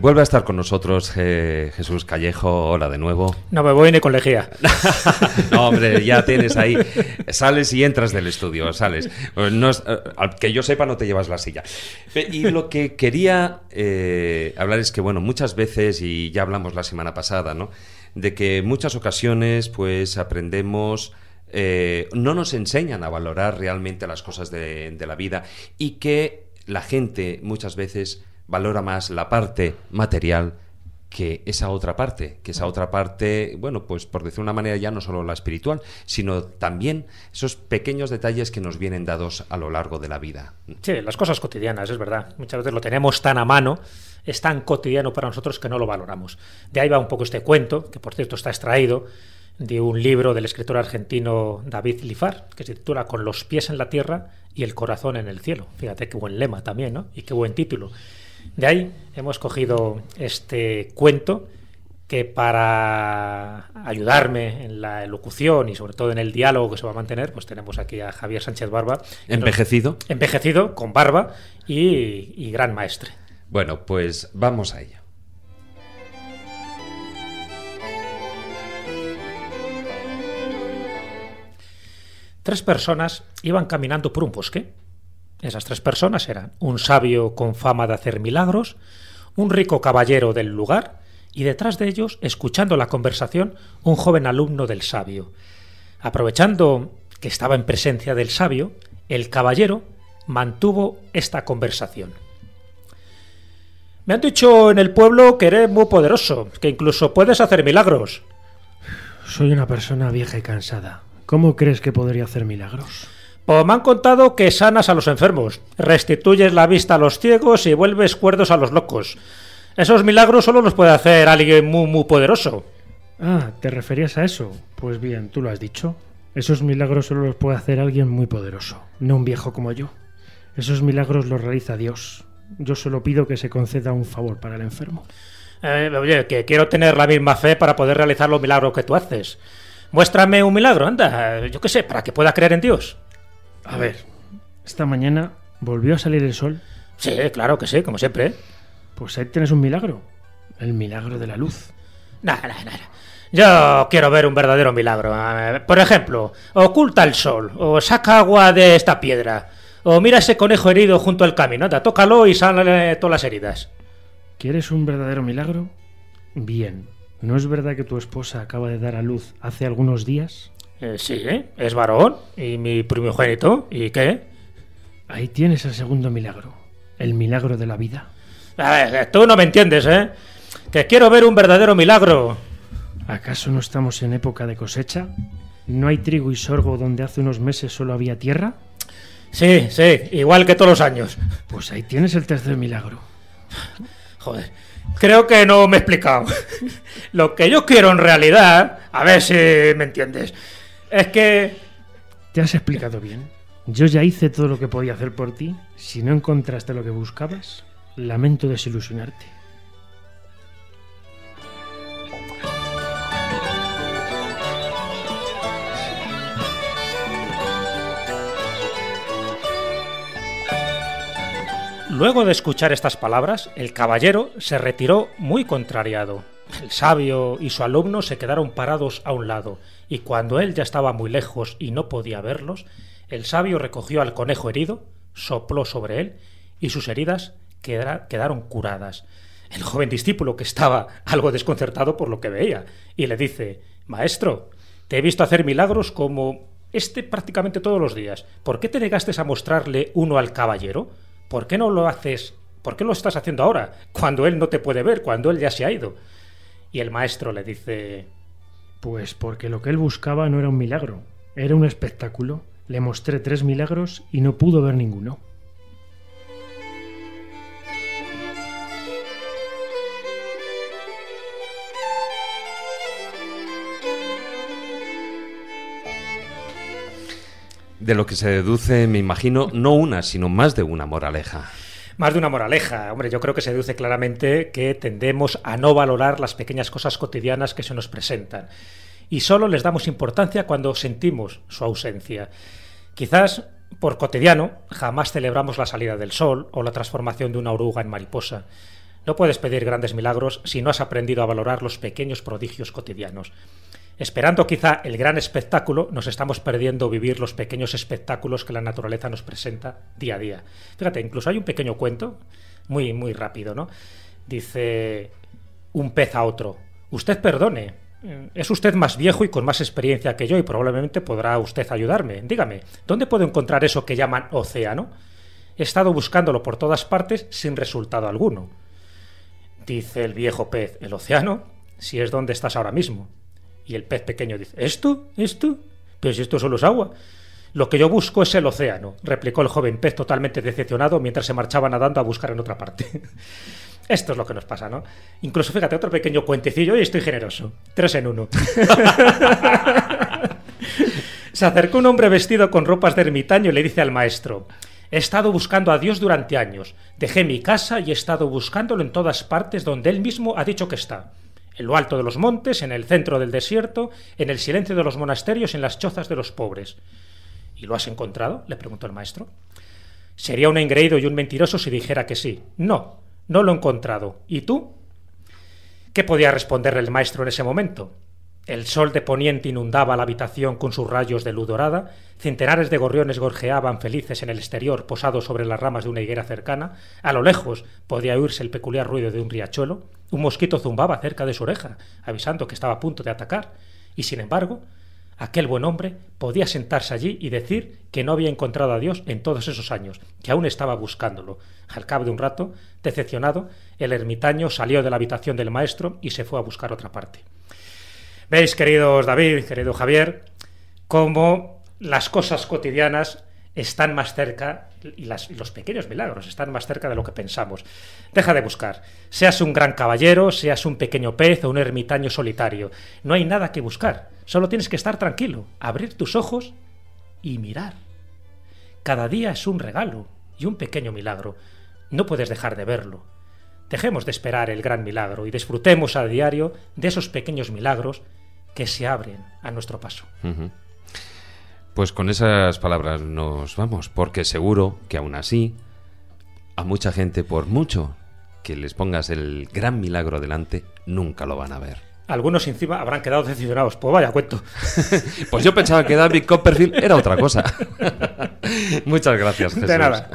Vuelve a estar con nosotros eh, Jesús Callejo. Hola de nuevo. No me voy ni con lejía. No, hombre, ya tienes ahí. Sales y entras del estudio, sales. Eh, No es- eh, que yo sepa, no te llevas la silla. Y lo que quería eh, hablar es que, bueno, muchas veces, y ya hablamos la semana pasada, ¿no? De que en muchas ocasiones, pues aprendemos. eh, no nos enseñan a valorar realmente las cosas de, de la vida y que la gente muchas veces valora más la parte material que esa otra parte, que esa otra parte, bueno, pues por decir una manera ya no solo la espiritual, sino también esos pequeños detalles que nos vienen dados a lo largo de la vida. Sí, las cosas cotidianas, es verdad. Muchas veces lo tenemos tan a mano, es tan cotidiano para nosotros que no lo valoramos. De ahí va un poco este cuento, que por cierto está extraído de un libro del escritor argentino David Lifar, que se titula Con los pies en la tierra y el corazón en el cielo. Fíjate qué buen lema también, ¿no? Y qué buen título. De ahí hemos cogido este cuento que para ayudarme en la elocución y sobre todo en el diálogo que se va a mantener, pues tenemos aquí a Javier Sánchez Barba. nos- Envejecido. Envejecido, con barba y, y gran maestre. Bueno, pues vamos a ello. Tres personas iban caminando por un bosque. Esas tres personas eran un sabio con fama de hacer milagros, un rico caballero del lugar y detrás de ellos, escuchando la conversación, un joven alumno del sabio. Aprovechando que estaba en presencia del sabio, el caballero mantuvo esta conversación. Me han dicho en el pueblo que eres muy poderoso, que incluso puedes hacer milagros. Soy una persona vieja y cansada. ¿Cómo crees que podría hacer milagros? Pues me han contado que sanas a los enfermos, restituyes la vista a los ciegos y vuelves cuerdos a los locos. Esos milagros solo los puede hacer alguien muy, muy poderoso. Ah, ¿te referías a eso? Pues bien, tú lo has dicho. Esos milagros solo los puede hacer alguien muy poderoso, no un viejo como yo. Esos milagros los realiza Dios. Yo solo pido que se conceda un favor para el enfermo. Eh, oye, que quiero tener la misma fe para poder realizar los milagros que tú haces. Muéstrame un milagro, anda, yo qué sé, para que pueda creer en Dios. A ver, esta mañana volvió a salir el sol. Sí, claro que sí, como siempre. Pues ahí tienes un milagro. El milagro de la luz. Nada, nada, nada. Yo quiero ver un verdadero milagro. Por ejemplo, oculta el sol, o saca agua de esta piedra, o mira ese conejo herido junto al camino, anda, tócalo y sale todas las heridas. ¿Quieres un verdadero milagro? Bien. ¿No es verdad que tu esposa acaba de dar a luz hace algunos días? Eh, sí, es varón y mi primogénito. ¿Y qué? Ahí tienes el segundo milagro. El milagro de la vida. A ver, tú no me entiendes, ¿eh? Que quiero ver un verdadero milagro. ¿Acaso no estamos en época de cosecha? ¿No hay trigo y sorgo donde hace unos meses solo había tierra? Sí, sí, igual que todos los años. Pues ahí tienes el tercer milagro. Joder, creo que no me he explicado. Lo que yo quiero en realidad, a ver si me entiendes, es que... Te has explicado bien. Yo ya hice todo lo que podía hacer por ti. Si no encontraste lo que buscabas, lamento desilusionarte. Luego de escuchar estas palabras, el caballero se retiró muy contrariado. El sabio y su alumno se quedaron parados a un lado, y cuando él ya estaba muy lejos y no podía verlos, el sabio recogió al conejo herido, sopló sobre él, y sus heridas quedaron curadas. El joven discípulo, que estaba algo desconcertado por lo que veía, y le dice Maestro, te he visto hacer milagros como este prácticamente todos los días. ¿Por qué te negaste a mostrarle uno al caballero? ¿Por qué no lo haces? ¿Por qué lo estás haciendo ahora? Cuando él no te puede ver, cuando él ya se ha ido. Y el maestro le dice Pues porque lo que él buscaba no era un milagro, era un espectáculo. Le mostré tres milagros y no pudo ver ninguno. De lo que se deduce, me imagino, no una, sino más de una moraleja. Más de una moraleja. Hombre, yo creo que se deduce claramente que tendemos a no valorar las pequeñas cosas cotidianas que se nos presentan. Y solo les damos importancia cuando sentimos su ausencia. Quizás, por cotidiano, jamás celebramos la salida del sol o la transformación de una oruga en mariposa. No puedes pedir grandes milagros si no has aprendido a valorar los pequeños prodigios cotidianos. Esperando quizá el gran espectáculo, nos estamos perdiendo vivir los pequeños espectáculos que la naturaleza nos presenta día a día. Fíjate, incluso hay un pequeño cuento, muy, muy rápido, ¿no? Dice un pez a otro, usted perdone, eh, es usted más viejo y con más experiencia que yo y probablemente podrá usted ayudarme. Dígame, ¿dónde puedo encontrar eso que llaman océano? He estado buscándolo por todas partes sin resultado alguno. Dice el viejo pez, ¿el océano? Si es donde estás ahora mismo. Y el pez pequeño dice, ¿esto? ¿Esto? Pero si esto solo es agua. Lo que yo busco es el océano, replicó el joven pez totalmente decepcionado mientras se marchaba nadando a buscar en otra parte. Esto es lo que nos pasa, ¿no? Incluso, fíjate, otro pequeño cuentecillo y estoy generoso. Tres en uno. Se acercó un hombre vestido con ropas de ermitaño y le dice al maestro, He estado buscando a Dios durante años. Dejé mi casa y he estado buscándolo en todas partes donde él mismo ha dicho que está. En lo alto de los montes, en el centro del desierto, en el silencio de los monasterios, en las chozas de los pobres. ¿Y lo has encontrado? le preguntó el maestro. Sería un engreído y un mentiroso si dijera que sí. No, no lo he encontrado. ¿Y tú? ¿Qué podía responderle el maestro en ese momento? El sol de poniente inundaba la habitación con sus rayos de luz dorada, centenares de gorriones gorjeaban felices en el exterior posados sobre las ramas de una higuera cercana, a lo lejos podía oírse el peculiar ruido de un riachuelo, un mosquito zumbaba cerca de su oreja, avisando que estaba a punto de atacar, y sin embargo, aquel buen hombre podía sentarse allí y decir que no había encontrado a Dios en todos esos años, que aún estaba buscándolo. Al cabo de un rato, decepcionado, el ermitaño salió de la habitación del maestro y se fue a buscar otra parte. Veis, queridos David, querido Javier, cómo las cosas cotidianas están más cerca y los pequeños milagros están más cerca de lo que pensamos. Deja de buscar. Seas un gran caballero, seas un pequeño pez o un ermitaño solitario. No hay nada que buscar. Solo tienes que estar tranquilo, abrir tus ojos y mirar. Cada día es un regalo y un pequeño milagro. No puedes dejar de verlo. Dejemos de esperar el gran milagro y disfrutemos a diario de esos pequeños milagros que se abren a nuestro paso. Pues con esas palabras nos vamos, porque seguro que aún así, a mucha gente, por mucho que les pongas el gran milagro delante, nunca lo van a ver. Algunos encima habrán quedado decepcionados. Pues vaya cuento. Pues yo pensaba que David Copperfield era otra cosa. Muchas gracias, Jesús. De nada.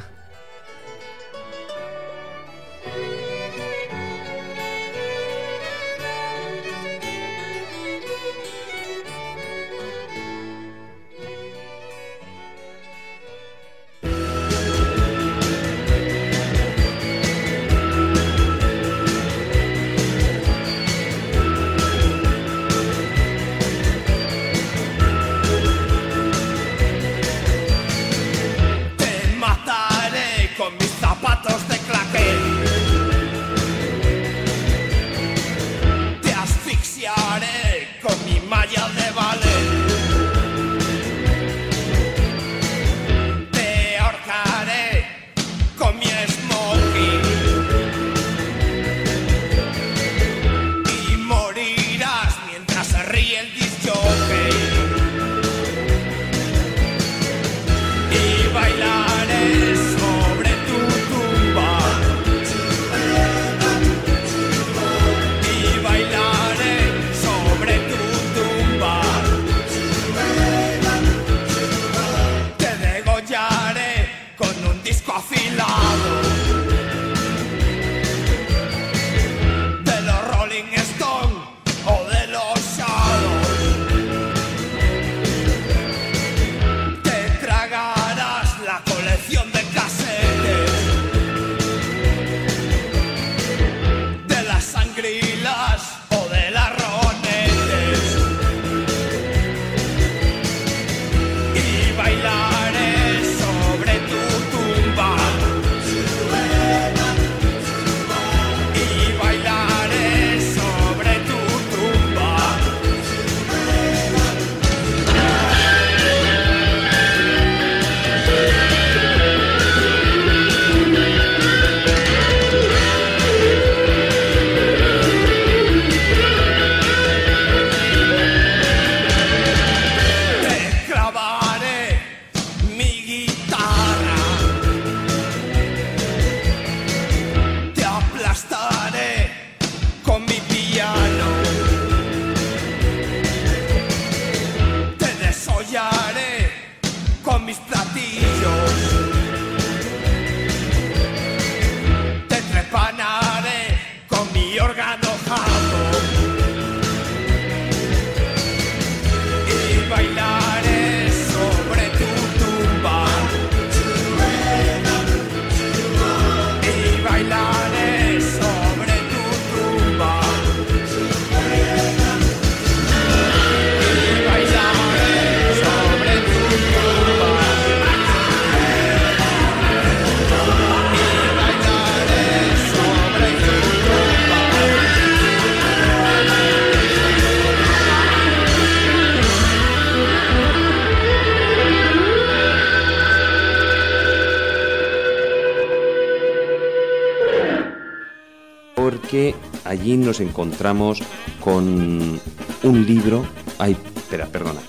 nos encontramos con un libro. Ay, espera, perdona.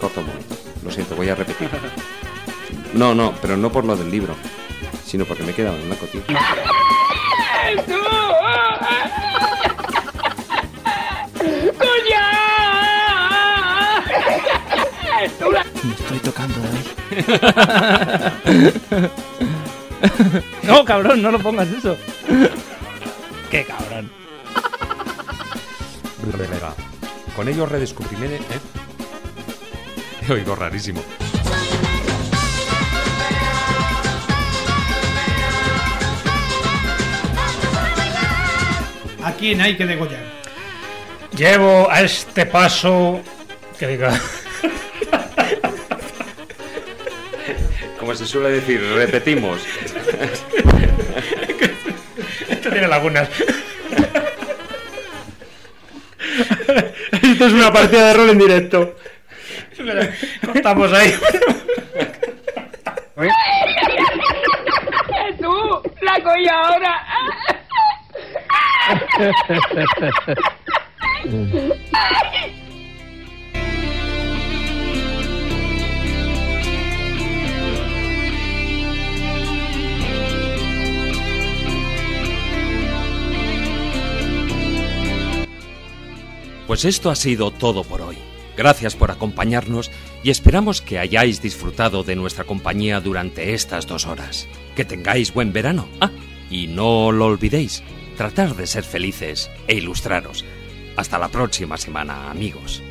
Corta un momento. Lo siento, voy a repetir. No, no, pero no por lo del libro, sino porque me he quedado en una cotilla. Me estoy tocando, David. ¿eh? no, cabrón, no lo pongas eso. Con ello redescubriré... ¿eh? He oído rarísimo. ¿A quién hay que degollar? Llevo a este paso que diga. Como se suele decir, repetimos. Esto tiene lagunas. Esto es una partida de rol en directo. Cortamos ahí. ¡Tú, flaco, y ahora! Pues esto ha sido todo por hoy. Gracias por acompañarnos y esperamos que hayáis disfrutado de nuestra compañía durante estas dos horas. Que tengáis buen verano. Ah, y no lo olvidéis, tratar de ser felices e ilustraros. Hasta la próxima semana, amigos.